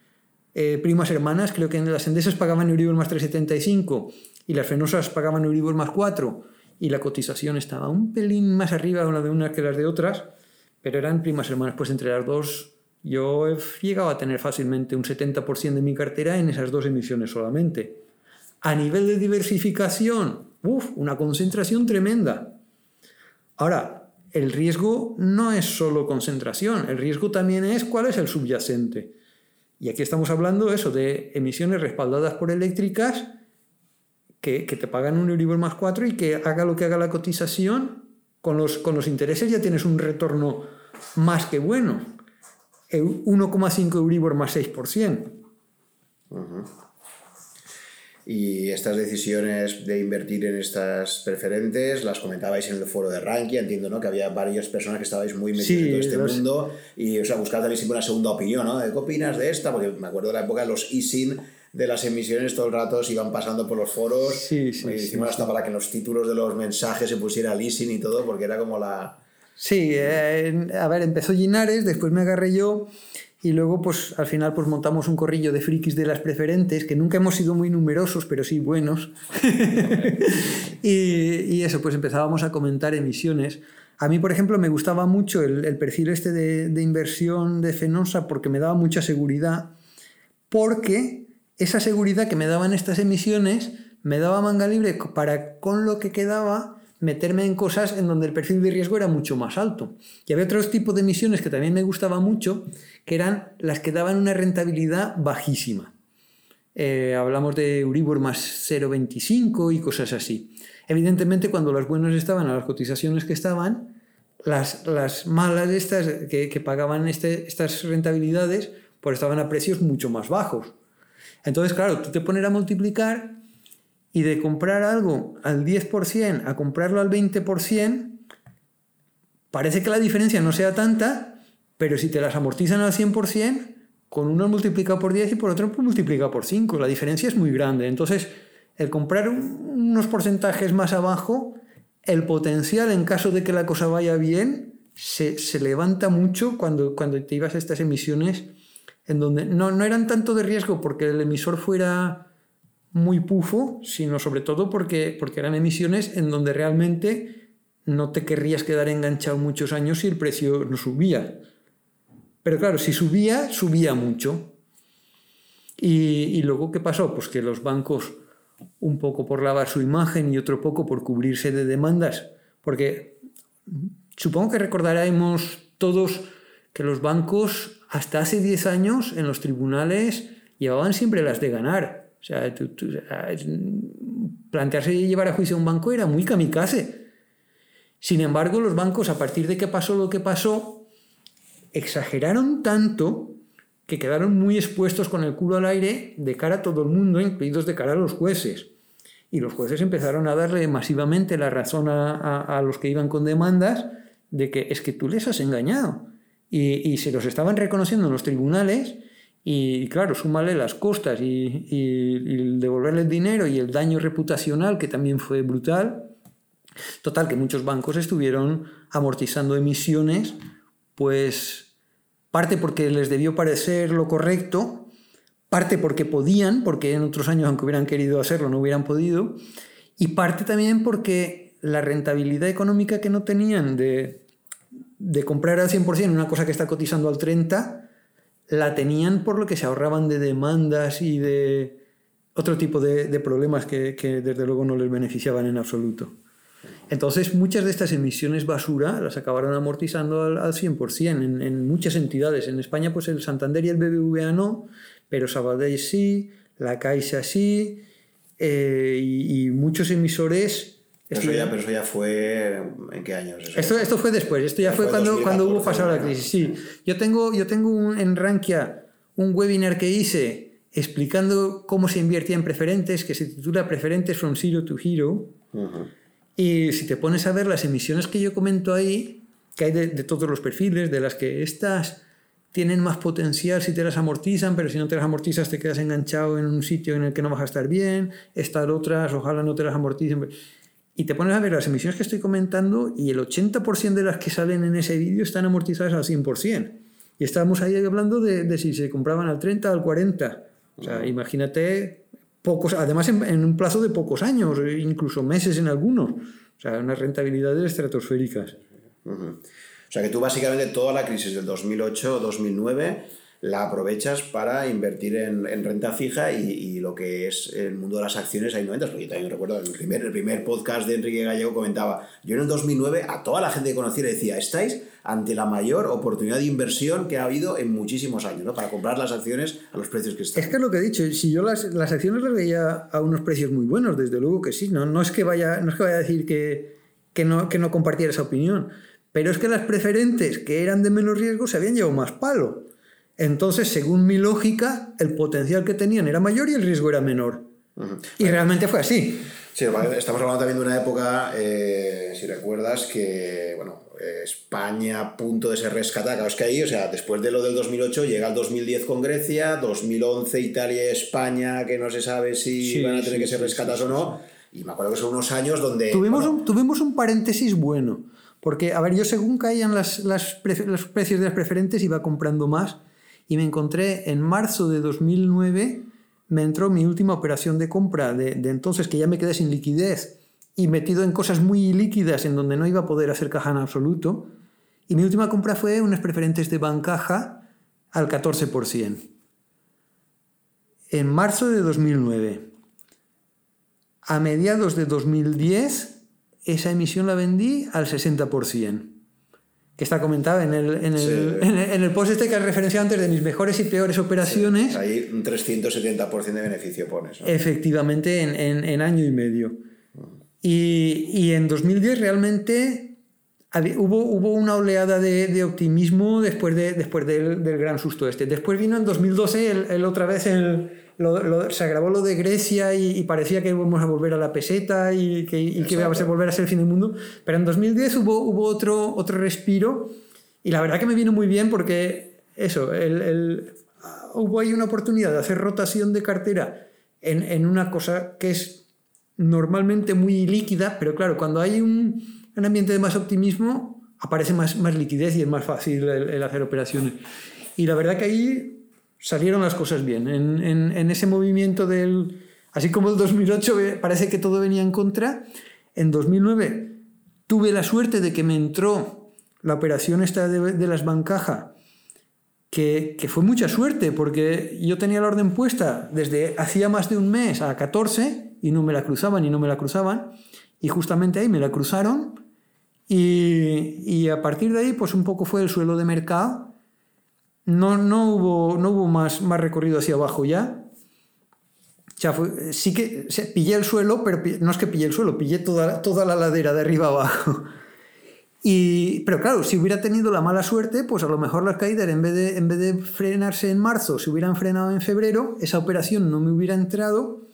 eh, primas hermanas, creo que las endesas pagaban Euribor más 3,75 y las fenosas pagaban Euribor más 4 y la cotización estaba un pelín más arriba una de unas que las de otras, pero eran primas hermanas. Pues entre las dos yo he llegado a tener fácilmente un 70% de mi cartera en esas dos emisiones solamente. A nivel de diversificación, uff, una concentración tremenda. Ahora, el riesgo no es solo concentración, el riesgo también es cuál es el subyacente. Y aquí estamos hablando eso, de emisiones respaldadas por eléctricas que, te pagan un Euribor más 4 y que haga lo que haga la cotización, con los, con los intereses ya tienes un retorno más que bueno. 1,5 Euribor más 6%. Y estas decisiones de invertir en estas preferentes las comentabais en el foro de Rankia, entiendo, ¿no? Que había varias personas que estabais muy metidos en todo este mundo y, o sea, buscar también siempre una segunda opinión, ¿no? ¿Qué opinas de esta? Porque me acuerdo de la época de los easing de las emisiones todo el rato se iban pasando por los foros. Sí, sí, y hicimos hasta para que los títulos de los mensajes se pusiera leasing y todo, porque era como la... Sí, eh, a ver, empezó Ginares, después me agarré yo y luego, pues al final, pues montamos un corrillo de frikis de las preferentes, que nunca hemos sido muy numerosos, pero sí buenos. y, eso, pues empezábamos a comentar emisiones. A mí, por ejemplo, me gustaba mucho el, perfil este de, inversión de Fenosa porque me daba mucha seguridad, porque esa seguridad que me daban estas emisiones me daba manga libre para con lo que quedaba meterme en cosas en donde el perfil de riesgo era mucho más alto. Y había otros tipos de emisiones que también me gustaba mucho, que eran las que daban una rentabilidad bajísima. Eh, hablamos de Euribor más 0,25 y cosas así. Evidentemente, cuando los buenos estaban a las cotizaciones que estaban, las, las malas estas que, que pagaban este, estas rentabilidades, pues estaban a precios mucho más bajos. Entonces, claro, tú te pones a multiplicar y de comprar algo al 10% a comprarlo al 20%, parece que la diferencia no sea tanta, pero si te las amortizan al 100%, con uno multiplicado por 10 y por otro multiplicado por 5, la diferencia es muy grande. Entonces, el comprar unos porcentajes más abajo, el potencial en caso de que la cosa vaya bien, se, levanta mucho cuando, cuando te ibas a estas emisiones en donde no, no eran tanto de riesgo porque el emisor fuera muy pufo, sino sobre todo porque, porque eran emisiones en donde realmente no te querrías quedar enganchado muchos años si el precio no subía. Pero claro, si subía, subía mucho. Y, luego, ¿qué pasó? Pues que los bancos, un poco por lavar su imagen y otro poco por cubrirse de demandas, porque supongo que recordaremos todos que los bancos hasta hace 10 años en los tribunales llevaban siempre las de ganar. O sea, plantearse llevar a juicio a un banco era muy kamikaze. Sin embargo, los bancos, a partir de que pasó lo que pasó, exageraron tanto que quedaron muy expuestos con el culo al aire de cara a todo el mundo, incluidos de cara a los jueces. Y los jueces empezaron a darle masivamente la razón a, los que iban con demandas de que es que tú les has engañado. Y, y se los estaban reconociendo en los tribunales y claro, súmale las costas y, y, devolverle el dinero y el daño reputacional, que también fue brutal. Total, que muchos bancos estuvieron amortizando emisiones, pues parte porque les debió parecer lo correcto, parte porque podían, porque en otros años, aunque hubieran querido hacerlo, no hubieran podido, y parte también porque la rentabilidad económica que no tenían de, de comprar al 100% una cosa que está cotizando al 30%, la tenían por lo que se ahorraban de demandas y de otro tipo de, problemas que, desde luego no les beneficiaban en absoluto. Entonces muchas de estas emisiones basura las acabaron amortizando al, 100% en, en, muchas entidades. En España pues el Santander y el BBVA no, pero Sabadell sí, la Caixa sí, eh, y muchos emisores eso ya, pero eso ya fue. ¿En qué años? esto, esto fue después, esto ya, fue, cuando, cuando hubo pasado la crisis. Sí, yo tengo, yo tengo en Rankia un webinar que hice explicando cómo se invertía en preferentes, que se titula Preferentes from Zero to Hero. Y si te pones a ver las emisiones que yo comento ahí, que hay de, de, todos los perfiles, de las que estas tienen más potencial si te las amortizan, pero si no te las amortizas te quedas enganchado en un sitio en el que no vas a estar bien, estas otras ojalá no te las amorticen y te pones a ver las emisiones que estoy comentando y el 80% de las que salen en ese vídeo están amortizadas al 100%. Y estábamos ahí hablando de, si se compraban al 30 o al 40. O sea, imagínate pocos, además en, un plazo de pocos años, incluso meses en algunos. O sea, unas rentabilidades estratosféricas. O sea, que tú básicamente toda la crisis del 2008-2009 la aprovechas para invertir en, renta fija y, lo que es el mundo de las acciones hay no. Porque yo también recuerdo el primer, el primer podcast de Enrique Gallego comentaba, yo en el 2009 a toda la gente que conocía le decía, estáis ante la mayor oportunidad de inversión que ha habido en muchísimos años, ¿no? Para comprar las acciones a los precios que están. Es que es lo que he dicho, si yo las, las acciones las veía a unos precios muy buenos, desde luego que sí, no, no, es, que vaya, no es que vaya a decir que, que, no, que no compartiera esa opinión, pero es que las preferentes que eran de menos riesgo se habían llevado más palo. Entonces, según mi lógica, el potencial que tenían era mayor y el riesgo era menor. Y realmente fue así. Sí, estamos hablando también de una época, eh, si recuerdas, que bueno, España a punto de ser rescatada. Es que ahí, o sea, después de lo del 2008 llega el 2010 con Grecia, 2011 Italia y España, que no se sabe si van a tener que ser rescatadas o no. Y me acuerdo que son unos años donde... Tuvimos, un, tuvimos un paréntesis bueno, porque, a ver, yo según caían las, las los precios de las preferentes iba comprando más y me encontré en marzo de 2009, me entró mi última operación de compra de, entonces que ya me quedé sin liquidez y metido en cosas muy líquidas en donde no iba a poder hacer caja en absoluto. Y mi última compra fue unas preferentes de bancaja al 14%. En marzo de 2009. A mediados de 2010, esa emisión la vendí al 60% que está comentado en el, en el, en el, post este que has referenciado antes de mis mejores y peores operaciones. ahí un 370% de beneficio pones. Efectivamente, en, en, año y medio. Y, y en 2010 realmente hubo, hubo una oleada de, de, optimismo después, de, después del, del, gran susto este. Después vino en 2012 el, el otra vez el, se agravó lo de Grecia y, parecía que íbamos a volver a la peseta y que, y que iba a volver a ser el fin del mundo. Pero en 2010 hubo, hubo otro, otro respiro y la verdad que me vino muy bien porque eso, el, hubo ahí una oportunidad de hacer rotación de cartera en, en, una cosa que es normalmente muy líquida, pero claro, cuando hay un, un ambiente de más optimismo, aparece más, más liquidez y es más fácil el hacer operaciones. Y la verdad que ahí salieron las cosas bien. En, en, ese movimiento del... Así como el 2008 parece que todo venía en contra, en 2009 tuve la suerte de que me entró la operación esta de, de las bancaja, que, que, fue mucha suerte, porque yo tenía la orden puesta desde hacía más de un mes a 14 y no me la cruzaban y no me la cruzaban, y justamente ahí me la cruzaron, y, y a partir de ahí pues un poco fue el suelo de mercado, no, no hubo, no hubo más, más recorrido hacia abajo ya. sí que pillé el suelo, pero no es que pillé el suelo, pillé toda, toda la ladera de arriba abajo. Y, pero claro, si hubiera tenido la mala suerte, pues a lo mejor las caídas, en vez, de, en vez de frenarse en marzo, se hubieran frenado en febrero, esa operación no me hubiera entrado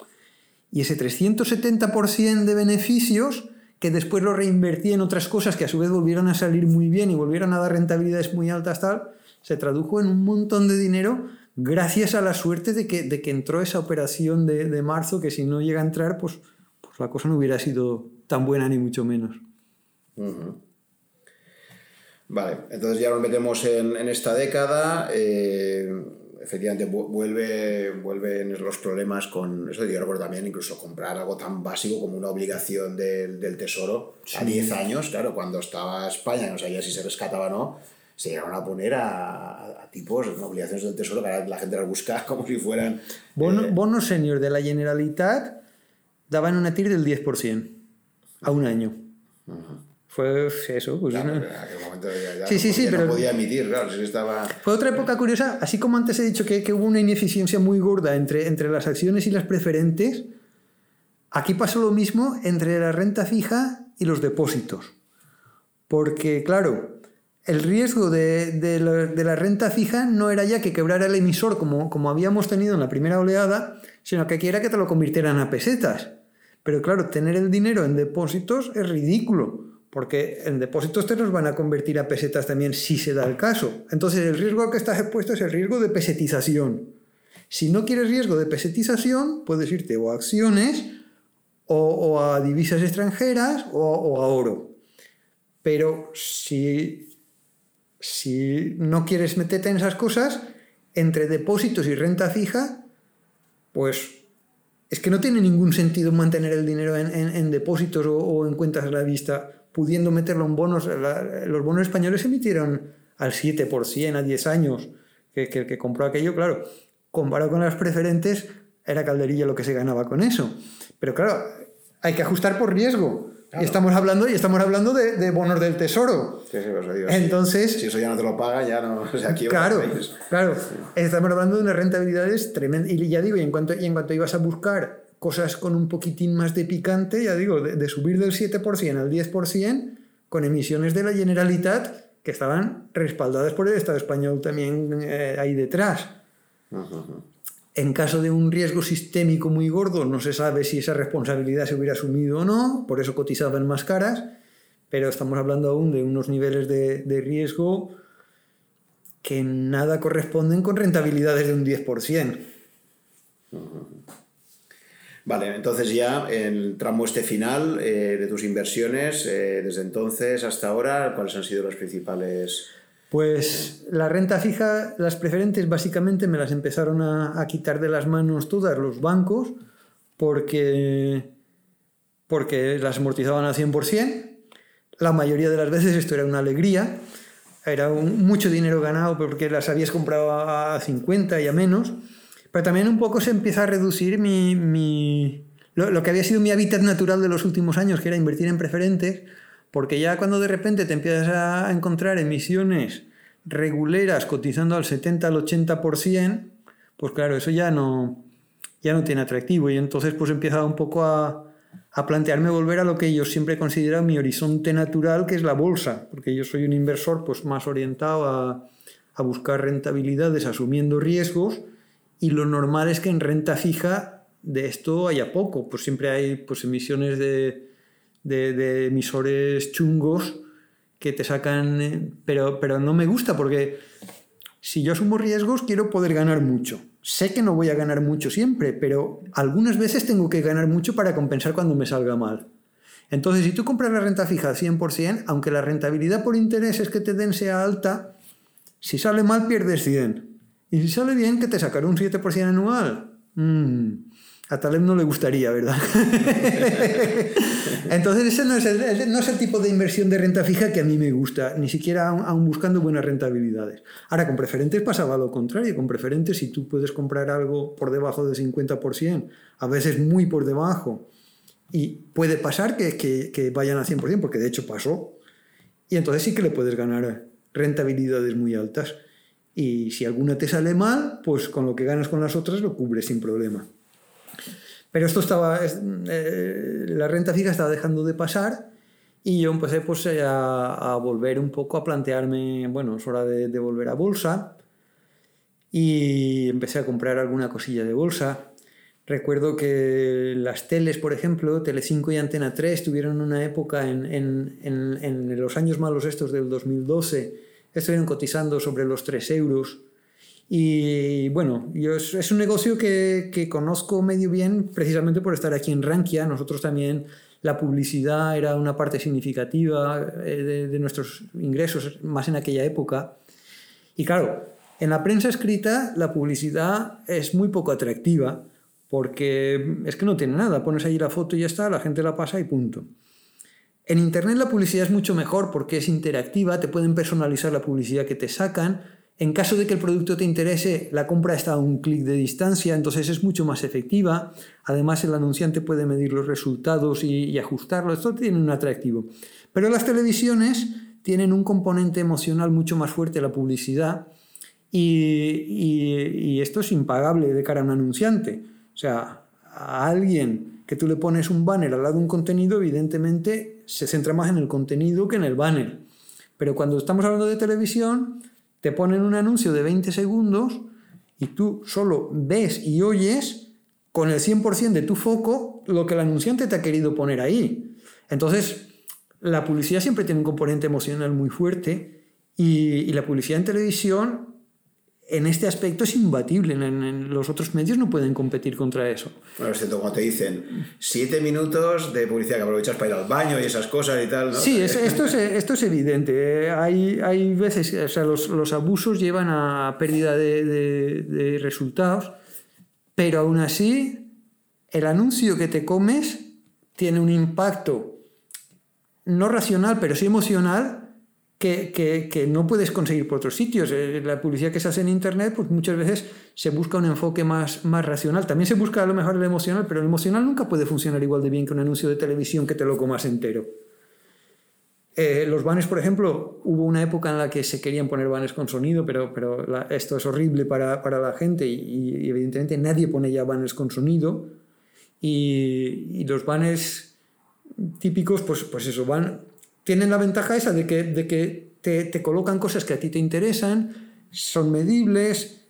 y ese 370% de beneficios, que después lo reinvertí en otras cosas que a su vez volvieron a salir muy bien y volvieron a dar rentabilidades muy altas, tal, se tradujo en un montón de dinero gracias a la suerte de que, de que entró esa operación de, de, marzo, que si no llega a entrar, pues, pues la cosa no hubiera sido tan buena ni mucho menos. Vale, entonces ya nos metemos en, en esta década. Eh, efectivamente, vuelve, vuelven los problemas con. Eso yo recuerdo también, incluso comprar algo tan básico como una obligación del, del tesoro a 10 años, claro, cuando estaba España, no sabía si se rescataba o no se llegaron a poner a, a tipos, obligaciones del tesoro, que la gente las busca como si fueran... Bono, eh, bonos senior de la Generalitat daban una TIR del 10% a un año. Fue eso, pues claro, momento ya, sí, sí, sí, pero no podía emitir, claro, si estaba... Fue otra época curiosa, así como antes he dicho que, que, hubo una ineficiencia muy gorda entre, entre las acciones y las preferentes, aquí pasó lo mismo entre la renta fija y los depósitos. Porque, claro, el riesgo de, la, renta fija no era ya que quebrara el emisor como, como habíamos tenido en la primera oleada, sino que quiera que te lo convirtieran a pesetas. Pero claro, tener el dinero en depósitos es ridículo, porque en depósitos te los van a convertir a pesetas también si se da el caso. Entonces el riesgo al que estás expuesto es el riesgo de pesetización. Si no quieres riesgo de pesetización, puedes irte o a acciones o, a divisas extranjeras o, o a oro. Pero si si no quieres meterte en esas cosas, entre depósitos y renta fija, pues es que no tiene ningún sentido mantener el dinero en, depósitos o, en cuentas a la vista, pudiendo meterlo en bonos. los bonos españoles se emitieron al 7%, a 10 años, que, que que compró aquello, claro, comparado con las preferentes, era calderilla lo que se ganaba con eso. Pero claro, hay que ajustar por riesgo. Y estamos hablando, y estamos hablando de, bonos del tesoro. Sí, sí, digo, Entonces. Si eso ya no te lo paga, ya no. O sea, aquí claro, claro. Estamos hablando de unas rentabilidades tremendas. Y ya digo, y en cuanto, y en cuanto ibas a buscar cosas con un poquitín más de picante, ya digo, de, subir del 7% al 10%, con emisiones de la Generalitat que estaban respaldadas por el Estado español también eh, ahí detrás. En caso de un riesgo sistémico muy gordo, no se sabe si esa responsabilidad se hubiera asumido o no, por eso cotizaban más caras, pero estamos hablando aún de unos niveles de, riesgo que nada corresponden con rentabilidades de un 10%. Vale, entonces ya el tramo este final eh, de tus inversiones, eh, desde entonces hasta ahora, ¿cuáles han sido los principales pues la renta fija, las preferentes básicamente me las empezaron a, quitar de las manos todas los bancos porque, porque las amortizaban al 100%. La mayoría de las veces esto era una alegría, era mucho dinero ganado porque las habías comprado a 50 y a menos, pero también un poco se empieza a reducir mi, lo, lo que había sido mi hábitat natural de los últimos años, que era invertir en preferentes porque ya cuando de repente te empiezas a encontrar emisiones reguleras cotizando al 70 al 80%, pues claro, eso ya no, ya no tiene atractivo. Y entonces pues empieza un poco a, a plantearme volver a lo que yo siempre he considerado mi horizonte natural, que es la bolsa, porque yo soy un inversor pues más orientado a, a buscar rentabilidades asumiendo riesgos. Y lo normal es que en renta fija de esto haya poco, pues siempre hay pues emisiones de de, emisores chungos que te sacan, eh, pero, pero no me gusta porque si yo asumo riesgos quiero poder ganar mucho. Sé que no voy a ganar mucho siempre, pero algunas veces tengo que ganar mucho para compensar cuando me salga mal. Entonces, si tú compras la renta fija al 100%, aunque la rentabilidad por intereses que te den sea alta, si sale mal pierdes 100. Y si sale bien, que te sacará un 7% anual. Mm. A Taleb no le gustaría, ¿verdad? Entonces ese no es, el, no es, el, tipo de inversión de renta fija que a mí me gusta, ni siquiera aún, buscando buenas rentabilidades. Ahora, con preferentes pasaba lo contrario. Con preferentes, si tú puedes comprar algo por debajo del 50%, a veces muy por debajo, y puede pasar que, que, que vayan al 100%, porque de hecho pasó, y entonces sí que le puedes ganar rentabilidades muy altas. Y si alguna te sale mal, pues con lo que ganas con las otras lo cubres sin problema. Pero esto estaba, eh, la renta fija estaba dejando de pasar y yo empecé pues, eh, a, volver un poco a plantearme, bueno, es hora de, volver a bolsa y empecé a comprar alguna cosilla de bolsa. Recuerdo que las teles, por ejemplo, Telecinco y Antena 3 tuvieron una época en, en, en los años malos estos del 2012, estuvieron cotizando sobre los 3 euros y bueno, yo, es, un negocio que, que, conozco medio bien precisamente por estar aquí en Rankia. Nosotros también la publicidad era una parte significativa eh, de, nuestros ingresos, más en aquella época. Y claro, en la prensa escrita la publicidad es muy poco atractiva porque es que no tiene nada. Pones ahí la foto y ya está, la gente la pasa y punto. En Internet la publicidad es mucho mejor porque es interactiva, te pueden personalizar la publicidad que te sacan, en caso de que el producto te interese, la compra está a un clic de distancia, entonces es mucho más efectiva. Además, el anunciante puede medir los resultados y, ajustarlo. Esto tiene un atractivo. Pero las televisiones tienen un componente emocional mucho más fuerte, la publicidad, y, esto es impagable de cara a un anunciante. O sea, a alguien que tú le pones un banner al lado de un contenido, evidentemente se centra más en el contenido que en el banner. Pero cuando estamos hablando de televisión, te ponen un anuncio de 20 segundos y tú solo ves y oyes con el 100% de tu foco lo que el anunciante te ha querido poner ahí. Entonces, la publicidad siempre tiene un componente emocional muy fuerte y, la publicidad en televisión en este aspecto es imbatible. En, los otros medios no pueden competir contra eso. Bueno, es cierto, cuando te dicen siete minutos de publicidad que aprovechas para ir al baño y esas cosas y tal. ¿no? Sí, esto, es, esto es evidente. Hay, hay veces, o sea, los, los abusos llevan a pérdida de, de, de resultados, pero aún así, el anuncio que te comes tiene un impacto no racional, pero sí emocional, que, no puedes conseguir por otros sitios. Eh, la publicidad que se hace en Internet, pues muchas veces se busca un enfoque más, más racional. También se busca a lo mejor el emocional, pero el emocional nunca puede funcionar igual de bien que un anuncio de televisión que te lo comas entero. Eh, los banners, por ejemplo, hubo una época en la que se querían poner banners con sonido, pero, pero esto es horrible para, para la gente y, y, evidentemente nadie pone ya banners con sonido. Y, y los banners típicos, pues, pues eso, van, tienen la ventaja esa de que, de que te, te colocan cosas que a ti te interesan, son medibles,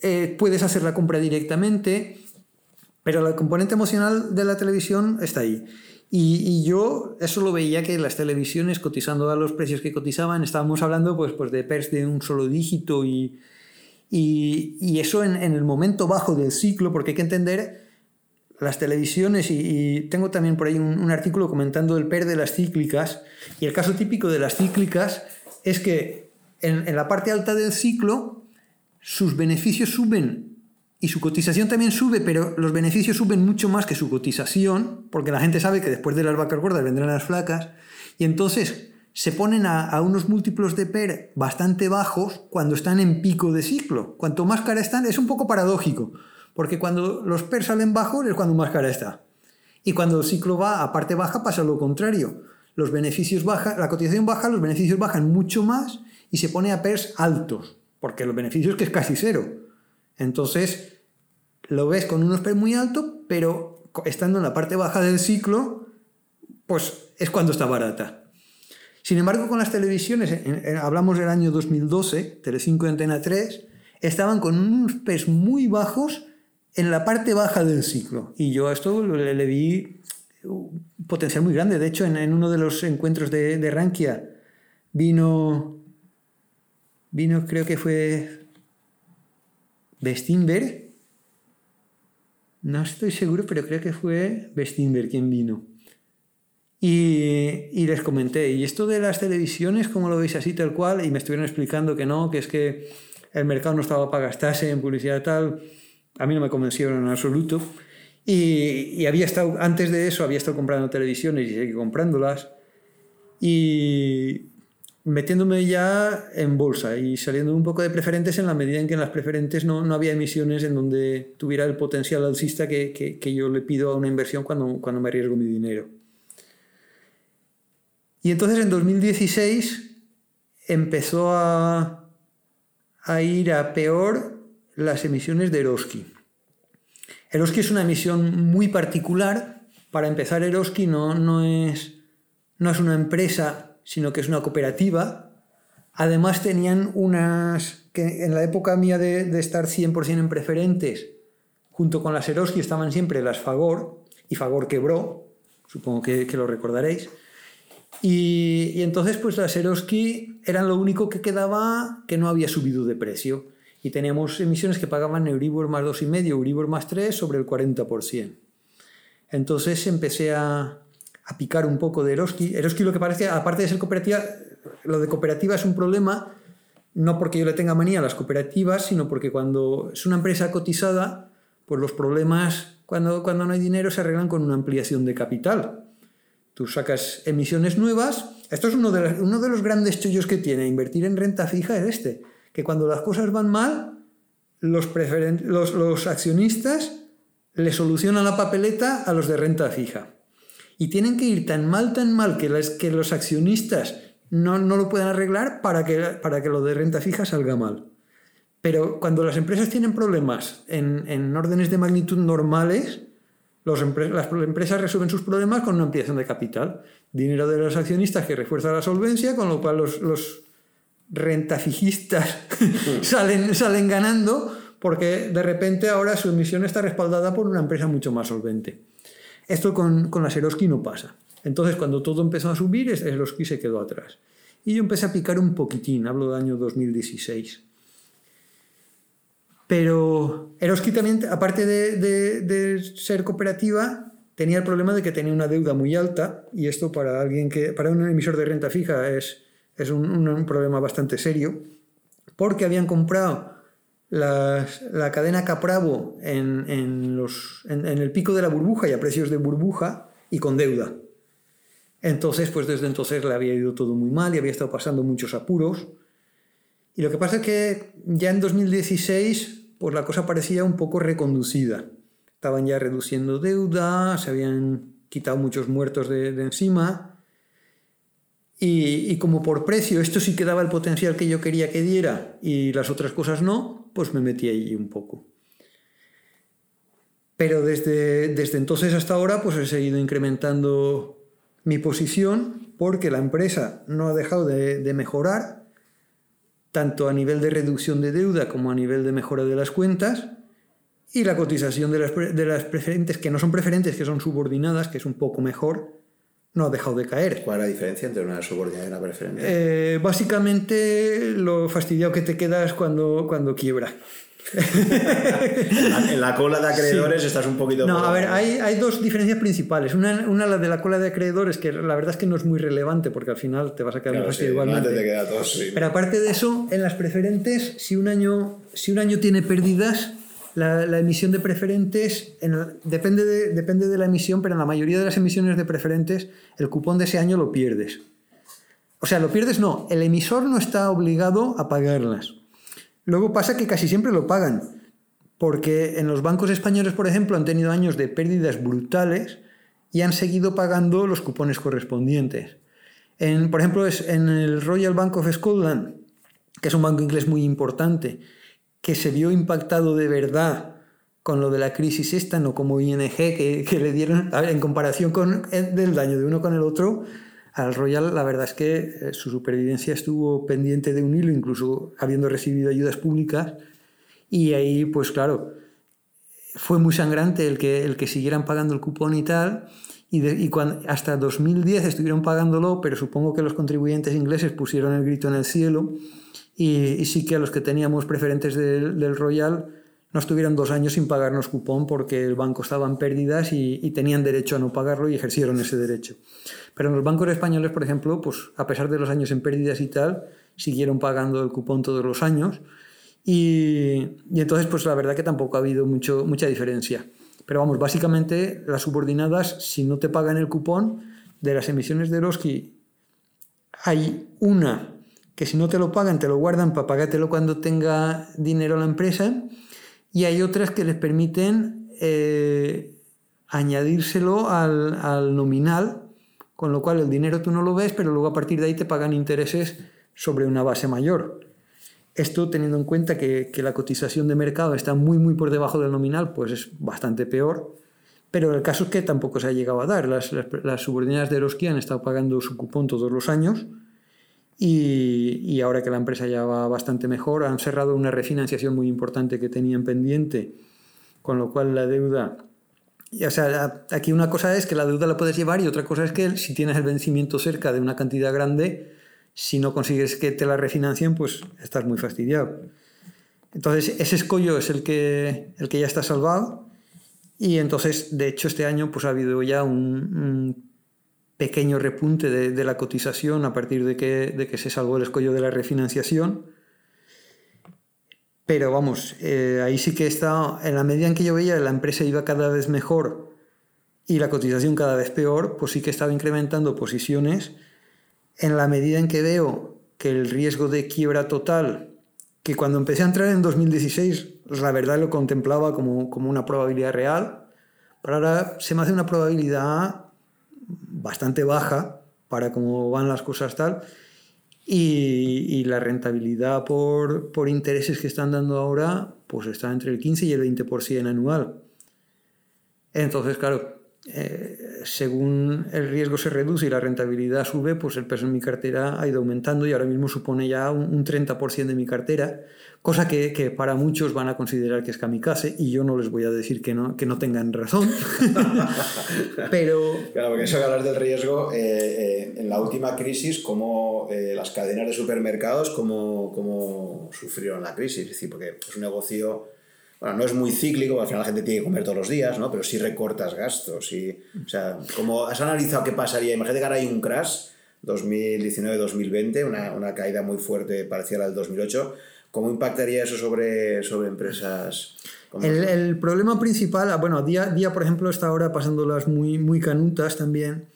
eh, puedes hacer la compra directamente, pero el componente emocional de la televisión está ahí. Y, y, yo eso lo veía que las televisiones cotizando a los precios que cotizaban, estábamos hablando pues, pues de PERS de un solo dígito y, y, y eso en, en, el momento bajo del ciclo, porque hay que entender las televisiones y, tengo también por ahí un, artículo comentando el PER de las cíclicas y el caso típico de las cíclicas es que en, en la parte alta del ciclo sus beneficios suben y su cotización también sube, pero los beneficios suben mucho más que su cotización, porque la gente sabe que después de las vacas gordas vendrán las flacas, y entonces se ponen a, a, unos múltiplos de PER bastante bajos cuando están en pico de ciclo. Cuanto más cara están, es un poco paradójico, porque cuando los PER salen bajos es cuando más cara está. Y cuando el ciclo va a parte baja pasa lo contrario. Los beneficios bajan, la cotización baja, los beneficios bajan mucho más y se pone a PERs altos, porque los beneficios que es casi cero. Entonces, lo ves con unos PER muy altos, pero estando en la parte baja del ciclo, pues es cuando está barata. Sin embargo, con las televisiones, hablamos del año 2012, Telecinco y Antena 3, estaban con unos PERs muy bajos en la parte baja del ciclo. Y yo a esto le, vi un potencial muy grande. De hecho, en, en uno de los encuentros de, de, Rankia vino, vino, creo que fue Bestinberg. No estoy seguro, pero creo que fue Bestinberg quien vino. Y, y, les comenté, ¿y esto de las televisiones, cómo lo veis así tal cual? Y me estuvieron explicando que no, que es que el mercado no estaba para gastarse en publicidad tal a mí no me convencieron en absoluto. Y, había estado, antes de eso, había estado comprando televisiones y seguí comprándolas. Y metiéndome ya en bolsa y saliendo un poco de preferentes en la medida en que en las preferentes no, no había emisiones en donde tuviera el potencial alcista que, que, que, yo le pido a una inversión cuando, cuando me arriesgo mi dinero. Y entonces en 2016 empezó a, a ir a peor las emisiones de Eroski. Eroski es una emisión muy particular. Para empezar, Eroski no, no, es, no es una empresa, sino que es una cooperativa. Además tenían unas, que en la época mía de, de estar 100% en preferentes, junto con las Eroski estaban siempre las Fagor, y Fagor quebró, supongo que, lo recordaréis. Y, y, entonces pues las Eroski eran lo único que quedaba que no había subido de precio y teníamos emisiones que pagaban Euribor más 2,5, Euribor más 3 sobre el 40%. Entonces empecé a, a picar un poco de Eroski. Eroski lo que parece, aparte de ser cooperativa, lo de cooperativa es un problema, no porque yo le tenga manía a las cooperativas, sino porque cuando es una empresa cotizada, pues los problemas cuando, cuando no hay dinero se arreglan con una ampliación de capital. Tú sacas emisiones nuevas. Esto es uno de, uno de los grandes chollos que tiene invertir en renta fija, es este que cuando las cosas van mal, los, los, los accionistas le solucionan la papeleta a los de renta fija. Y tienen que ir tan mal, tan mal que, las, que los accionistas no, no, lo puedan arreglar para que, para que lo de renta fija salga mal. Pero cuando las empresas tienen problemas en, en órdenes de magnitud normales, los, las empresas resuelven sus problemas con una ampliación de capital. Dinero de los accionistas que refuerza la solvencia, con lo cual los, los rentafijistas salen, salen ganando porque de repente ahora su emisión está respaldada por una empresa mucho más solvente. Esto con, con la Seroski no pasa. Entonces, cuando todo empezó a subir, Seroski se quedó atrás. Y yo empecé a picar un poquitín, hablo del año 2016. Pero Eroski también, aparte de, de, de, ser cooperativa, tenía el problema de que tenía una deuda muy alta, y esto para alguien que, para un emisor de renta fija es, es un, un, problema bastante serio, porque habían comprado la cadena Capravo en, en, los, en, el pico de la burbuja y a precios de burbuja y con deuda. Entonces, pues desde entonces le había ido todo muy mal y había estado pasando muchos apuros. Y lo que pasa es que ya en 2016, pues la cosa parecía un poco reconducida. Estaban ya reduciendo deuda, se habían quitado muchos muertos de, encima. Y, como por precio esto sí que daba el potencial que yo quería que diera y las otras cosas no, pues me metí ahí un poco. Pero desde, desde entonces hasta ahora pues he seguido incrementando mi posición porque la empresa no ha dejado de, mejorar, tanto a nivel de reducción de deuda como a nivel de mejora de las cuentas, y la cotización de las, de las preferentes, que no son preferentes, que son subordinadas, que es un poco mejor, no ha dejado de caer. ¿Cuál es la diferencia entre una subordinada y una preferente? Eh, básicamente lo fastidiado que te quedas cuando, cuando quiebra en la cola de acreedores estás un poquito... No, a ver, hay, hay, dos diferencias principales. Una, una, la de la cola de acreedores, que la verdad es que no es muy relevante porque al final te vas a quedar claro, igualmente. Te queda todo, sí. Pero aparte de eso, en las preferentes, si un año, si un año tiene pérdidas, la, emisión de preferentes en, depende, de, la emisión, pero en la mayoría de las emisiones de preferentes, el cupón de ese año lo pierdes. O sea, lo pierdes no, el emisor no está obligado a pagarlas. Luego pasa que casi siempre lo pagan, porque en los bancos españoles, por ejemplo, han tenido años de pérdidas brutales y han seguido pagando los cupones correspondientes. En, por ejemplo, es en el Royal Bank of Scotland, que es un banco inglés muy importante, que se vio impactado de verdad con lo de la crisis esta, no como ING, que, que le dieron, en comparación con el, del daño de uno con el otro, al Royal la verdad es que eh, su supervivencia estuvo pendiente de un hilo, incluso habiendo recibido ayudas públicas, y ahí pues claro, fue muy sangrante el que, el que siguieran pagando el cupón y tal, y, cuando, hasta 2010 estuvieron pagándolo, pero supongo que los contribuyentes ingleses pusieron el grito en el cielo, y, sí que a los que teníamos preferentes del, Royal no estuvieron dos años sin pagarnos cupón porque el banco estaba en pérdidas y, tenían derecho a no pagarlo y ejercieron ese derecho. Pero en los bancos españoles, por ejemplo, pues a pesar de los años en pérdidas y tal, siguieron pagando el cupón todos los años y, y entonces pues la verdad que tampoco ha habido mucho, mucha diferencia. Pero vamos, básicamente las subordinadas, si no te pagan el cupón de las emisiones de Eroski, hay una que si no te lo pagan, te lo guardan para pagártelo cuando tenga dinero la empresa y hay otras que les permiten eh, añadírselo al, nominal, con lo cual el dinero tú no lo ves, pero luego a partir de ahí te pagan intereses sobre una base mayor. Esto teniendo en cuenta que, la cotización de mercado está muy muy por debajo del nominal, pues es bastante peor. Pero el caso es que tampoco se ha llegado a dar. Las, las, subordinadas de Eroski han estado pagando su cupón todos los años y, ahora que la empresa ya va bastante mejor, han cerrado una refinanciación muy importante que tenían pendiente, con lo cual la deuda... O sea, aquí una cosa es que la deuda la puedes llevar y otra cosa es que si tienes el vencimiento cerca de una cantidad grande, si no consigues que te la refinancien, pues estás muy fastidiado. Entonces, ese escollo es el que, el que ya está salvado. Y entonces, de hecho, este año pues, ha habido ya un pequeño repunte de, la cotización a partir de que, se salvó el escollo de la refinanciación. Pero vamos, eh, ahí sí que está, en la medida en que yo veía la empresa iba cada vez mejor y la cotización cada vez peor, pues sí que estaba incrementando posiciones. En la medida en que veo que el riesgo de quiebra total, que cuando empecé a entrar en 2016, pues la verdad lo contemplaba como, como una probabilidad real, pero ahora se me hace una probabilidad bastante baja para cómo van las cosas tal. Y, la rentabilidad por, por, intereses que están dando ahora, pues está entre el 15 y el 20% anual. Entonces, claro, eh, según el riesgo se reduce y la rentabilidad sube, pues el peso en mi cartera ha ido aumentando y ahora mismo supone ya un, 30% de mi cartera, cosa que, que, para muchos van a considerar que es kamikaze y yo no les voy a decir que no, que no tengan razón. Pero... Claro, porque eso que hablar del riesgo, eh, eh, en la última crisis, como las cadenas de supermercados, cómo, cómo sufrieron la crisis, es decir, porque es un negocio bueno, no es muy cíclico, al final la gente tiene que comer todos los días, ¿no? Pero sí recortas gastos. Y, o sea, como has analizado qué pasaría, imagínate que ahora hay un crash, 2019-2020, una, una, caída muy fuerte parecida a la del 2008, ¿cómo impactaría eso sobre, sobre empresas? El, el, problema principal, ah, bueno, día, día por ejemplo está ahora pasándolas muy, muy canutas también,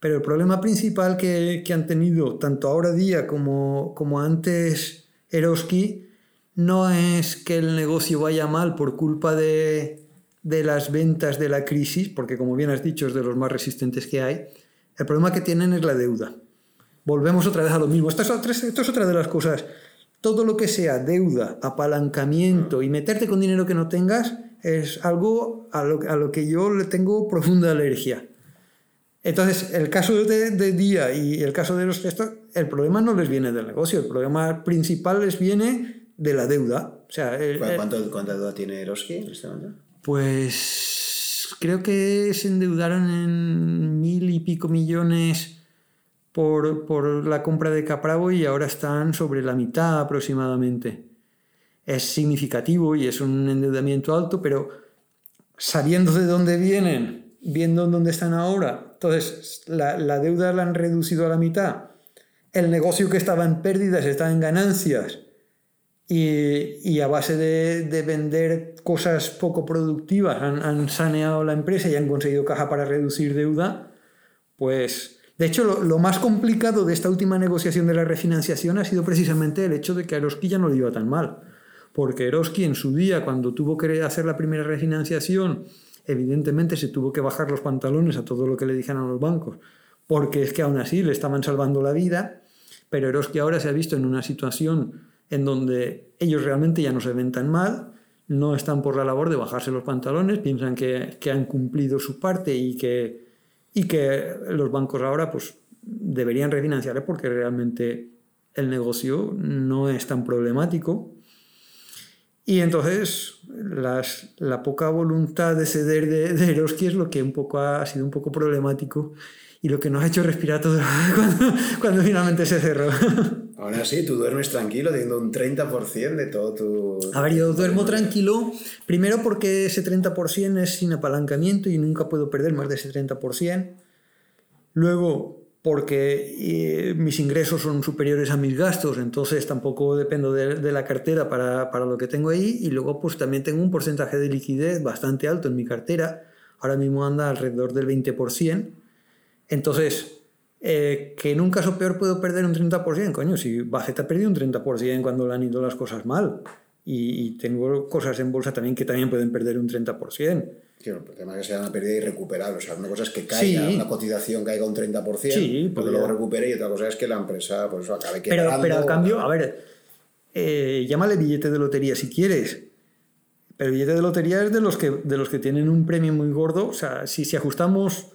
Pero el problema principal que, que han tenido tanto ahora día como, como antes Eroski no es que el negocio vaya mal por culpa de, de las ventas de la crisis, porque como bien has dicho es de los más resistentes que hay, el problema que tienen es la deuda. Volvemos otra vez a lo mismo. Esto es, esto es otra de las cosas. Todo lo que sea deuda, apalancamiento y meterte con dinero que no tengas es algo a lo, a lo que yo le tengo profunda alergia. Entonces, el caso de, de, Día y el caso de los gestos, el problema no les viene del negocio, el problema principal les viene de la deuda. O sea, el, ¿Cuánto, ¿Cuánta deuda tiene Eroski en este momento? Pues creo que se endeudaron en mil y pico millones por, por la compra de Capravo y ahora están sobre la mitad aproximadamente. Es significativo y es un endeudamiento alto, pero sabiendo de dónde vienen, viendo dónde están ahora, entonces la, la deuda la han reducido a la mitad, el negocio que estaba en pérdidas está en ganancias y, a base de, vender cosas poco productivas han, saneado la empresa y han conseguido caja para reducir deuda, pues de hecho lo, más complicado de esta última negociación de la refinanciación ha sido precisamente el hecho de que a ya no le iba tan mal. Porque Eroski en su día, cuando tuvo que hacer la primera refinanciación, evidentemente se tuvo que bajar los pantalones a todo lo que le dijeron a los bancos, porque es que aún así le estaban salvando la vida, pero Eroski ahora se ha visto en una situación en donde ellos realmente ya no se ven tan mal, no están por la labor de bajarse los pantalones, piensan que, han cumplido su parte y que, y que los bancos ahora pues, deberían refinanciar porque realmente el negocio no es tan problemático. Y entonces la poca voluntad de ceder de, de Eroski es lo que un poco ha, sido un poco problemático y lo que nos ha hecho respirar todo cuando, cuando finalmente se cerró. Ahora sí, tú duermes tranquilo teniendo un 30% de todo tu... A ver, yo duermo tranquilo, primero porque ese 30% es sin apalancamiento y nunca puedo perder más de ese 30%. Luego, porque eh, mis ingresos son superiores a mis gastos, entonces tampoco dependo de, de la cartera para, para, lo que tengo ahí. Y luego, pues también tengo un porcentaje de liquidez bastante alto en mi cartera. Ahora mismo anda alrededor del 20%. Entonces, eh, que en un caso peor puedo perder un 30%, coño, si Buffett ha perdido un 30% cuando le han ido las cosas mal. Y, tengo cosas en bolsa también que también pueden perder un 30%. Claro, el tema es que sea una pérdida irrecuperable. O sea, una cosa es que caiga, una cotización caiga un 30%, sí, porque luego recupere, y otra cosa es que la empresa pues, acabe quebrando. Pero, pero a cambio, a ver, eh, llámale billete de lotería si quieres. Pero billete de lotería es de los que, de los que tienen un premio muy gordo. O sea, si, si ajustamos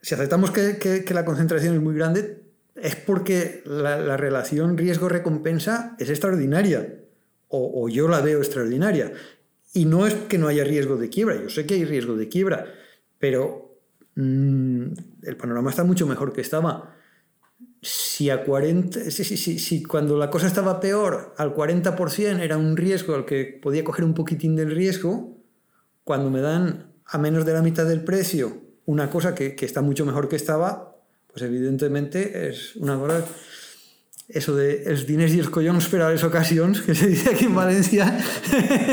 si aceptamos que, la concentración es muy grande, es porque la, relación riesgo-recompensa es extraordinaria, o, yo la veo extraordinaria. Y no es que no haya riesgo de quiebra, yo sé que hay riesgo de quiebra, pero mm, el panorama está mucho mejor que estaba. Si, a 40, si, si, si, cuando la cosa estaba peor, al 40% era un riesgo al que podía coger un poquitín del riesgo, cuando me dan a menos de la mitad del precio una cosa que, está mucho mejor que estaba, pues evidentemente es una cosa... Eso de els diners y els collons per ocasions, que se dice aquí en Valencia,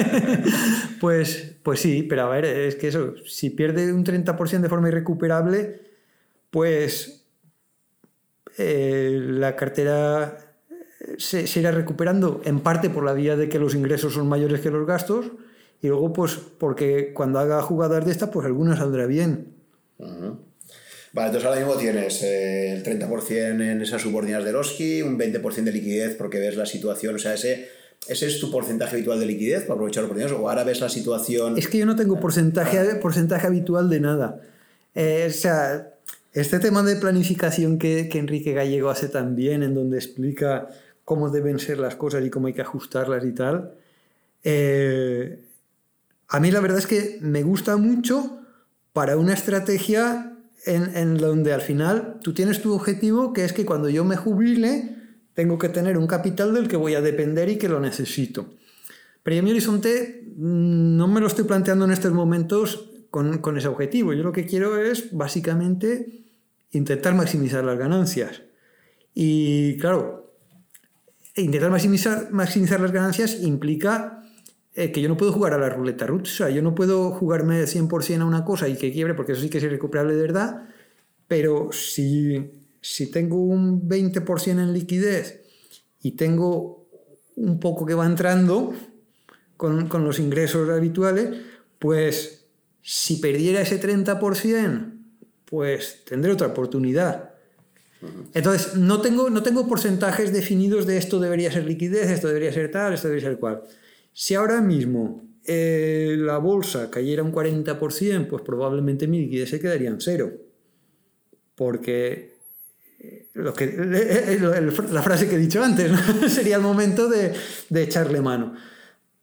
pues, pues sí, pero a ver, es que eso, si pierde un 30% de forma irrecuperable, pues eh, la cartera se, se, irá recuperando en parte por la vía de que los ingresos son mayores que los gastos y luego pues porque cuando haga jugadas de estas pues alguna saldrá bien Vale, entonces ahora mismo tienes eh, el 30% en esas subordinas de Roski, un 20% de liquidez porque ves la situación, o sea, ese, ese es tu porcentaje habitual de liquidez para aprovechar los oportunidades, o ahora ves la situación... Es que yo no tengo porcentaje, ah. porcentaje habitual de nada. Eh, o sea, este tema de planificación que, que Enrique Gallego hace también, en donde explica cómo deben ser las cosas y cómo hay que ajustarlas y tal, eh, a mí la verdad es que me gusta mucho para una estrategia en, donde al final tú tienes tu objetivo, que es que cuando yo me jubile, tengo que tener un capital del que voy a depender y que lo necesito. Pero yo mi horizonte mm, no me lo estoy planteando en estos momentos con, con ese objetivo. Yo lo que quiero es básicamente intentar maximizar las ganancias. Y claro, intentar maximizar, maximizar las ganancias implica eh, que yo no puedo jugar a la ruleta rusa, o sea, yo no puedo jugarme 100% a una cosa y que quiebre, porque eso sí que es irrecuperable de verdad, pero si, si tengo un 20% en liquidez y tengo un poco que va entrando con, con los ingresos habituales, pues si perdiera ese 30%, pues tendré otra oportunidad. Entonces, no tengo, no tengo porcentajes definidos de esto debería ser liquidez, esto debería ser tal, esto debería ser cual. Si ahora mismo eh, la bolsa cayera un 40%, pues probablemente mi liquidez se quedaría en cero. Porque eh, lo que, la frase que he dicho antes, sería el momento de, de echarle mano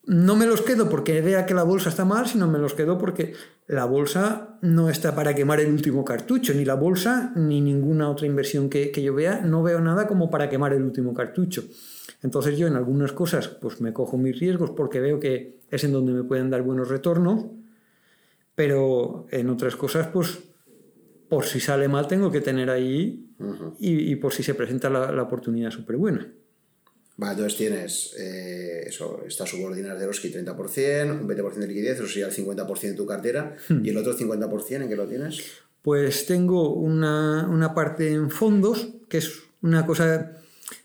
no me los quedo porque vea que la bolsa está mal, sino me los quedo porque la bolsa no está para quemar el último cartucho, ni la bolsa ni ninguna otra inversión que, yo vea, no veo nada como para quemar el último cartucho. Entonces yo en algunas cosas pues me cojo mis riesgos porque veo que es en donde me pueden dar buenos retornos, pero en otras cosas pues por si sale mal tengo que tener ahí y, por si se presenta la, la oportunidad súper buena. Vale, entonces tienes eh, eso, estas subordinas de Eroski 30%, un 20% de liquidez, eso sería el 50% de tu cartera. Hmm. ¿Y el otro 50% en qué lo tienes? Pues tengo una, una, parte en fondos, que es una cosa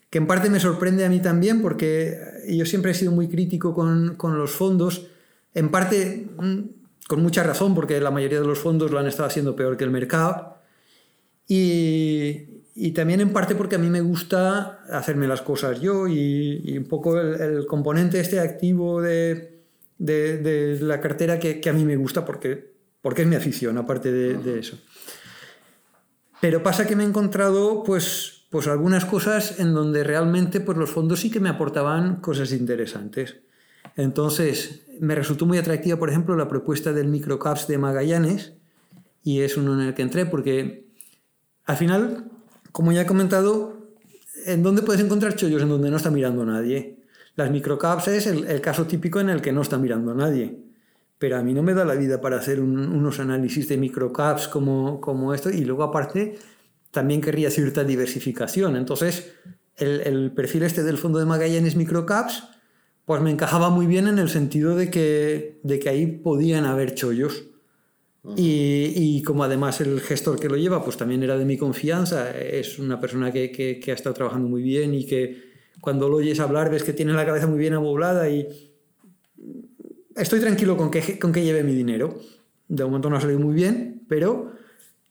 que en parte me sorprende a mí también, porque yo siempre he sido muy crítico con, con los fondos, en parte mm, con mucha razón, porque la mayoría de los fondos lo han estado haciendo peor que el mercado. Y, y también en parte porque a mí me gusta hacerme las cosas yo y, un poco el, componente este activo de, de, la cartera que, que, a mí me gusta porque, porque es mi afición, aparte de, eso. Pero pasa que me he encontrado pues, pues algunas cosas en donde realmente pues los fondos sí que me aportaban cosas interesantes. Entonces me resultó muy atractiva, por ejemplo, la propuesta del microcaps de Magallanes y es uno en el que entré porque al final como ya he comentado, ¿en dónde puedes encontrar chollos? En donde no está mirando nadie. Las microcaps es el, caso típico en el que no está mirando nadie. Pero a mí no me da la vida para hacer unos análisis de microcaps como, como esto. Y luego, aparte, también querría cierta diversificación. Entonces, el, el, perfil este del fondo de Magallanes Microcaps, pues me encajaba muy bien en el sentido de que, de que ahí podían haber chollos. Y, como además el gestor que lo lleva, pues también era de mi confianza, es una persona que, que, ha estado trabajando muy bien y que cuando lo oyes hablar ves que tiene la cabeza muy bien amoblada y estoy tranquilo con que, con que lleve mi dinero. De momento no ha salido muy bien, pero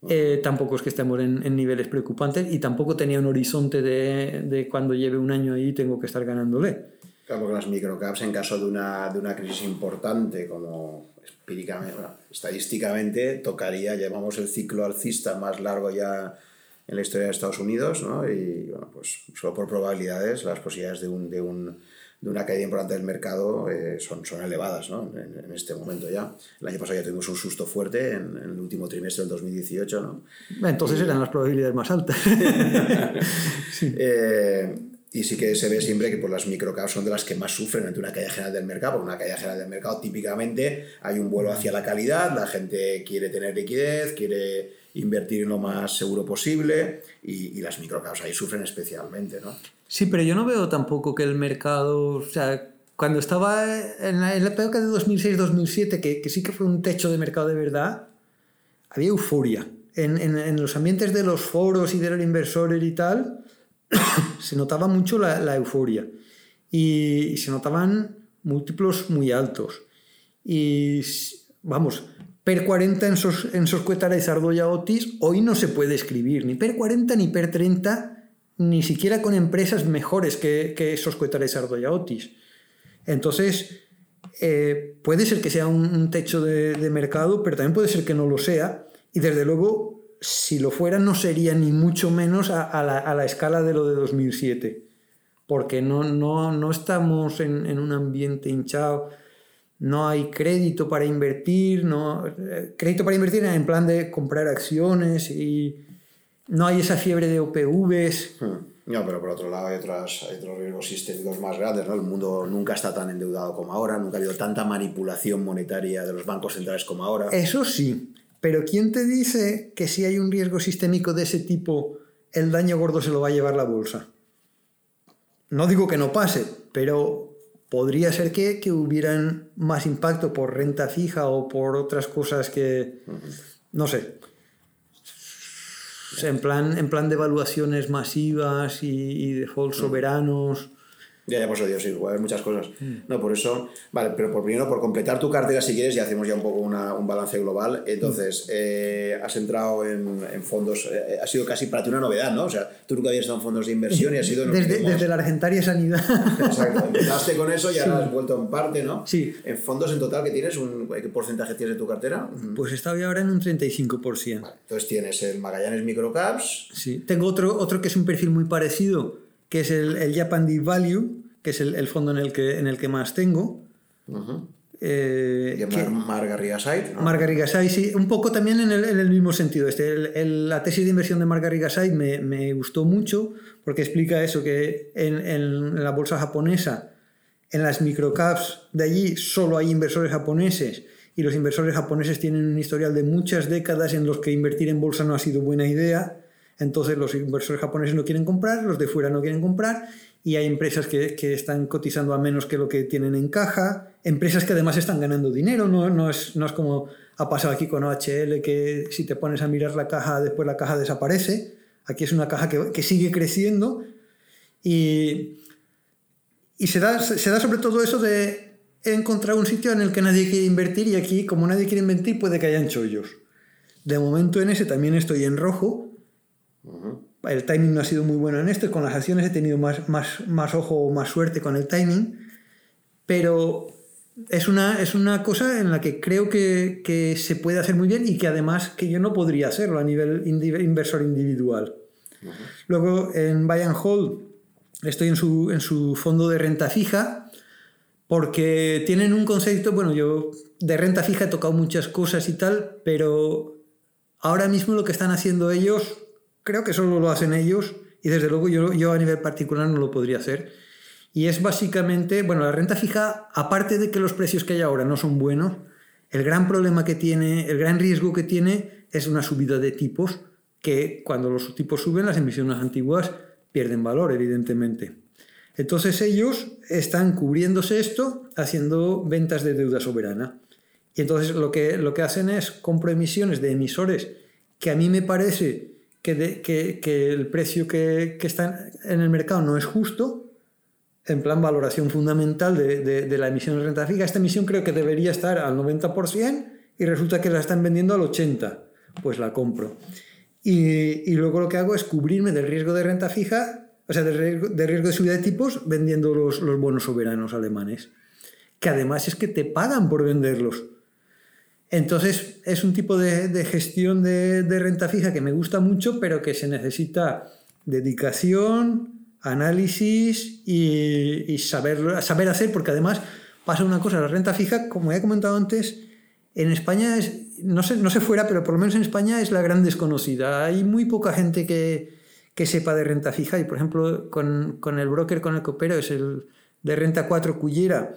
eh, tampoco es que estemos en, en, niveles preocupantes y tampoco tenía un horizonte de, de, cuando lleve un año ahí tengo que estar ganándole. Claro, porque las microcaps en caso de una, de una crisis importante como estadísticamente tocaría, llamamos el ciclo alcista más largo ya en la historia de Estados Unidos, ¿no? y bueno, pues solo por probabilidades las posibilidades de, un, de, un, de una caída importante del mercado eh, son, son elevadas ¿no? en, en, este momento ya. El año pasado ya tuvimos un susto fuerte en, en el último trimestre del 2018. ¿no? Entonces eran las probabilidades más altas. sí. eh, y sí que se ve siempre que por pues, las microcaps son de las que más sufren ante una caída general del mercado, porque una caída general del mercado típicamente hay un vuelo hacia la calidad, la gente quiere tener liquidez, quiere invertir en lo más seguro posible y, y las microcaps ahí sufren especialmente, ¿no? Sí, pero yo no veo tampoco que el mercado, o sea, cuando estaba en la, época de 2006-2007, que, que, sí que fue un techo de mercado de verdad, había euforia. En, en, en los ambientes de los foros y de los inversores y tal, se notaba mucho la, euforia y, se notaban múltiplos muy altos. Y vamos, PER 40 en, sos, en Soscuetara y Otis hoy no se puede escribir, ni PER 40 ni PER 30, ni siquiera con empresas mejores que, que Soscuetara y Otis. Entonces, eh, puede ser que sea un, techo de, de mercado, pero también puede ser que no lo sea. Y desde luego si lo fuera no sería ni mucho menos a, la, escala de lo de 2007, porque no, no, no estamos en, un ambiente hinchado, no hay crédito para invertir, no, crédito para invertir en plan de comprar acciones y no hay esa fiebre de OPVs. Hmm. No, pero por otro lado hay, otras, hay otros riesgos sistémicos más grandes. ¿no? El mundo nunca está tan endeudado como ahora, nunca ha habido tanta manipulación monetaria de los bancos centrales como ahora. Eso sí, pero ¿quién te dice que si hay un riesgo sistémico de ese tipo, el daño gordo se lo va a llevar la bolsa? No digo que no pase, pero podría ser que, que hubieran más impacto por renta fija o por otras cosas que... No sé. En plan, en plan de evaluaciones masivas y, y defaults soberanos. Ya, ya, pues Dios, sí, hay muchas cosas. No, por eso, vale, pero por primero, por completar tu cartera, si quieres, y hacemos ya un poco una, un balance global. Entonces, eh, has entrado en, en fondos, eh, ha sido casi para ti una novedad, ¿no? O sea, tú nunca habías estado en fondos de inversión y has sido... Desde, últimos- desde la Argentaria Sanidad. Exacto, empezaste con eso y ahora has vuelto en parte, ¿no? Sí. En fondos en total, ¿qué tienes? Un, ¿Qué porcentaje tienes de tu cartera? Pues estaba ahora en un 35%. Entonces tienes el Magallanes Microcaps, Sí. Tengo otro, otro que es un perfil muy parecido, que es el, el Japan Deep Value, que es el, el fondo en el que, en el que más tengo. Eh, y el que- Mar, Mar Garrigasait, ¿no? Margarrigasait, sí, un poco también en el, en el mismo sentido. Este, el- el- la tesis de inversión de Margarrigasait me, me gustó mucho porque explica eso, que en, en la bolsa japonesa, en las microcaps de allí, solo hay inversores japoneses y los inversores japoneses tienen un historial de muchas décadas en los que invertir en bolsa no ha sido buena idea. Entonces los inversores japoneses no quieren comprar, los de fuera no quieren comprar y hay empresas que, que están cotizando a menos que lo que tienen en caja, empresas que además están ganando dinero, no, no, es, no es como ha pasado aquí con OHL, que si te pones a mirar la caja, después la caja desaparece. Aquí es una caja que, que sigue creciendo y, y se, da, se da sobre todo eso de encontrar un sitio en el que nadie quiere invertir y aquí, como nadie quiere invertir, puede que hayan chollos. De momento en ese también estoy en rojo. El timing no ha sido muy bueno en este. Con las acciones he tenido más, más, más ojo o más suerte con el timing. Pero es una, es una cosa en la que creo que, que se puede hacer muy bien y que además que yo no podría hacerlo a nivel indi- inversor individual. Luego en Buy and Hold estoy en su, en su fondo de renta fija porque tienen un concepto, bueno, yo de renta fija he tocado muchas cosas y tal, pero ahora mismo lo que están haciendo ellos, creo que solo lo hacen ellos y desde luego yo, yo a nivel particular no lo podría hacer. Y es básicamente, bueno, la renta fija, aparte de que los precios que hay ahora no son buenos, el gran problema que tiene, el gran riesgo que tiene es una subida de tipos, que cuando los tipos suben, las emisiones antiguas pierden valor, evidentemente. Entonces ellos están cubriéndose esto haciendo ventas de deuda soberana. Y entonces lo que, lo que hacen es compro emisiones de emisores que a mí me parece que, de- que- que el precio que, que está en el mercado no es justo, en plan valoración fundamental de, de- de la emisión de renta fija. Esta emisión creo que debería estar al 90% y resulta que la están vendiendo al 80%. Pues la compro. Y, y luego lo que hago es cubrirme del riesgo de renta fija, o sea, del riesgo de, riesgo de subida de tipos vendiendo los, los bonos soberanos alemanes. Que además es que te pagan por venderlos. Entonces es un tipo de, de gestión de, de renta fija que me gusta mucho, pero que se necesita dedicación, análisis y, y saber, saber hacer, porque además pasa una cosa, la renta fija, como he comentado antes, en España es, no sé, no sé fuera, pero por lo menos en España es la gran desconocida. Hay muy poca gente que, que sepa de renta fija y, por ejemplo, con, con el broker con el que opero es el de renta 4 Cullera,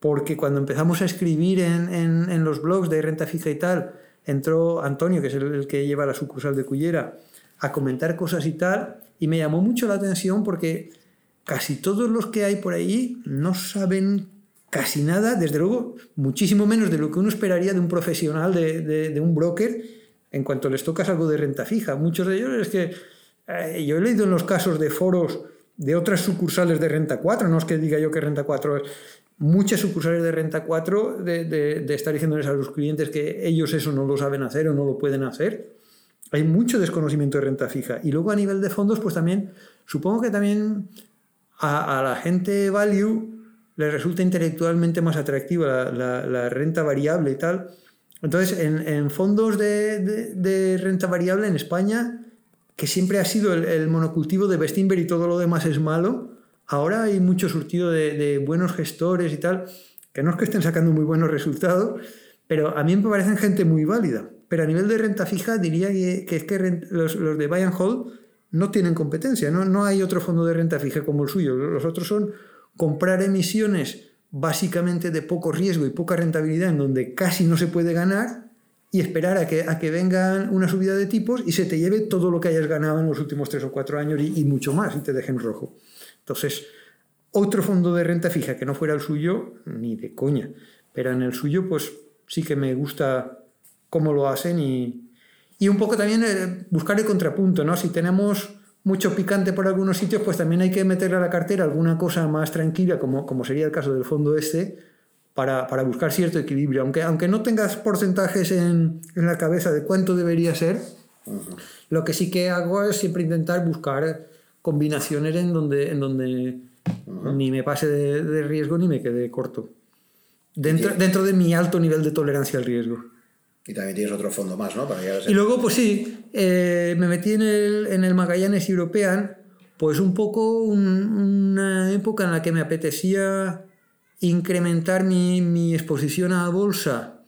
porque cuando empezamos a escribir en, en, los blogs de renta fija y tal, entró Antonio, que es el, que lleva la sucursal de Cullera, a comentar cosas y tal, y me llamó mucho la atención porque casi todos los que hay por ahí no saben casi nada, desde luego muchísimo menos de lo que uno esperaría de un profesional, de, de, de un broker, en cuanto les tocas algo de renta fija. Muchos de ellos es que eh, yo he leído en los casos de foros de otras sucursales de Renta 4, no es que diga yo que Renta 4 es muchas sucursales de Renta 4 de, estar diciéndoles a los clientes que ellos eso no lo saben hacer o no lo pueden hacer. Hay mucho desconocimiento de renta fija. Y luego a nivel de fondos, pues también, supongo que también a, la gente value le resulta intelectualmente más atractiva la, renta variable y tal. Entonces, en, fondos de, renta variable en España, que siempre ha sido el, el monocultivo de Bestinver y todo lo demás es malo, ahora hay mucho surtido de, buenos gestores y tal, que no es que estén sacando muy buenos resultados, pero a mí me parecen gente muy válida. Pero a nivel de renta fija diría que, es que los, de buy and hold no tienen competencia, ¿no? no hay otro fondo de renta fija como el suyo. Los otros son comprar emisiones básicamente de poco riesgo y poca rentabilidad en donde casi no se puede ganar y esperar a que, a que vengan una subida de tipos y se te lleve todo lo que hayas ganado en los últimos tres o cuatro años y, y mucho más y te dejen rojo. Entonces, otro fondo de renta fija que no fuera el suyo, ni de coña. Pero en el suyo, pues sí que me gusta cómo lo hacen y, Y un poco también eh, buscar el contrapunto, ¿no? Si tenemos mucho picante por algunos sitios, pues también hay que meterle a la cartera alguna cosa más tranquila, como, como sería el caso del fondo este, para, para buscar cierto equilibrio. Aunque, aunque no tengas porcentajes en, en la cabeza de cuánto debería ser, lo que sí que hago es siempre intentar buscar combinaciones en donde, en donde ni me pase de, de, riesgo ni me quede corto. Dentro, dentro de mi alto nivel de tolerancia al riesgo. Y también tienes otro fondo más, ¿no? Para y luego, pues sí, eh, me metí en el, en el Magallanes European, pues un poco un, una época en la que me apetecía incrementar mi, mi exposición a bolsa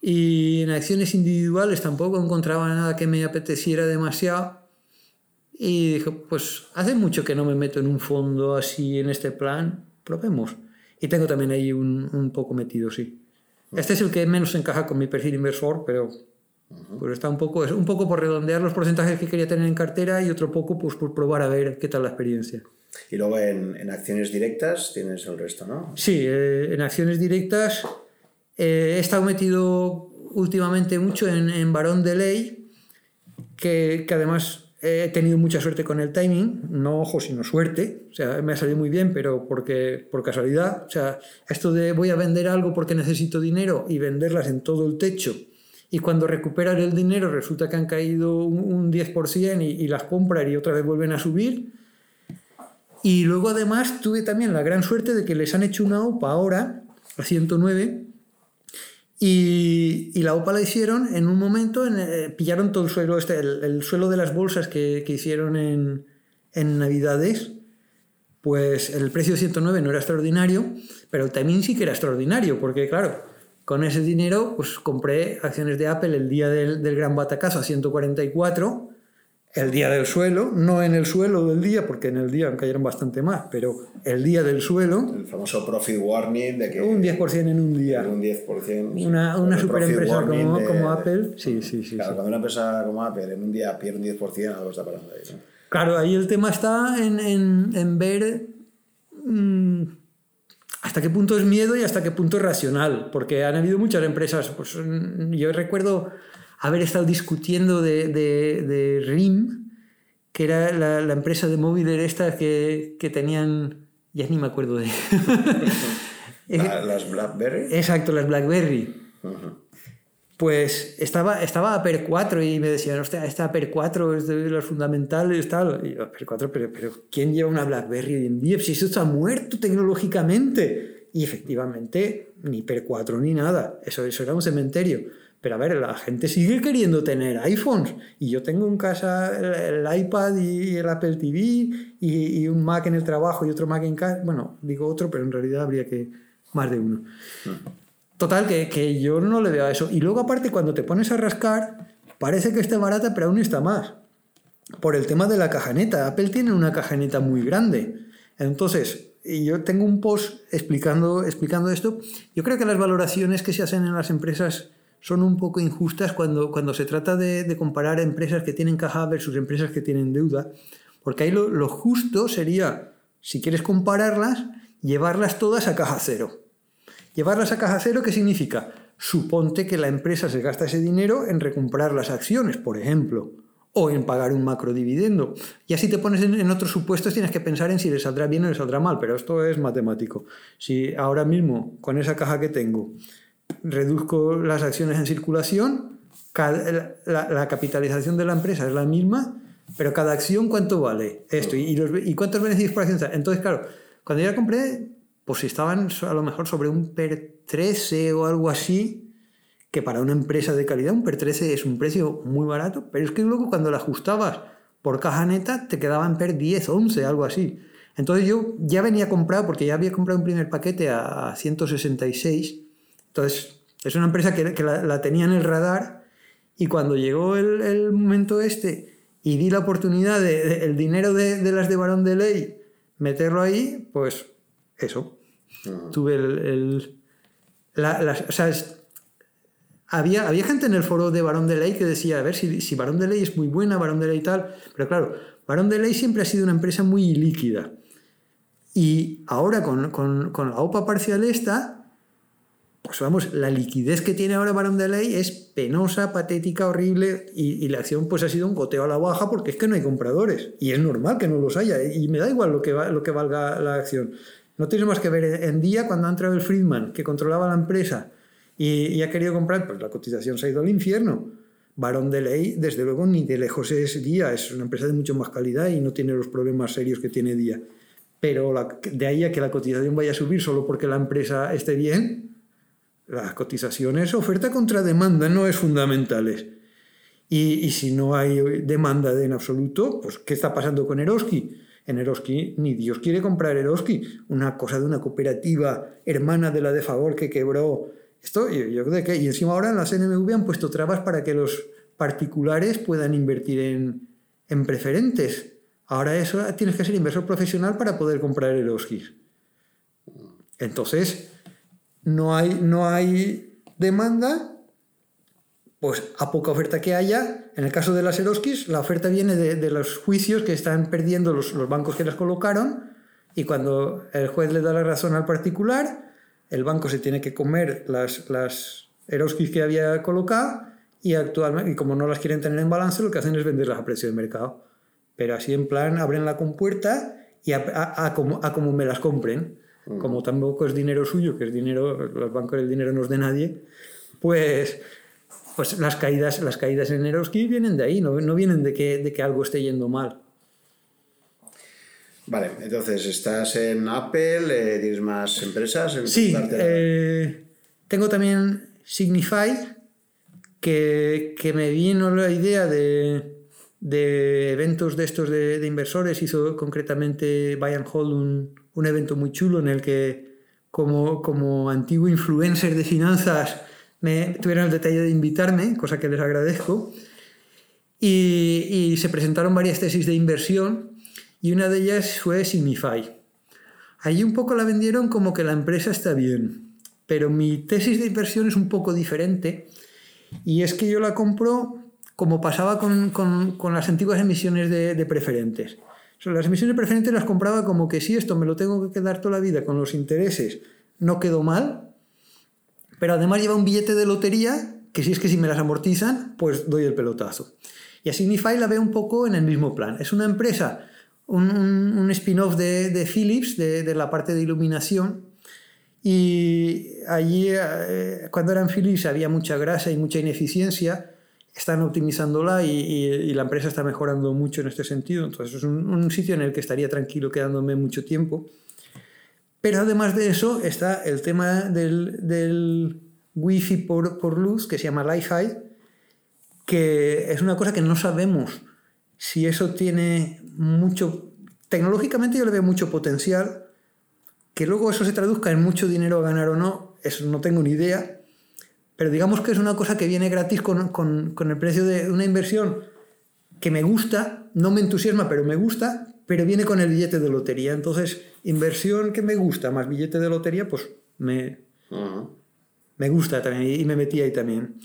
y en acciones individuales tampoco encontraba nada que me apeteciera demasiado. Y dije, pues hace mucho que no me meto en un fondo así en este plan, probemos. Y tengo también ahí un, un poco metido, sí. Este es el que menos encaja con mi perfil inversor, pero pues está un poco, es un poco por redondear los porcentajes que quería tener en cartera y otro poco pues por probar a ver qué tal la experiencia. Y luego en, en acciones directas tienes el resto, ¿no? Sí, eh, en acciones directas eh, he estado metido últimamente mucho en, en Barón de Ley, que, que además he tenido mucha suerte con el timing, no ojo, sino suerte. O sea, me ha salido muy bien, pero porque, por casualidad. O sea, esto de voy a vender algo porque necesito dinero y venderlas en todo el techo. Y cuando recuperar el dinero resulta que han caído un, 10% y, y las comprar y otra vez vuelven a subir. Y luego además tuve también la gran suerte de que les han hecho una OPA ahora, a 109, y, la OPA la hicieron en un momento, en, eh, pillaron todo el suelo, este, el, suelo de las bolsas que, que hicieron en, en, Navidades, pues el precio de 109 no era extraordinario, pero el timing sí que era extraordinario, porque claro, con ese dinero pues compré acciones de Apple el día del, del gran batacazo a 144 el día del suelo, no en el suelo del día, porque en el día cayeron bastante más, pero el día del suelo. El famoso profit warning de que. Un 10% en un día. Un 10%. Una, una super empresa como, de, como, Apple. Sí, sí, sí. Claro, sí. cuando una empresa como Apple en un día pierde un 10%, algo está pasando ahí. ¿no? Claro, ahí el tema está en, en, en ver. Mmm, hasta qué punto es miedo y hasta qué punto es racional, porque han habido muchas empresas. Pues, yo recuerdo haber estado discutiendo de, de, de RIM, que era la, la, empresa de móviles esta que, que, tenían, ya ni me acuerdo de... la, las BlackBerry. Exacto, las BlackBerry. Uh -huh. Pues estaba, estaba a PER 4 y me decían, hostia, esta PER 4 es de los fundamentales, tal. Y yo, PER 4, pero, pero ¿quién lleva una BlackBerry hoy en día? Si eso está muerto tecnológicamente. Y efectivamente, ni PER 4 ni nada. Eso, eso era un cementerio. Pero a ver, la gente sigue queriendo tener iPhones. Y yo tengo en casa el, el iPad y el Apple TV y, y, un Mac en el trabajo y otro Mac en casa. Bueno, digo otro, pero en realidad habría que más de uno. Total, que, que yo no le veo a eso. Y luego aparte, cuando te pones a rascar, parece que esté barata, pero aún está más. Por el tema de la cajaneta. Apple tiene una cajaneta muy grande. Entonces, y yo tengo un post explicando, explicando esto. Yo creo que las valoraciones que se hacen en las empresas son un poco injustas cuando, cuando se trata de, de, comparar empresas que tienen caja versus empresas que tienen deuda, porque ahí lo, justo sería, si quieres compararlas, llevarlas todas a caja cero. Llevarlas a caja cero, ¿qué significa? Suponte que la empresa se gasta ese dinero en recomprar las acciones, por ejemplo, o en pagar un macro dividendo. Y así te pones en, en otros supuestos, tienes que pensar en si le saldrá bien o le saldrá mal, pero esto es matemático. Si ahora mismo, con esa caja que tengo, reduzco las acciones en circulación, cada, la, la, capitalización de la empresa es la misma, pero cada acción cuánto vale esto y, los, y cuántos beneficios por acción. Entonces, claro, cuando yo la compré, pues si estaban a lo mejor sobre un PER 13 o algo así, que para una empresa de calidad un PER 13 es un precio muy barato, pero es que luego cuando la ajustabas por caja neta te quedaban PER 10, 11, algo así. Entonces yo ya venía comprado, porque ya había comprado un primer paquete a 166, entonces, es una empresa que, que la, la, tenía en el radar y cuando llegó el, el momento este y di la oportunidad de, de el dinero de, de, las de Barón de Ley, meterlo ahí, pues eso. Uh -huh. Tuve el... el la, la, o sea, es, había, había gente en el foro de Barón de Ley que decía, a ver, si, si Barón de Ley es muy buena, Barón de Ley tal, pero claro, Barón de Ley siempre ha sido una empresa muy líquida. Y ahora con, con, con la OPA parcial esta, pues vamos, la liquidez que tiene ahora Barón de Ley es penosa, patética, horrible y, la acción pues ha sido un goteo a la baja porque es que no hay compradores y es normal que no los haya y me da igual lo que, lo que valga la acción. No tiene más que ver en día cuando ha entrado el Friedman que controlaba la empresa y, ha querido comprar, pues la cotización se ha ido al infierno. Barón de Ley, desde luego, ni de lejos es Día, es una empresa de mucho más calidad y no tiene los problemas serios que tiene Día. Pero de ahí a que la cotización vaya a subir solo porque la empresa esté bien, las cotizaciones, oferta contra demanda, no es fundamentales. Y, si no hay demanda en absoluto, pues ¿qué está pasando con Eroski? En Eroski ni Dios quiere comprar Eroski, una cosa de una cooperativa hermana de la de Favor que quebró. Esto, yo, creo que, y encima ahora en la CNMV han puesto trabas para que los particulares puedan invertir en, en preferentes. Ahora eso tienes que ser inversor profesional para poder comprar Eroski. Entonces, no hay, no hay demanda, pues a poca oferta que haya, en el caso de las Eroskis, la oferta viene de, los juicios que están perdiendo los, bancos que las colocaron y cuando el juez le da la razón al particular, el banco se tiene que comer las, las Eroskis que había colocado y actualmente, como no las quieren tener en balance, lo que hacen es venderlas a precio de mercado. Pero así en plan abren la compuerta y a como, a como me las compren. Mm. como tampoco es dinero suyo, que es dinero, los bancos del dinero no es de nadie, pues, pues las, caídas, las caídas en Eroski vienen de ahí, no, no vienen de que, de que algo esté yendo mal. Vale, entonces estás en Apple, eh, tienes más empresas. sí, eh, tengo también Signify, que, que, me vino la idea de, de eventos de estos de, de, inversores, hizo concretamente Bayern Hall un, un evento muy chulo en el que como, como antiguo influencer de finanzas me tuvieron el detalle de invitarme, cosa que les agradezco. Y, y, se presentaron varias tesis de inversión y una de ellas fue Signify. Allí un poco la vendieron como que la empresa está bien, pero mi tesis de inversión es un poco diferente y es que yo la compro como pasaba con, con, con las antiguas emisiones de, de preferentes las emisiones preferentes las compraba como que si esto me lo tengo que quedar toda la vida con los intereses, no quedó mal, pero además lleva un billete de lotería que si es que si me las amortizan, pues doy el pelotazo. Y a Signify la veo un poco en el mismo plan. Es una empresa, un, spin-off de, Philips, de, la parte de iluminación, y allí, eh, cuando eran Philips, había mucha grasa y mucha ineficiencia están optimizándola y, la empresa está mejorando mucho en este sentido. Entonces es un, sitio en el que estaría tranquilo quedándome mucho tiempo. Pero además de eso está el tema del, del wifi por, por luz que se llama Li-Fi, que es una cosa que no sabemos si eso tiene mucho... Tecnológicamente yo le veo mucho potencial, que luego eso se traduzca en mucho dinero a ganar o no, eso no tengo ni idea, pero digamos que es una cosa que viene gratis con, con, con, el precio de una inversión que me gusta, no me entusiasma, pero me gusta, pero viene con el billete de lotería. Entonces, inversión que me gusta más billete de lotería, pues me, me gusta también y me metí ahí también.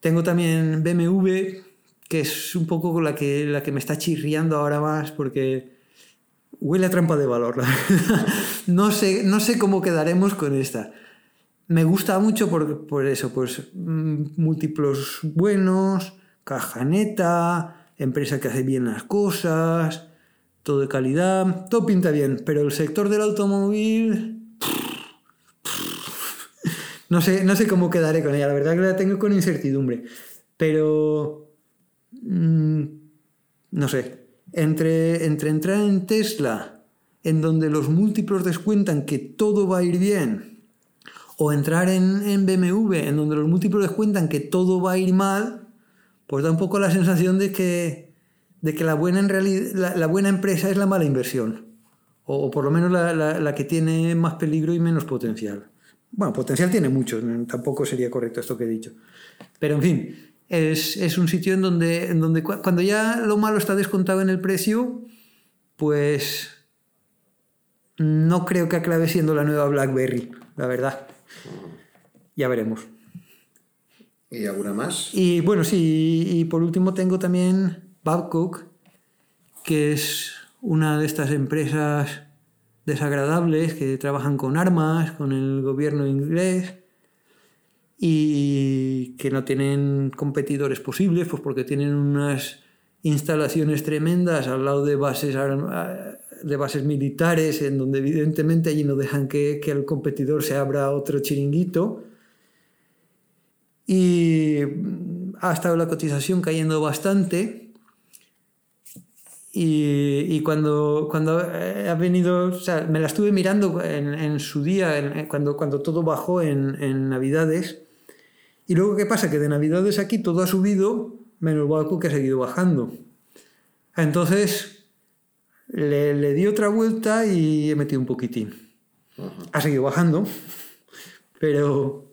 Tengo también BMW, que es un poco la que, la que me está chirriando ahora más porque huele a trampa de valor, la verdad. No sé, no sé cómo quedaremos con esta me gusta mucho por, por eso, pues múltiplos buenos, caja neta, empresa que hace bien las cosas, todo de calidad, todo pinta bien, pero el sector del automóvil... No sé, no sé cómo quedaré con ella, la verdad que la tengo con incertidumbre, pero... Mm, no sé, entre, entre entrar en Tesla, en donde los múltiplos descuentan que todo va a ir bien, o entrar en, en, BMW, en donde los múltiplos cuentan que todo va a ir mal, pues da un poco la sensación de que, de que la, buena empresa es la mala inversión, o, por lo menos la, que tiene más peligro y menos potencial. Bueno, potencial tiene mucho, tampoco sería correcto esto que he dicho. Pero en fin, es, un sitio en donde, en donde cuando ya lo malo está descontado en el precio, pues no creo que acabe siendo la nueva BlackBerry, la verdad. Ya veremos. ¿Y alguna más? Y bueno, sí, y por último tengo también Babcock, que es una de estas empresas desagradables que trabajan con armas, con el gobierno inglés, y que no tienen competidores posibles, pues porque tienen unas instalaciones tremendas al lado de bases, de bases militares, en donde evidentemente allí no dejan que, que el competidor se abra otro chiringuito. Y ha estado la cotización cayendo bastante. Y, cuando, cuando ha venido, o sea, me la estuve mirando en, su día, cuando, cuando todo bajó en, en, Navidades. Y luego, ¿qué pasa? Que de Navidades aquí todo ha subido, menos Balco que ha seguido bajando. Entonces, le, le di otra vuelta y he metido un poquitín. Ha seguido bajando, pero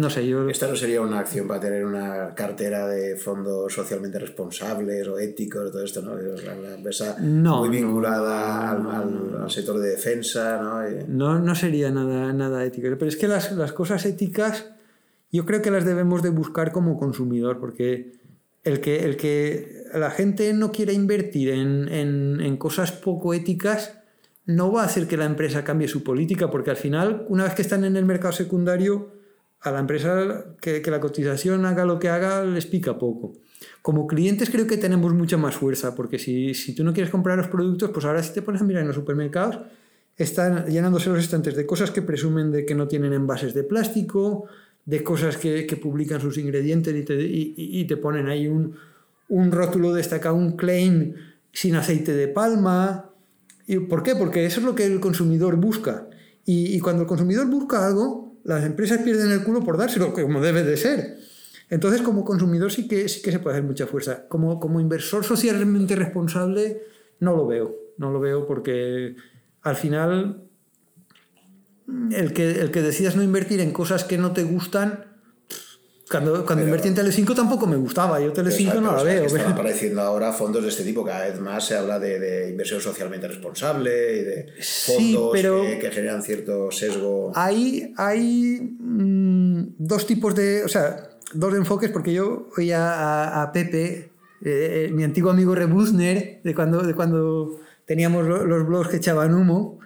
no sé, yo... Esta no sería una acción para tener una cartera de fondos socialmente responsables o éticos, todo esto, ¿no? La empresa muy vinculada al, sector de defensa, ¿no? No, no sería nada, nada ético. Pero es que las, las, cosas éticas yo creo que las debemos de buscar como consumidor, porque el que, el que la gente no quiera invertir en, en, cosas poco éticas no va a hacer que la empresa cambie su política, porque al final, una vez que están en el mercado secundario, a la empresa que, que, la cotización haga lo que haga les pica poco. Como clientes creo que tenemos mucha más fuerza, porque si, si tú no quieres comprar los productos, pues ahora si te pones a mirar en los supermercados, están llenándose los estantes de cosas que presumen de que no tienen envases de plástico, de cosas que, que publican sus ingredientes y te, y, y te ponen ahí un, un rótulo destacado, un claim sin aceite de palma. ¿Y ¿Por qué? Porque eso es lo que el consumidor busca. Y, y cuando el consumidor busca algo, las empresas pierden el culo por dárselo, como debe de ser. Entonces, como consumidor sí que, sí que se puede hacer mucha fuerza. Como, como inversor socialmente responsable, no lo veo. No lo veo porque al final el que, el que decidas no invertir en cosas que no te gustan, cuando, cuando invertí en Telecinco tampoco me gustaba, yo Telecinco no la veo. están apareciendo ahora fondos de este tipo, cada vez más se habla de, de inversión socialmente responsable y de fondos que, generan cierto sesgo. Hay, hay mm, dos tipos de, o sea, dos enfoques, porque yo oía a, a Pepe, eh, eh, mi antiguo amigo Rebusner, de cuando, de cuando teníamos los blogs que echaban humo.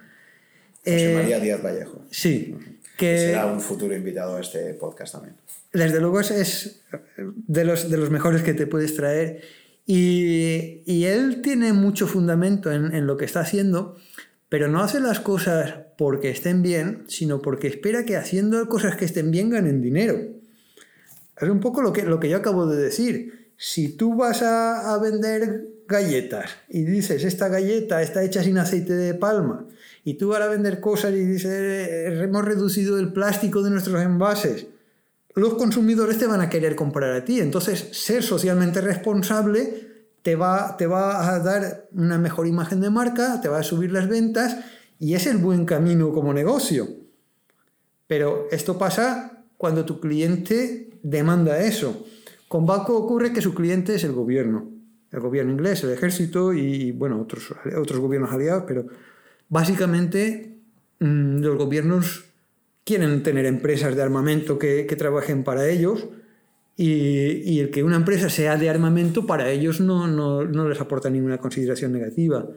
José eh, María Díaz Vallejo. Sí. Que será un futuro invitado a este podcast también desde luego es, de, los, de los mejores que te puedes traer. Y, y él tiene mucho fundamento en, en, lo que está haciendo, pero no hace las cosas porque estén bien, sino porque espera que haciendo cosas que estén bien ganen dinero. Es un poco lo que, lo que yo acabo de decir. Si tú vas a, a vender galletas y dices, esta galleta está hecha sin aceite de palma, y tú vas a vender cosas y dices, eh, hemos reducido el plástico de nuestros envases, los consumidores te van a querer comprar a ti. Entonces, ser socialmente responsable te va, te va a dar una mejor imagen de marca, te va a subir las ventas y es el buen camino como negocio. Pero esto pasa cuando tu cliente demanda eso. Con Baco ocurre que su cliente es el gobierno, el gobierno inglés, el ejército y, bueno, otros, otros gobiernos aliados, pero básicamente mm, los gobiernos quieren tener empresas de armamento que, trabajen para ellos y, el que una empresa sea de armamento para ellos no, no, les aporta ninguna consideración negativa.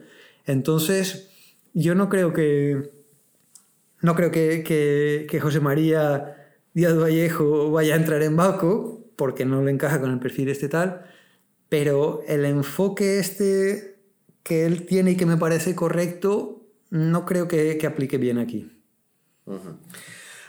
Entonces, yo no creo que, no creo que, que, José María Díaz Vallejo vaya a entrar en Baco, porque no le encaja con el perfil este tal, pero el enfoque este que él tiene y que me parece correcto, no creo que, aplique bien aquí.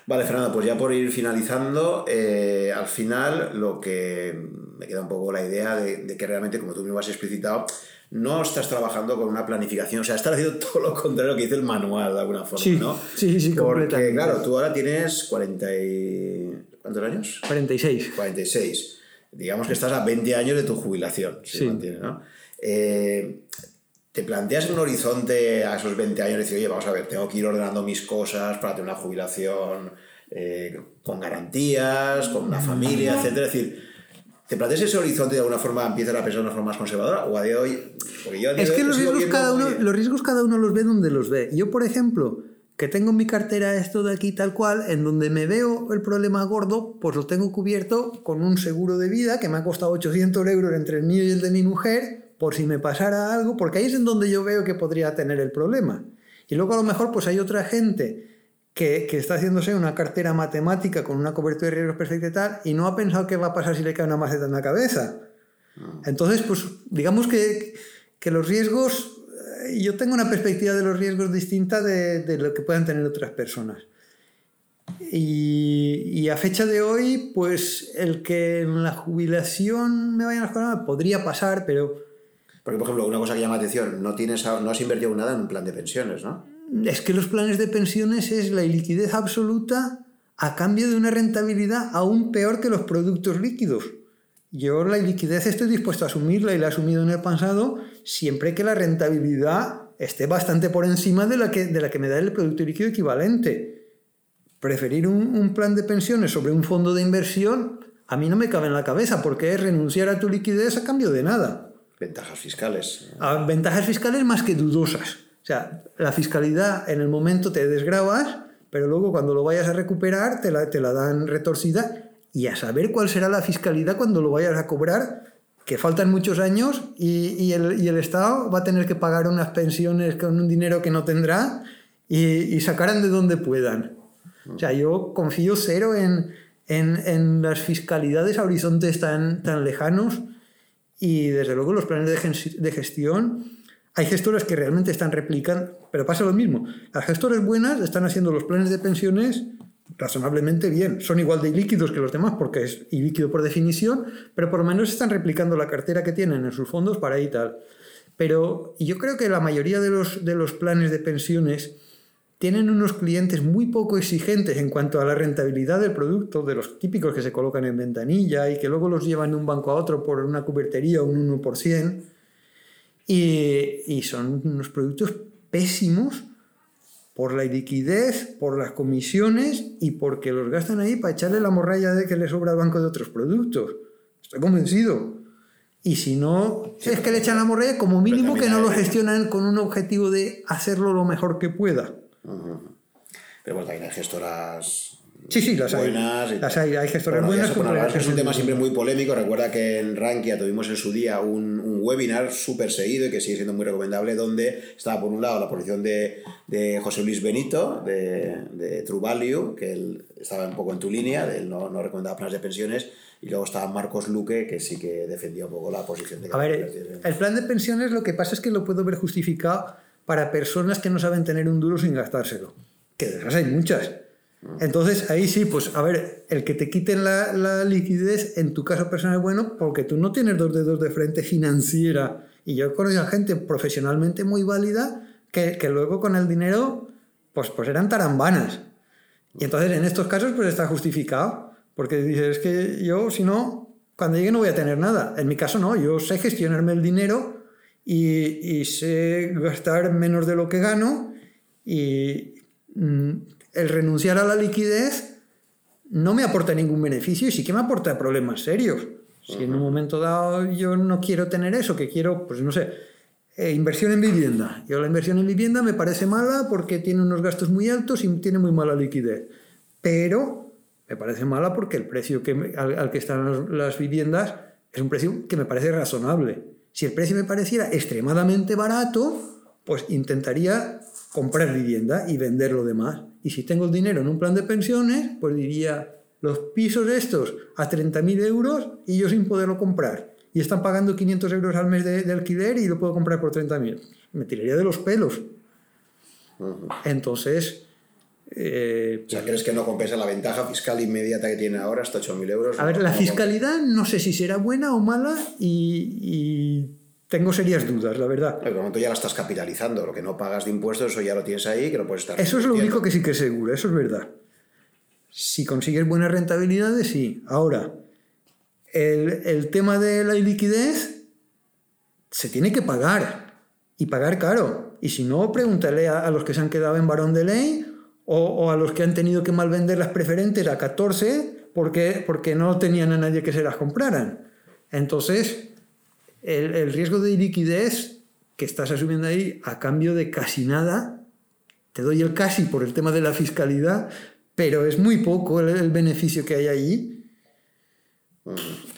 Vale, Fernando, pues ya por ir finalizando, eh, al final lo que me queda un poco la idea de, que realmente, como tú mismo has explicitado, no estás trabajando con una planificación, o sea, estás haciendo todo lo contrario que dice el manual de alguna forma, ¿no? Sí, sí, Porque, claro, tú ahora tienes 40 y... ¿Cuántos años? 46. 46. Digamos que estás a 20 años de tu jubilación, si sí. entiendes, ¿no? Eh, te planteas un horizonte a esos 20 años y decir, oye, vamos a ver, tengo que ir ordenando mis cosas para tener una jubilación eh, con garantías, con una familia, etc. Es decir, ¿te planteas ese horizonte de alguna forma empiezas a pensar de una forma más conservadora? O a día de hoy. es que los riesgos, cada uno, los riesgos cada uno los ve donde los ve. Yo, por ejemplo, que tengo en mi cartera esto de aquí tal cual, en donde me veo el problema gordo, pues lo tengo cubierto con un seguro de vida que me ha costado 800 euros entre el mío y el de mi mujer por si me pasara algo, porque ahí es en donde yo veo que podría tener el problema. Y luego a lo mejor pues hay otra gente que, que, está haciéndose una cartera matemática con una cobertura de riesgos perfecta y tal, y no ha pensado qué va a pasar si le cae una maceta en la cabeza. Ah. Entonces, pues digamos que, que los riesgos, eh, yo tengo una perspectiva de los riesgos distinta de, de lo que puedan tener otras personas. Y, y, a fecha de hoy, pues el que en la jubilación me vayan a las podría pasar, pero... Porque, por ejemplo, una cosa que llama atención, no, tienes, no has invertido nada en un plan de pensiones, ¿no? Es que los planes de pensiones es la iliquidez absoluta a cambio de una rentabilidad aún peor que los productos líquidos. Yo la iliquidez estoy dispuesto a asumirla y la he asumido en el pasado siempre que la rentabilidad esté bastante por encima de la que, de la que me da el producto líquido equivalente. Preferir un plan de pensiones sobre un fondo de inversión a mí no me cabe en la cabeza porque es renunciar a tu liquidez a cambio de nada. Ventajas fiscales. A ventajas fiscales más que dudosas. O sea, la fiscalidad en el momento te desgrabas, pero luego cuando lo vayas a recuperar te la, te la dan retorcida y a saber cuál será la fiscalidad cuando lo vayas a cobrar, que faltan muchos años y, y, el, y el, Estado va a tener que pagar unas pensiones con un dinero que no tendrá y, y sacarán de donde puedan. O sea, yo confío cero en, en, en las fiscalidades a horizontes tan, tan lejanos y desde luego los planes de, gestión hay gestoras que realmente están replicando, pero pasa lo mismo. Las gestoras buenas están haciendo los planes de pensiones razonablemente bien. Son igual de líquidos que los demás porque es ilíquido por definición, pero por lo menos están replicando la cartera que tienen en sus fondos para ahí tal. Pero yo creo que la mayoría de los, de los planes de pensiones tienen unos clientes muy poco exigentes en cuanto a la rentabilidad del producto, de los típicos que se colocan en ventanilla y que luego los llevan de un banco a otro por una cubertería o un 1%. Y, y son unos productos pésimos por la liquidez, por las comisiones y porque los gastan ahí para echarle la morralla de que le sobra al banco de otros productos. Estoy convencido. Y si no, es que le echan la morralla, como mínimo que no lo gestionan con un objetivo de hacerlo lo mejor que pueda. Uh -huh. Pero bueno, también hay gestoras Sí, sí, las hay. Las hay, hay gestoras bueno, buenas. Como es un tema siempre muy polémico. Recuerda que en Rankia tuvimos en su día un, un webinar súper seguido y que sigue siendo muy recomendable, donde estaba por un lado la posición de, de José Luis Benito, de, de, True Value, que él estaba un poco en tu línea, de él no, no recomendaba planes de pensiones, y luego estaba Marcos Luque, que sí que defendía un poco la posición de... A ver, el plan de pensiones lo que pasa es que lo puedo ver justificado para personas que no saben tener un duro sin gastárselo, que de hay muchas. Entonces ahí sí, pues a ver, el que te quiten la, liquidez en tu caso personal es bueno porque tú no tienes dos dedos de frente financiera. Y yo he conocido a gente profesionalmente muy válida que, que, luego con el dinero pues, pues eran tarambanas. Y entonces en estos casos pues está justificado. Porque dices, es que yo si no, cuando llegue no voy a tener nada. En mi caso no, yo sé gestionarme el dinero y, y sé gastar menos de lo que gano y... Mmm, el renunciar a la liquidez no me aporta ningún beneficio y sí que me aporta problemas serios. Si en un momento dado yo no quiero tener eso, que quiero, pues no sé, eh, inversión en vivienda. Yo la inversión en vivienda me parece mala porque tiene unos gastos muy altos y tiene muy mala liquidez. Pero me parece mala porque el precio que al, al, que están las, las viviendas es un precio que me parece razonable. Si el precio me pareciera extremadamente barato, pues intentaría comprar vivienda y vender lo demás. Y si tengo el dinero en un plan de pensiones, pues diría, los pisos estos a 30.000 euros y yo sin poderlo comprar. Y están pagando 500 euros al mes de, de alquiler y lo puedo comprar por 30.000. Me tiraría de los pelos. Entonces... Eh, o sea, ¿crees que no compensa la ventaja fiscal inmediata que tiene ahora hasta 8.000 euros? A ver, la fiscalidad no sé si será buena o mala y, y tengo serias dudas, la verdad. Pero de momento ya la estás capitalizando. Lo que no pagas de impuestos, eso ya lo tienes ahí, que lo puedes estar. Eso es lo único que sí que es seguro, eso es verdad. Si consigues buenas rentabilidades, sí. Ahora, el, el tema de la liquidez se tiene que pagar. Y pagar caro. Y si no, pregúntale a, a los que se han quedado en varón de ley o, a los que han tenido que malvender las preferentes a 14 porque, porque no tenían a nadie que se las compraran. Entonces, el, el, riesgo de liquidez que estás asumiendo ahí a cambio de casi nada, te doy el casi por el tema de la fiscalidad, pero es muy poco el, el beneficio que hay allí.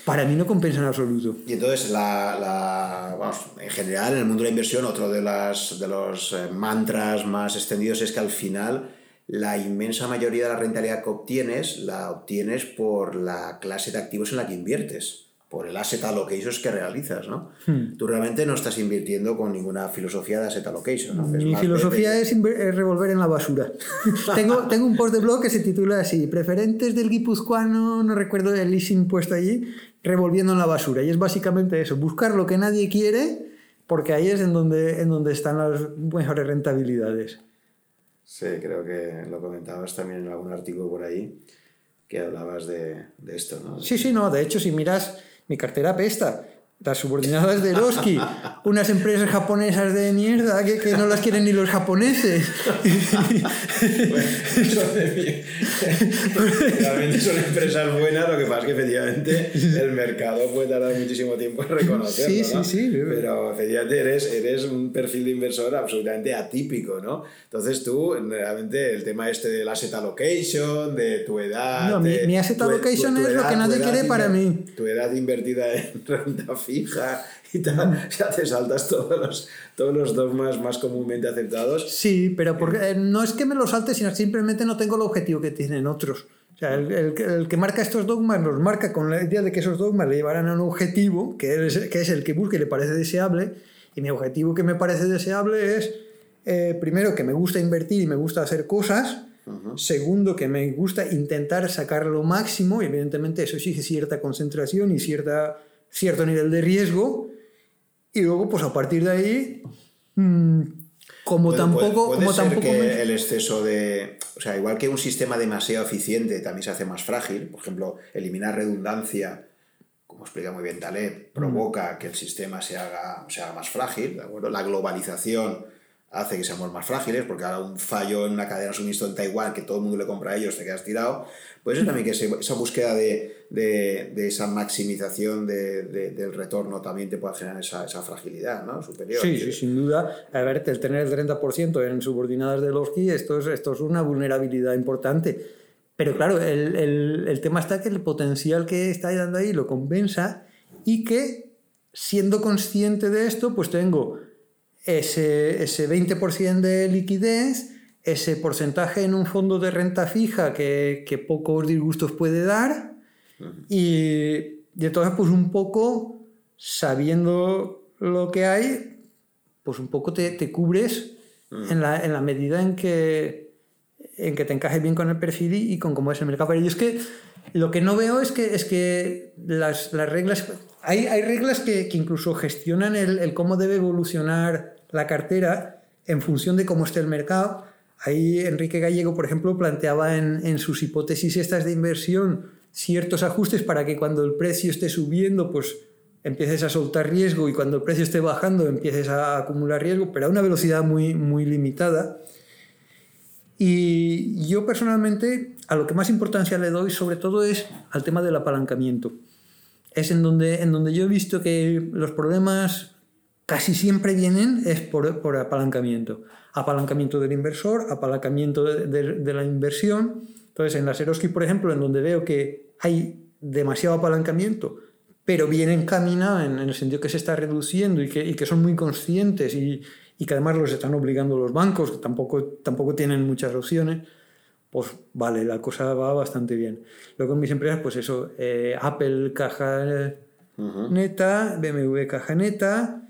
Para mí no compensa en absoluto. Y entonces, la, la, vamos, en general, en el mundo de la inversión, otro de, las, de los eh, mantras más extendidos es que al final la inmensa mayoría de la rentabilidad que obtienes la obtienes por la clase de activos en la que inviertes, por el asset allocation que realizas, ¿no? Hmm. Tú realmente no estás invirtiendo con ninguna filosofía de asset allocation, Mi filosofía de- es, es revolver en la basura. tengo, tengo un post de blog que se titula así, preferentes del guipuzcoano, no recuerdo el leasing puesto allí, revolviendo en la basura. Y es básicamente eso, buscar lo que nadie quiere, porque ahí es en donde, en donde están las mejores rentabilidades. Sí, creo que lo comentabas también en algún artículo por ahí, que hablabas de, de esto, ¿no? Sí, sí, no, de hecho, si miras mi cartera pesta, las subordinadas de Eroski, unas empresas japonesas de mierda que, que no las quieren ni los japoneses. Realmente son empresas buenas, lo que pasa es que efectivamente el mercado puede tardar muchísimo tiempo en reconocerlo, Sí, sí, ¿no? sí. Pero efectivamente eres, eres un perfil de inversor absolutamente atípico, ¿no? Entonces tú, realmente, el tema este del asset allocation, de tu edad... No, mi- de- mi asset tu- allocation es lo que tu nadie edad quiere para mí. Tu edad invertida en renta fija y tal, ya te saltas todos los, todos los dogmas más comúnmente aceptados. Sí, pero porque, eh, no es que me lo salte, sino simplemente no tengo el objetivo que tienen otros. O sea, el, el que- el que marca estos dogmas los marca con la idea de que esos dogmas le llevarán a un objetivo, que es, que es el que busca y le parece deseable. Y mi objetivo que me parece deseable es, eh, primero, que me gusta invertir y me gusta hacer cosas. Segundo, que me gusta intentar sacar lo máximo. Y evidentemente eso exige cierta concentración y cierta, cierto nivel de riesgo. Y luego, pues a partir de ahí, mm, como tampoco, puede, como ser tampoco que me- el exceso de. O sea, igual que un sistema demasiado eficiente también se hace más frágil. Por ejemplo, eliminar redundancia, como explica muy bien Taleb, provoca que el sistema se haga, se haga más frágil. ¿de acuerdo? La globalización hace que seamos más frágiles, porque ahora un fallo en una cadena de suministro en Taiwán, que todo el mundo le compra a ellos, te quedas tirado. Puede ser también que esa búsqueda de, de- de esa maximización de- de- del retorno también te pueda generar esa, esa fragilidad ¿no? superior. Sí, sí, sin duda. A ver, el tener el 30% en subordinadas de los KI, esto es, esto es una vulnerabilidad importante. Pero claro, el, el- el tema está que el potencial que está dando ahí lo compensa y que, siendo consciente de esto, pues tengo ese, ese 20% de liquidez, ese porcentaje en un fondo de renta fija que, que pocos disgustos puede dar y, y entonces pues un poco sabiendo lo que hay, pues un poco te, te cubres en, la, en la medida en que, en que te encajes bien con el perfil y, y con cómo es el mercado. Pero yo es que lo que no veo es que, es que las, las reglas... Hay, hay reglas que, que incluso gestionan el, el cómo debe evolucionar la cartera en función de cómo esté el mercado. Ahí Enrique Gallego, por ejemplo, planteaba en, en sus hipótesis estas de inversión ciertos ajustes para que cuando el precio esté subiendo, pues empieces a soltar riesgo y cuando el precio esté bajando empieces a acumular riesgo, pero a una velocidad muy, muy limitada. Y yo personalmente a lo que más importancia le doy sobre todo es al tema del apalancamiento. Es en donde, en donde yo he visto que los problemas casi siempre vienen es por, por apalancamiento. Apalancamiento del inversor, apalancamiento de, de- de la inversión. Entonces, en la Seroski, por ejemplo, en donde veo que hay demasiado apalancamiento, pero bien encaminado en, en el sentido que se está reduciendo y que, y que son muy conscientes y, y que además los están obligando los bancos, que tampoco, tampoco tienen muchas opciones, pues vale, la cosa va bastante bien. Luego en mis empresas, pues eso, eh, Apple caja neta, BMW caja neta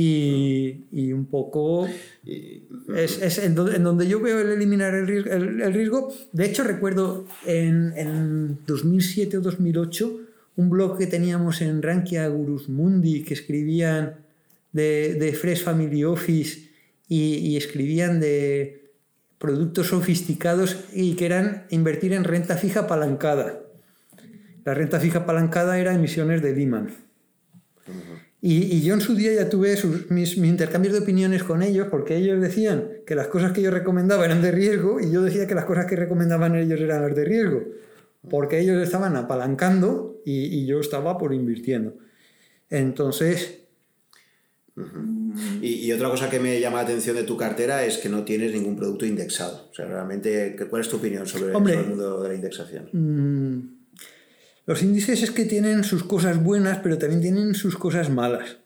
y, y un poco es, es en, donde, en donde yo veo el eliminar el riesgo. El, el riesgo. De hecho, recuerdo en, en 2007 o 2008 un blog que teníamos en Rankia Gurus Mundi que escribían de, de Fresh Family Office y, y escribían de productos sofisticados y que eran invertir en renta fija apalancada. La renta fija apalancada era emisiones de Lehman. Y, y yo en su día ya tuve sus- mis, mis intercambios de opiniones con ellos, porque ellos decían que las cosas que yo recomendaba eran de riesgo y yo decía que las cosas que recomendaban ellos eran las de riesgo, porque ellos estaban apalancando y, y yo estaba por invirtiendo. Entonces, Y, y otra cosa que me llama la atención de tu cartera es que no tienes ningún producto indexado. O sea, realmente, ¿qué- ¿cuál es tu opinión sobre, Hombre. sobre el mundo de la indexación? mm, los índices es que tienen sus cosas buenas, pero también tienen sus cosas malas.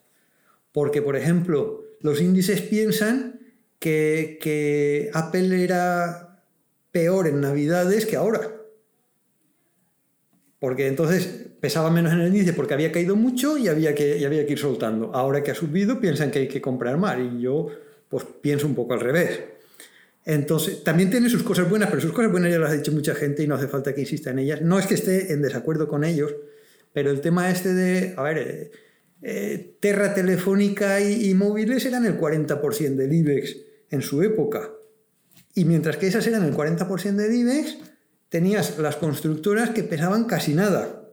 Porque, por ejemplo, los índices piensan que, que Apple era peor en Navidades que ahora. Porque entonces pesaba menos en el índice porque había caído mucho y había que, y había que ir soltando. Ahora que ha subido piensan que hay que comprar más y yo pues pienso un poco al revés. Entonces, también tiene sus cosas buenas, pero sus cosas buenas ya las ha dicho mucha gente y no hace falta que insista en ellas. No es que esté en desacuerdo con ellos, pero el tema este de, a ver, eh, eh, Terra Telefónica y, móviles eran el 40% del IBEX en su época. Y mientras que esas eran el 40% del IBEX, tenías las constructoras que pesaban casi nada.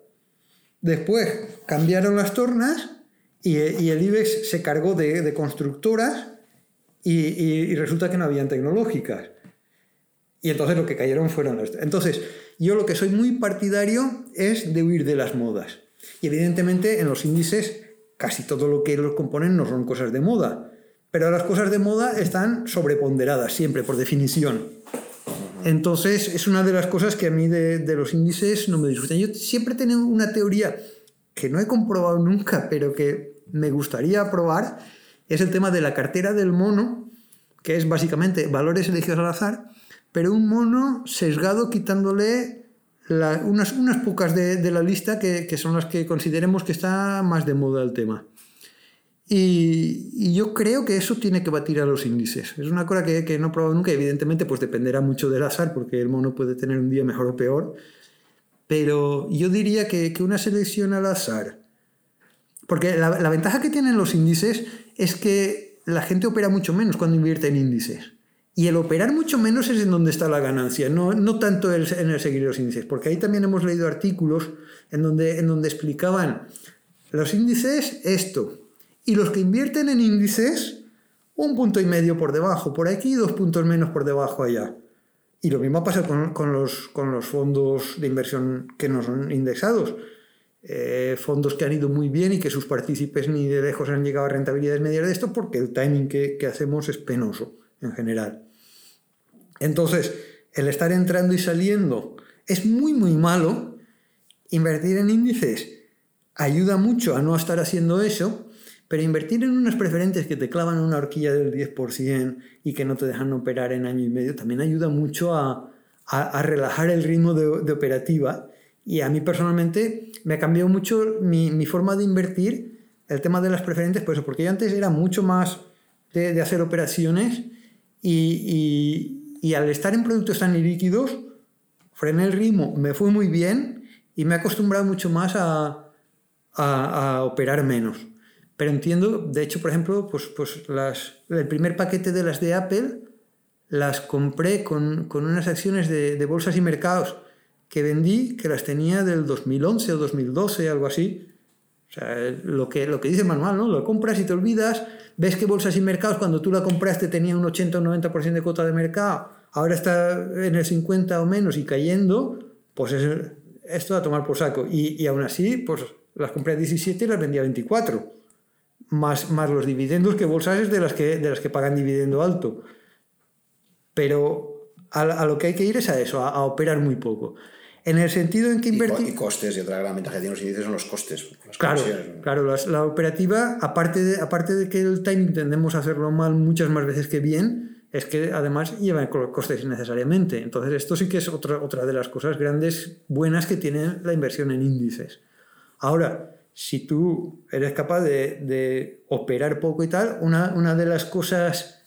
Después cambiaron las tornas y, el IBEX se cargó de, constructoras y, resulta que no habían tecnológicas. Y entonces lo que cayeron fueron... Entonces, yo lo que soy muy partidario es de huir de las modas. Y evidentemente en los índices casi todo lo que los componen no son cosas de moda. Pero las cosas de moda están sobreponderadas siempre, por definición. Entonces es una de las cosas que a mí de, los índices no me disgustan. Yo siempre he tenido una teoría que no he comprobado nunca, pero que me gustaría probar, es el tema de la cartera del mono, que es básicamente valores elegidos al azar, pero un mono sesgado quitándole unas, unas pocas de, la lista que, son las que consideremos que está más de moda el tema. Y, yo creo que eso tiene que batir a los índices. Es una cosa que, no he probado nunca, evidentemente pues dependerá mucho del azar, porque el mono puede tener un día mejor o peor. Pero yo diría que, una selección al azar. Porque la, la ventaja que tienen los índices es que la gente opera mucho menos cuando invierte en índices. Y el operar mucho menos es en donde está la ganancia, no, no tanto en el seguir los índices, porque ahí también hemos leído artículos en donde, en donde explicaban los índices esto, y los que invierten en índices un punto y medio por debajo, por aquí dos puntos menos por debajo allá. Y lo mismo pasa con, con, los, con los fondos de inversión que no son indexados. Eh, fondos que han ido muy bien y que sus partícipes ni de lejos han llegado a rentabilidades medias de esto porque el timing que, que hacemos es penoso en general. Entonces, el estar entrando y saliendo es muy, muy malo. Invertir en índices ayuda mucho a no estar haciendo eso, pero invertir en unas preferentes que te clavan una horquilla del 10% y que no te dejan operar en año y medio también ayuda mucho a, relajar el ritmo de, operativa. Y a mí personalmente me ha cambiado mucho mi, forma de invertir el tema de las preferentes, por eso, porque yo antes era mucho más de, hacer operaciones y y al estar en productos tan líquidos, frené el ritmo, me fue muy bien y me he acostumbrado mucho más a, a, operar menos. Pero entiendo, de hecho, por ejemplo, pues, pues las, el primer paquete de las de Apple las compré con, con unas acciones de, bolsas y mercados que vendí, que las tenía del 2011 o 2012, algo así. O sea, lo que, lo que dice el manual, ¿no? Lo compras y te olvidas, ves que bolsas y mercados cuando tú la compraste tenía un 80 o 90% de cuota de mercado, ahora está en el 50 o menos y cayendo, pues es esto a tomar por saco. Y, y aún así, pues las compré a 17 y las vendí a 24. Más, más los dividendos que bolsas es de las que, de las que pagan dividendo alto. Pero a, lo que hay que ir es a eso, a operar muy poco. En el sentido en que invertir... Y, costes, y otra gran ventaja que tienen los índices son los costes. claro, claro la, operativa, aparte de, aparte de que el timing tendemos a hacerlo mal muchas más veces que bien, es que además lleva costes innecesariamente. Entonces esto sí que es otra, otra de las cosas grandes, buenas que tiene la inversión en índices. Ahora, si tú eres capaz de, de operar poco y tal, una, una de las cosas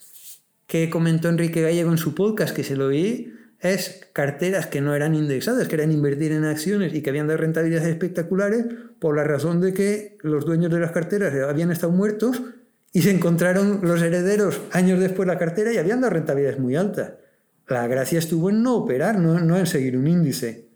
que comentó Enrique Gallego en su podcast, que se lo oí, es carteras que no eran indexadas, que eran invertir en acciones y que habían dado rentabilidades espectaculares por la razón de que los dueños de las carteras habían estado muertos y se encontraron los herederos años después la cartera y habían dado rentabilidades muy altas. La gracia estuvo en no operar, no, en seguir un índice.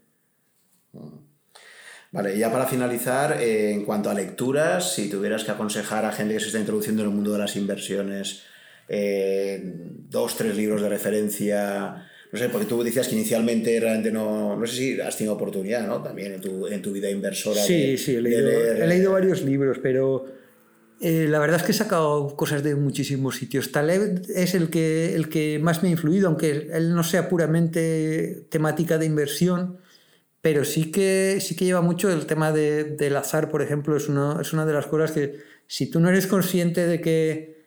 Vale, ya para finalizar, eh, en cuanto a lecturas, si tuvieras que aconsejar a gente que se está introduciendo en el mundo de las inversiones, eh, dos, tres libros de referencia no sé, porque tú decías que inicialmente realmente no, no sé si has tenido oportunidad, ¿no? También en tu, en tu vida inversora. Sí, sí, he leído, he leído, varios libros, pero eh, la verdad es que he sacado cosas de muchísimos sitios. Taleb es el que, el que más me ha influido, aunque él no sea puramente temática de inversión, pero sí que, sí que lleva mucho el tema de, del azar, por ejemplo, es una, es una de las cosas que si tú no eres consciente de que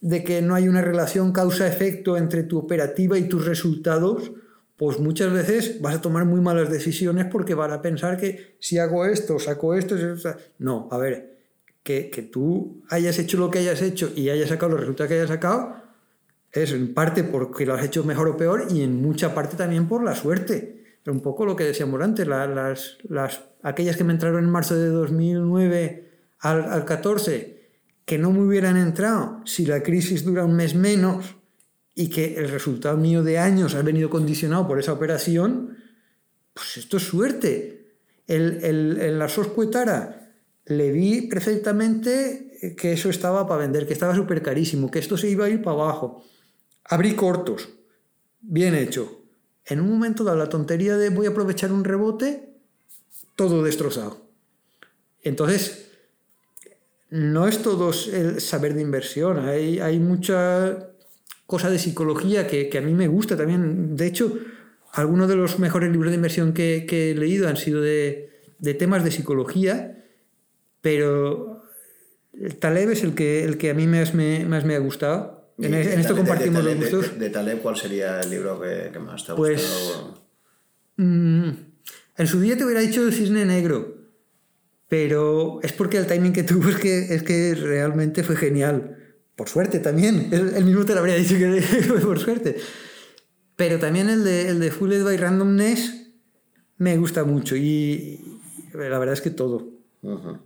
de que no hay una relación causa-efecto entre tu operativa y tus resultados, pues muchas veces vas a tomar muy malas decisiones porque van a pensar que si hago esto, saco esto, no, a ver, que, que tú hayas hecho lo que hayas hecho y hayas sacado los resultados que hayas sacado, es en parte porque lo has hecho mejor o peor y en mucha parte también por la suerte. Pero un poco lo que decíamos antes, las, las, aquellas que me entraron en marzo de 2009 al, al 14, que no me hubieran entrado si la crisis dura un mes menos, y que el resultado mío de años ha venido condicionado por esa operación, pues esto es suerte. El, el, la Soscuetara le vi perfectamente que eso estaba para vender, que estaba súper carísimo, que esto se iba a ir para abajo. Abrí cortos, bien hecho. En un momento dado la tontería de voy a aprovechar un rebote, todo destrozado. Entonces, no es todo el saber de inversión, hay, hay mucha cosa de psicología que, que, a mí me gusta también. De hecho, algunos de los mejores libros de inversión que, que he leído han sido de, de, temas de psicología, pero Taleb es el que, el que a mí más me, más me ha gustado. En, en, esto compartimos de, los gustos. De, Taleb, ¿cuál sería el libro que, que más te ha pues, gustado? Mmm, en su día te hubiera dicho El Cisne Negro, pero es porque el timing que tuvo es que, es que realmente fue genial por suerte también. Él, mismo te lo habría dicho que fue por suerte. Pero también el de, el de Fulled by Randomness me gusta mucho y, la verdad es que todo. Uh -huh.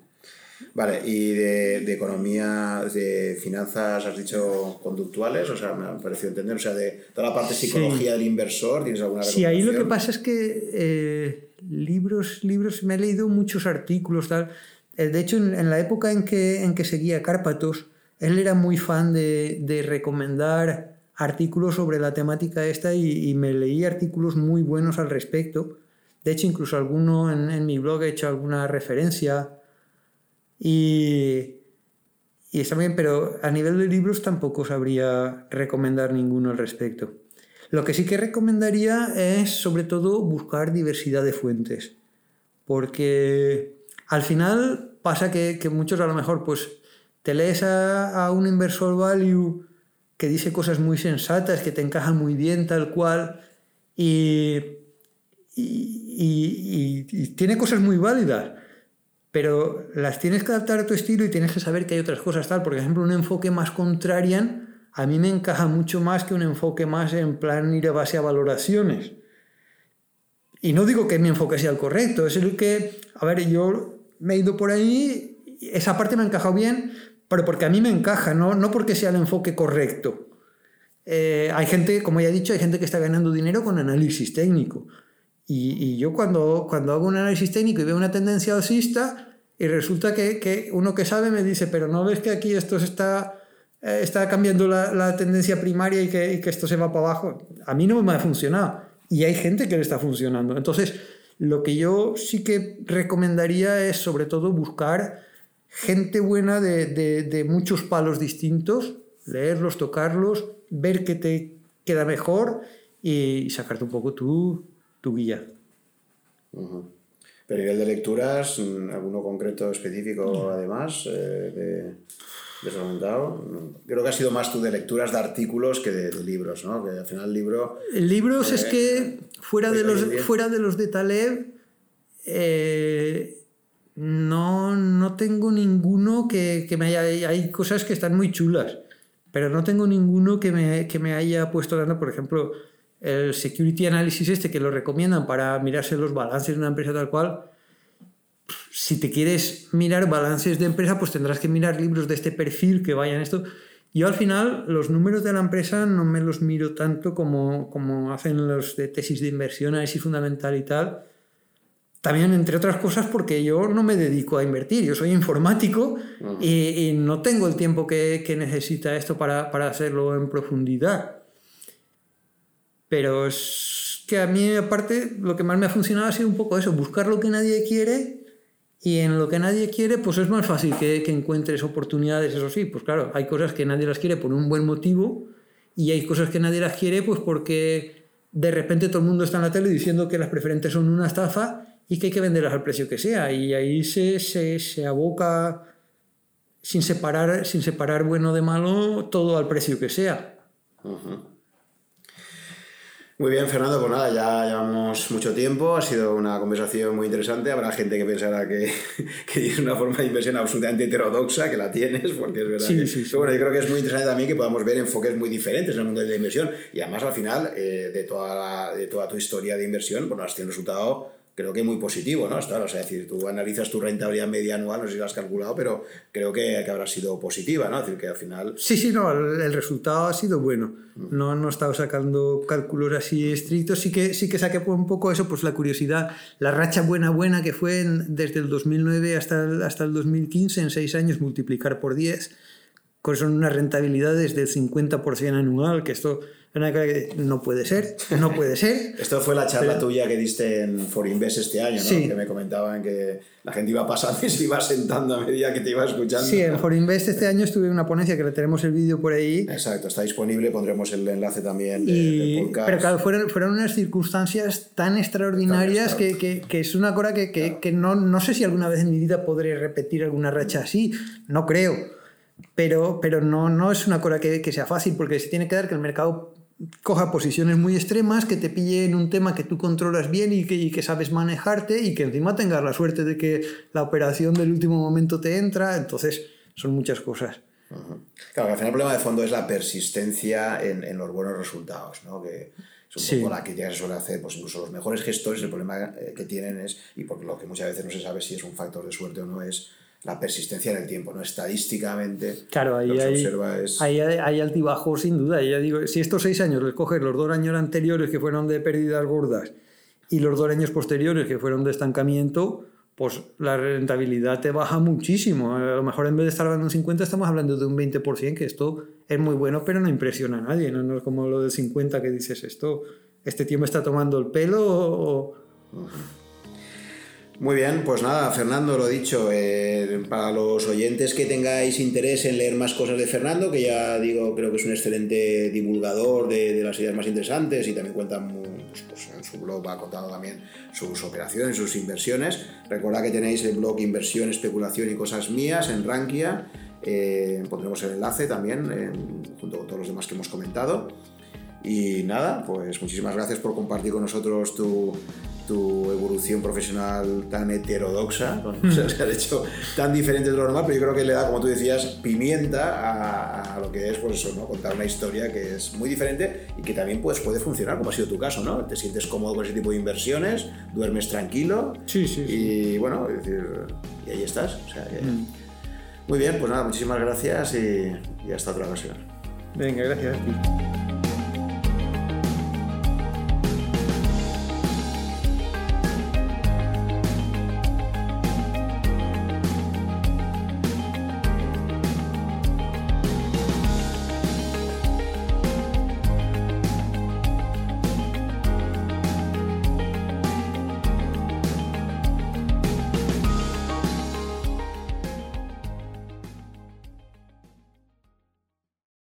Vale, y de, de, economía, de finanzas, has dicho conductuales, o sea, me ha parecido entender, o sea, de toda la parte psicología sí. del inversor, ¿tienes alguna Sí, ahí lo que pasa es que eh, libros, libros, me he leído muchos artículos. Eh, de hecho, en, la época en que, en que seguía Cárpatos, él era muy fan de, de recomendar artículos sobre la temática esta y, y, me leí artículos muy buenos al respecto. De hecho, incluso alguno en, en mi blog he hecho alguna referencia. Y, y, está bien, pero a nivel de libros tampoco sabría recomendar ninguno al respecto. Lo que sí que recomendaría es sobre todo buscar diversidad de fuentes. Porque al final pasa que, que muchos a lo mejor pues te lees a, a, un inversor value que dice cosas muy sensatas, que te encajan muy bien, tal cual, y, y, y, y, tiene cosas muy válidas, pero las tienes que adaptar a tu estilo y tienes que saber que hay otras cosas tal. Por ejemplo, un enfoque más contrarian a mí me encaja mucho más que un enfoque más en plan ir a base a valoraciones. Y no digo que mi enfoque sea el correcto, es el que, a ver, yo me he ido por ahí, esa parte me ha encajado bien, pero porque a mí me encaja, no, no porque sea el enfoque correcto. Eh, hay gente, como ya he dicho, hay gente que está ganando dinero con análisis técnico. Y, y, yo cuando, cuando hago un análisis técnico y veo una tendencia alcista, y resulta que, que uno que sabe me dice, pero no ves que aquí esto se está, eh, está cambiando la, la, tendencia primaria y que, y que esto se va para abajo. A mí no me ha funcionado. Y hay gente que le está funcionando. Entonces, lo que yo sí que recomendaría es sobre todo buscar gente buena de, de, de, muchos palos distintos, leerlos, tocarlos, ver qué te queda mejor y sacarte un poco tu, tu guía. Uh -huh. Pero nivel de lecturas, alguno concreto específico además eh, de, desorientado. Creo que ha sido más tú de lecturas de artículos que de, de libros, ¿no? Que al final el libro... Libros eh, es que fuera de, los, fuera de los de Taleb... Eh, no, no tengo ninguno que, que me haya... Hay cosas que están muy chulas, pero no tengo ninguno que me, que me haya puesto dando, por ejemplo, el security analysis este que lo recomiendan para mirarse los balances de una empresa tal cual. Si te quieres mirar balances de empresa, pues tendrás que mirar libros de este perfil que vayan esto. Yo al final los números de la empresa no me los miro tanto como, como hacen los de tesis de inversión, análisis fundamental y tal también, entre otras cosas, porque yo no me dedico a invertir, yo soy informático uh -huh. y, y, no tengo el tiempo que, que necesita esto para, para, hacerlo en profundidad. Pero es que a mí, aparte, lo que más me ha funcionado ha sido un poco eso, buscar lo que nadie quiere y en lo que nadie quiere, pues es más fácil que, encuentres oportunidades, eso sí, pues claro, hay cosas que nadie las quiere por un buen motivo y hay cosas que nadie las quiere pues porque de repente todo el mundo está en la tele diciendo que las preferentes son una estafa y que hay que venderlas al precio que sea. Y ahí se, se, se aboca, sin separar, sin separar bueno de malo, todo al precio que sea. Uh. Muy bien, Fernando, pues nada, ya llevamos mucho tiempo, ha sido una conversación muy interesante, habrá gente que pensará que, que es una forma de inversión absolutamente heterodoxa, que la tienes, porque es verdad. Sí, que, sí, bueno, yo creo que es muy interesante también que podamos ver enfoques muy diferentes en el mundo de la inversión y además al final eh, de, toda la- de toda tu historia de inversión, bueno, has tenido un resultado creo que muy positivo, ¿no? Claro, o sea, es decir, tú analizas tu rentabilidad media anual, no sé si lo has calculado, pero creo que, que habrá sido positiva, ¿no? Es decir, que al final... Sí, sí, no, el, el resultado ha sido bueno. No, no he estado sacando cálculos así estrictos. Sí que, sí que saqué un poco eso, pues la curiosidad. La racha buena, buena que fue en- desde el 2009 hasta el, hasta el 2015, en seis años, multiplicar por 10, con son unas rentabilidades del 50% anual, que esto una cosa que no puede ser, no puede ser. Esto fue la charla Pero- tuya que diste en For Invest este año, ¿no? Sí. Que me comentaban que la gente iba pasando y se iba sentando a medida que te iba escuchando. Sí, en Forinvest este año estuve en una ponencia que le tenemos el vídeo por ahí. Exacto, está disponible, pondremos el enlace también de- Y, del podcast. pero claro, fueron, fueron unas circunstancias tan extraordinarias Tan que, que- que es una cosa que, que- que no, no sé si alguna vez en mi vida podré repetir alguna racha así, no creo, pero, pero no, no es una cosa que, que sea fácil porque se tiene que dar que el mercado coja posiciones muy extremas, que te pille en un tema que tú controlas bien y que, y que sabes manejarte y que encima tengas la suerte de que la operación del último momento te entra, entonces son muchas cosas. Claro, que al final el problema de fondo es la persistencia en, en los buenos resultados, ¿no? Que es un Sí. poco la crítica que se suele hacer, pues incluso los mejores gestores, el problema que tienen es, y porque lo que muchas veces no se sabe si es un factor de suerte o no, es la persistencia en el tiempo, ¿no? Estadísticamente, Claro, ahí lo que se hay, observa es... ahí hay, altibajos sin duda. Y ya digo, si estos seis años les coges los dos años anteriores que fueron de pérdidas gordas y los dos años posteriores que fueron de estancamiento, pues la rentabilidad te baja muchísimo. A lo mejor en vez de estar hablando de un 50 estamos hablando de un 20%, que esto es muy bueno, pero no impresiona a nadie. No, No es como lo del 50 que dices esto, este tío me está tomando el pelo o... Muy bien, pues nada, Fernando, lo dicho, eh, para los oyentes que tengáis interés en leer más cosas de Fernando, que ya digo, creo que es un excelente divulgador de, de las ideas más interesantes y también cuenta pues, pues, en su blog, va contando también sus operaciones, sus inversiones. Recordad que tenéis el blog Inversión, Especulación y Cosas Mías en Rankia, eh, pondremos el enlace también eh, junto con todos los demás que hemos comentado. Y nada, pues muchísimas gracias por compartir con nosotros tu, tu evolución profesional tan heterodoxa, con que has hecho tan diferentes de lo normal, pero yo creo que le da, como tú decías, pimienta a, a lo que es pues eso, ¿no? contar una historia que es muy diferente y que también pues, puede funcionar, como ha sido tu caso, ¿no? Te sientes cómodo con ese tipo de inversiones, duermes tranquilo Sí, sí, sí. y bueno, es decir, y ahí estás. o sea que- Muy bien, pues nada, muchísimas gracias y, y hasta otra ocasión. Venga, gracias a ti.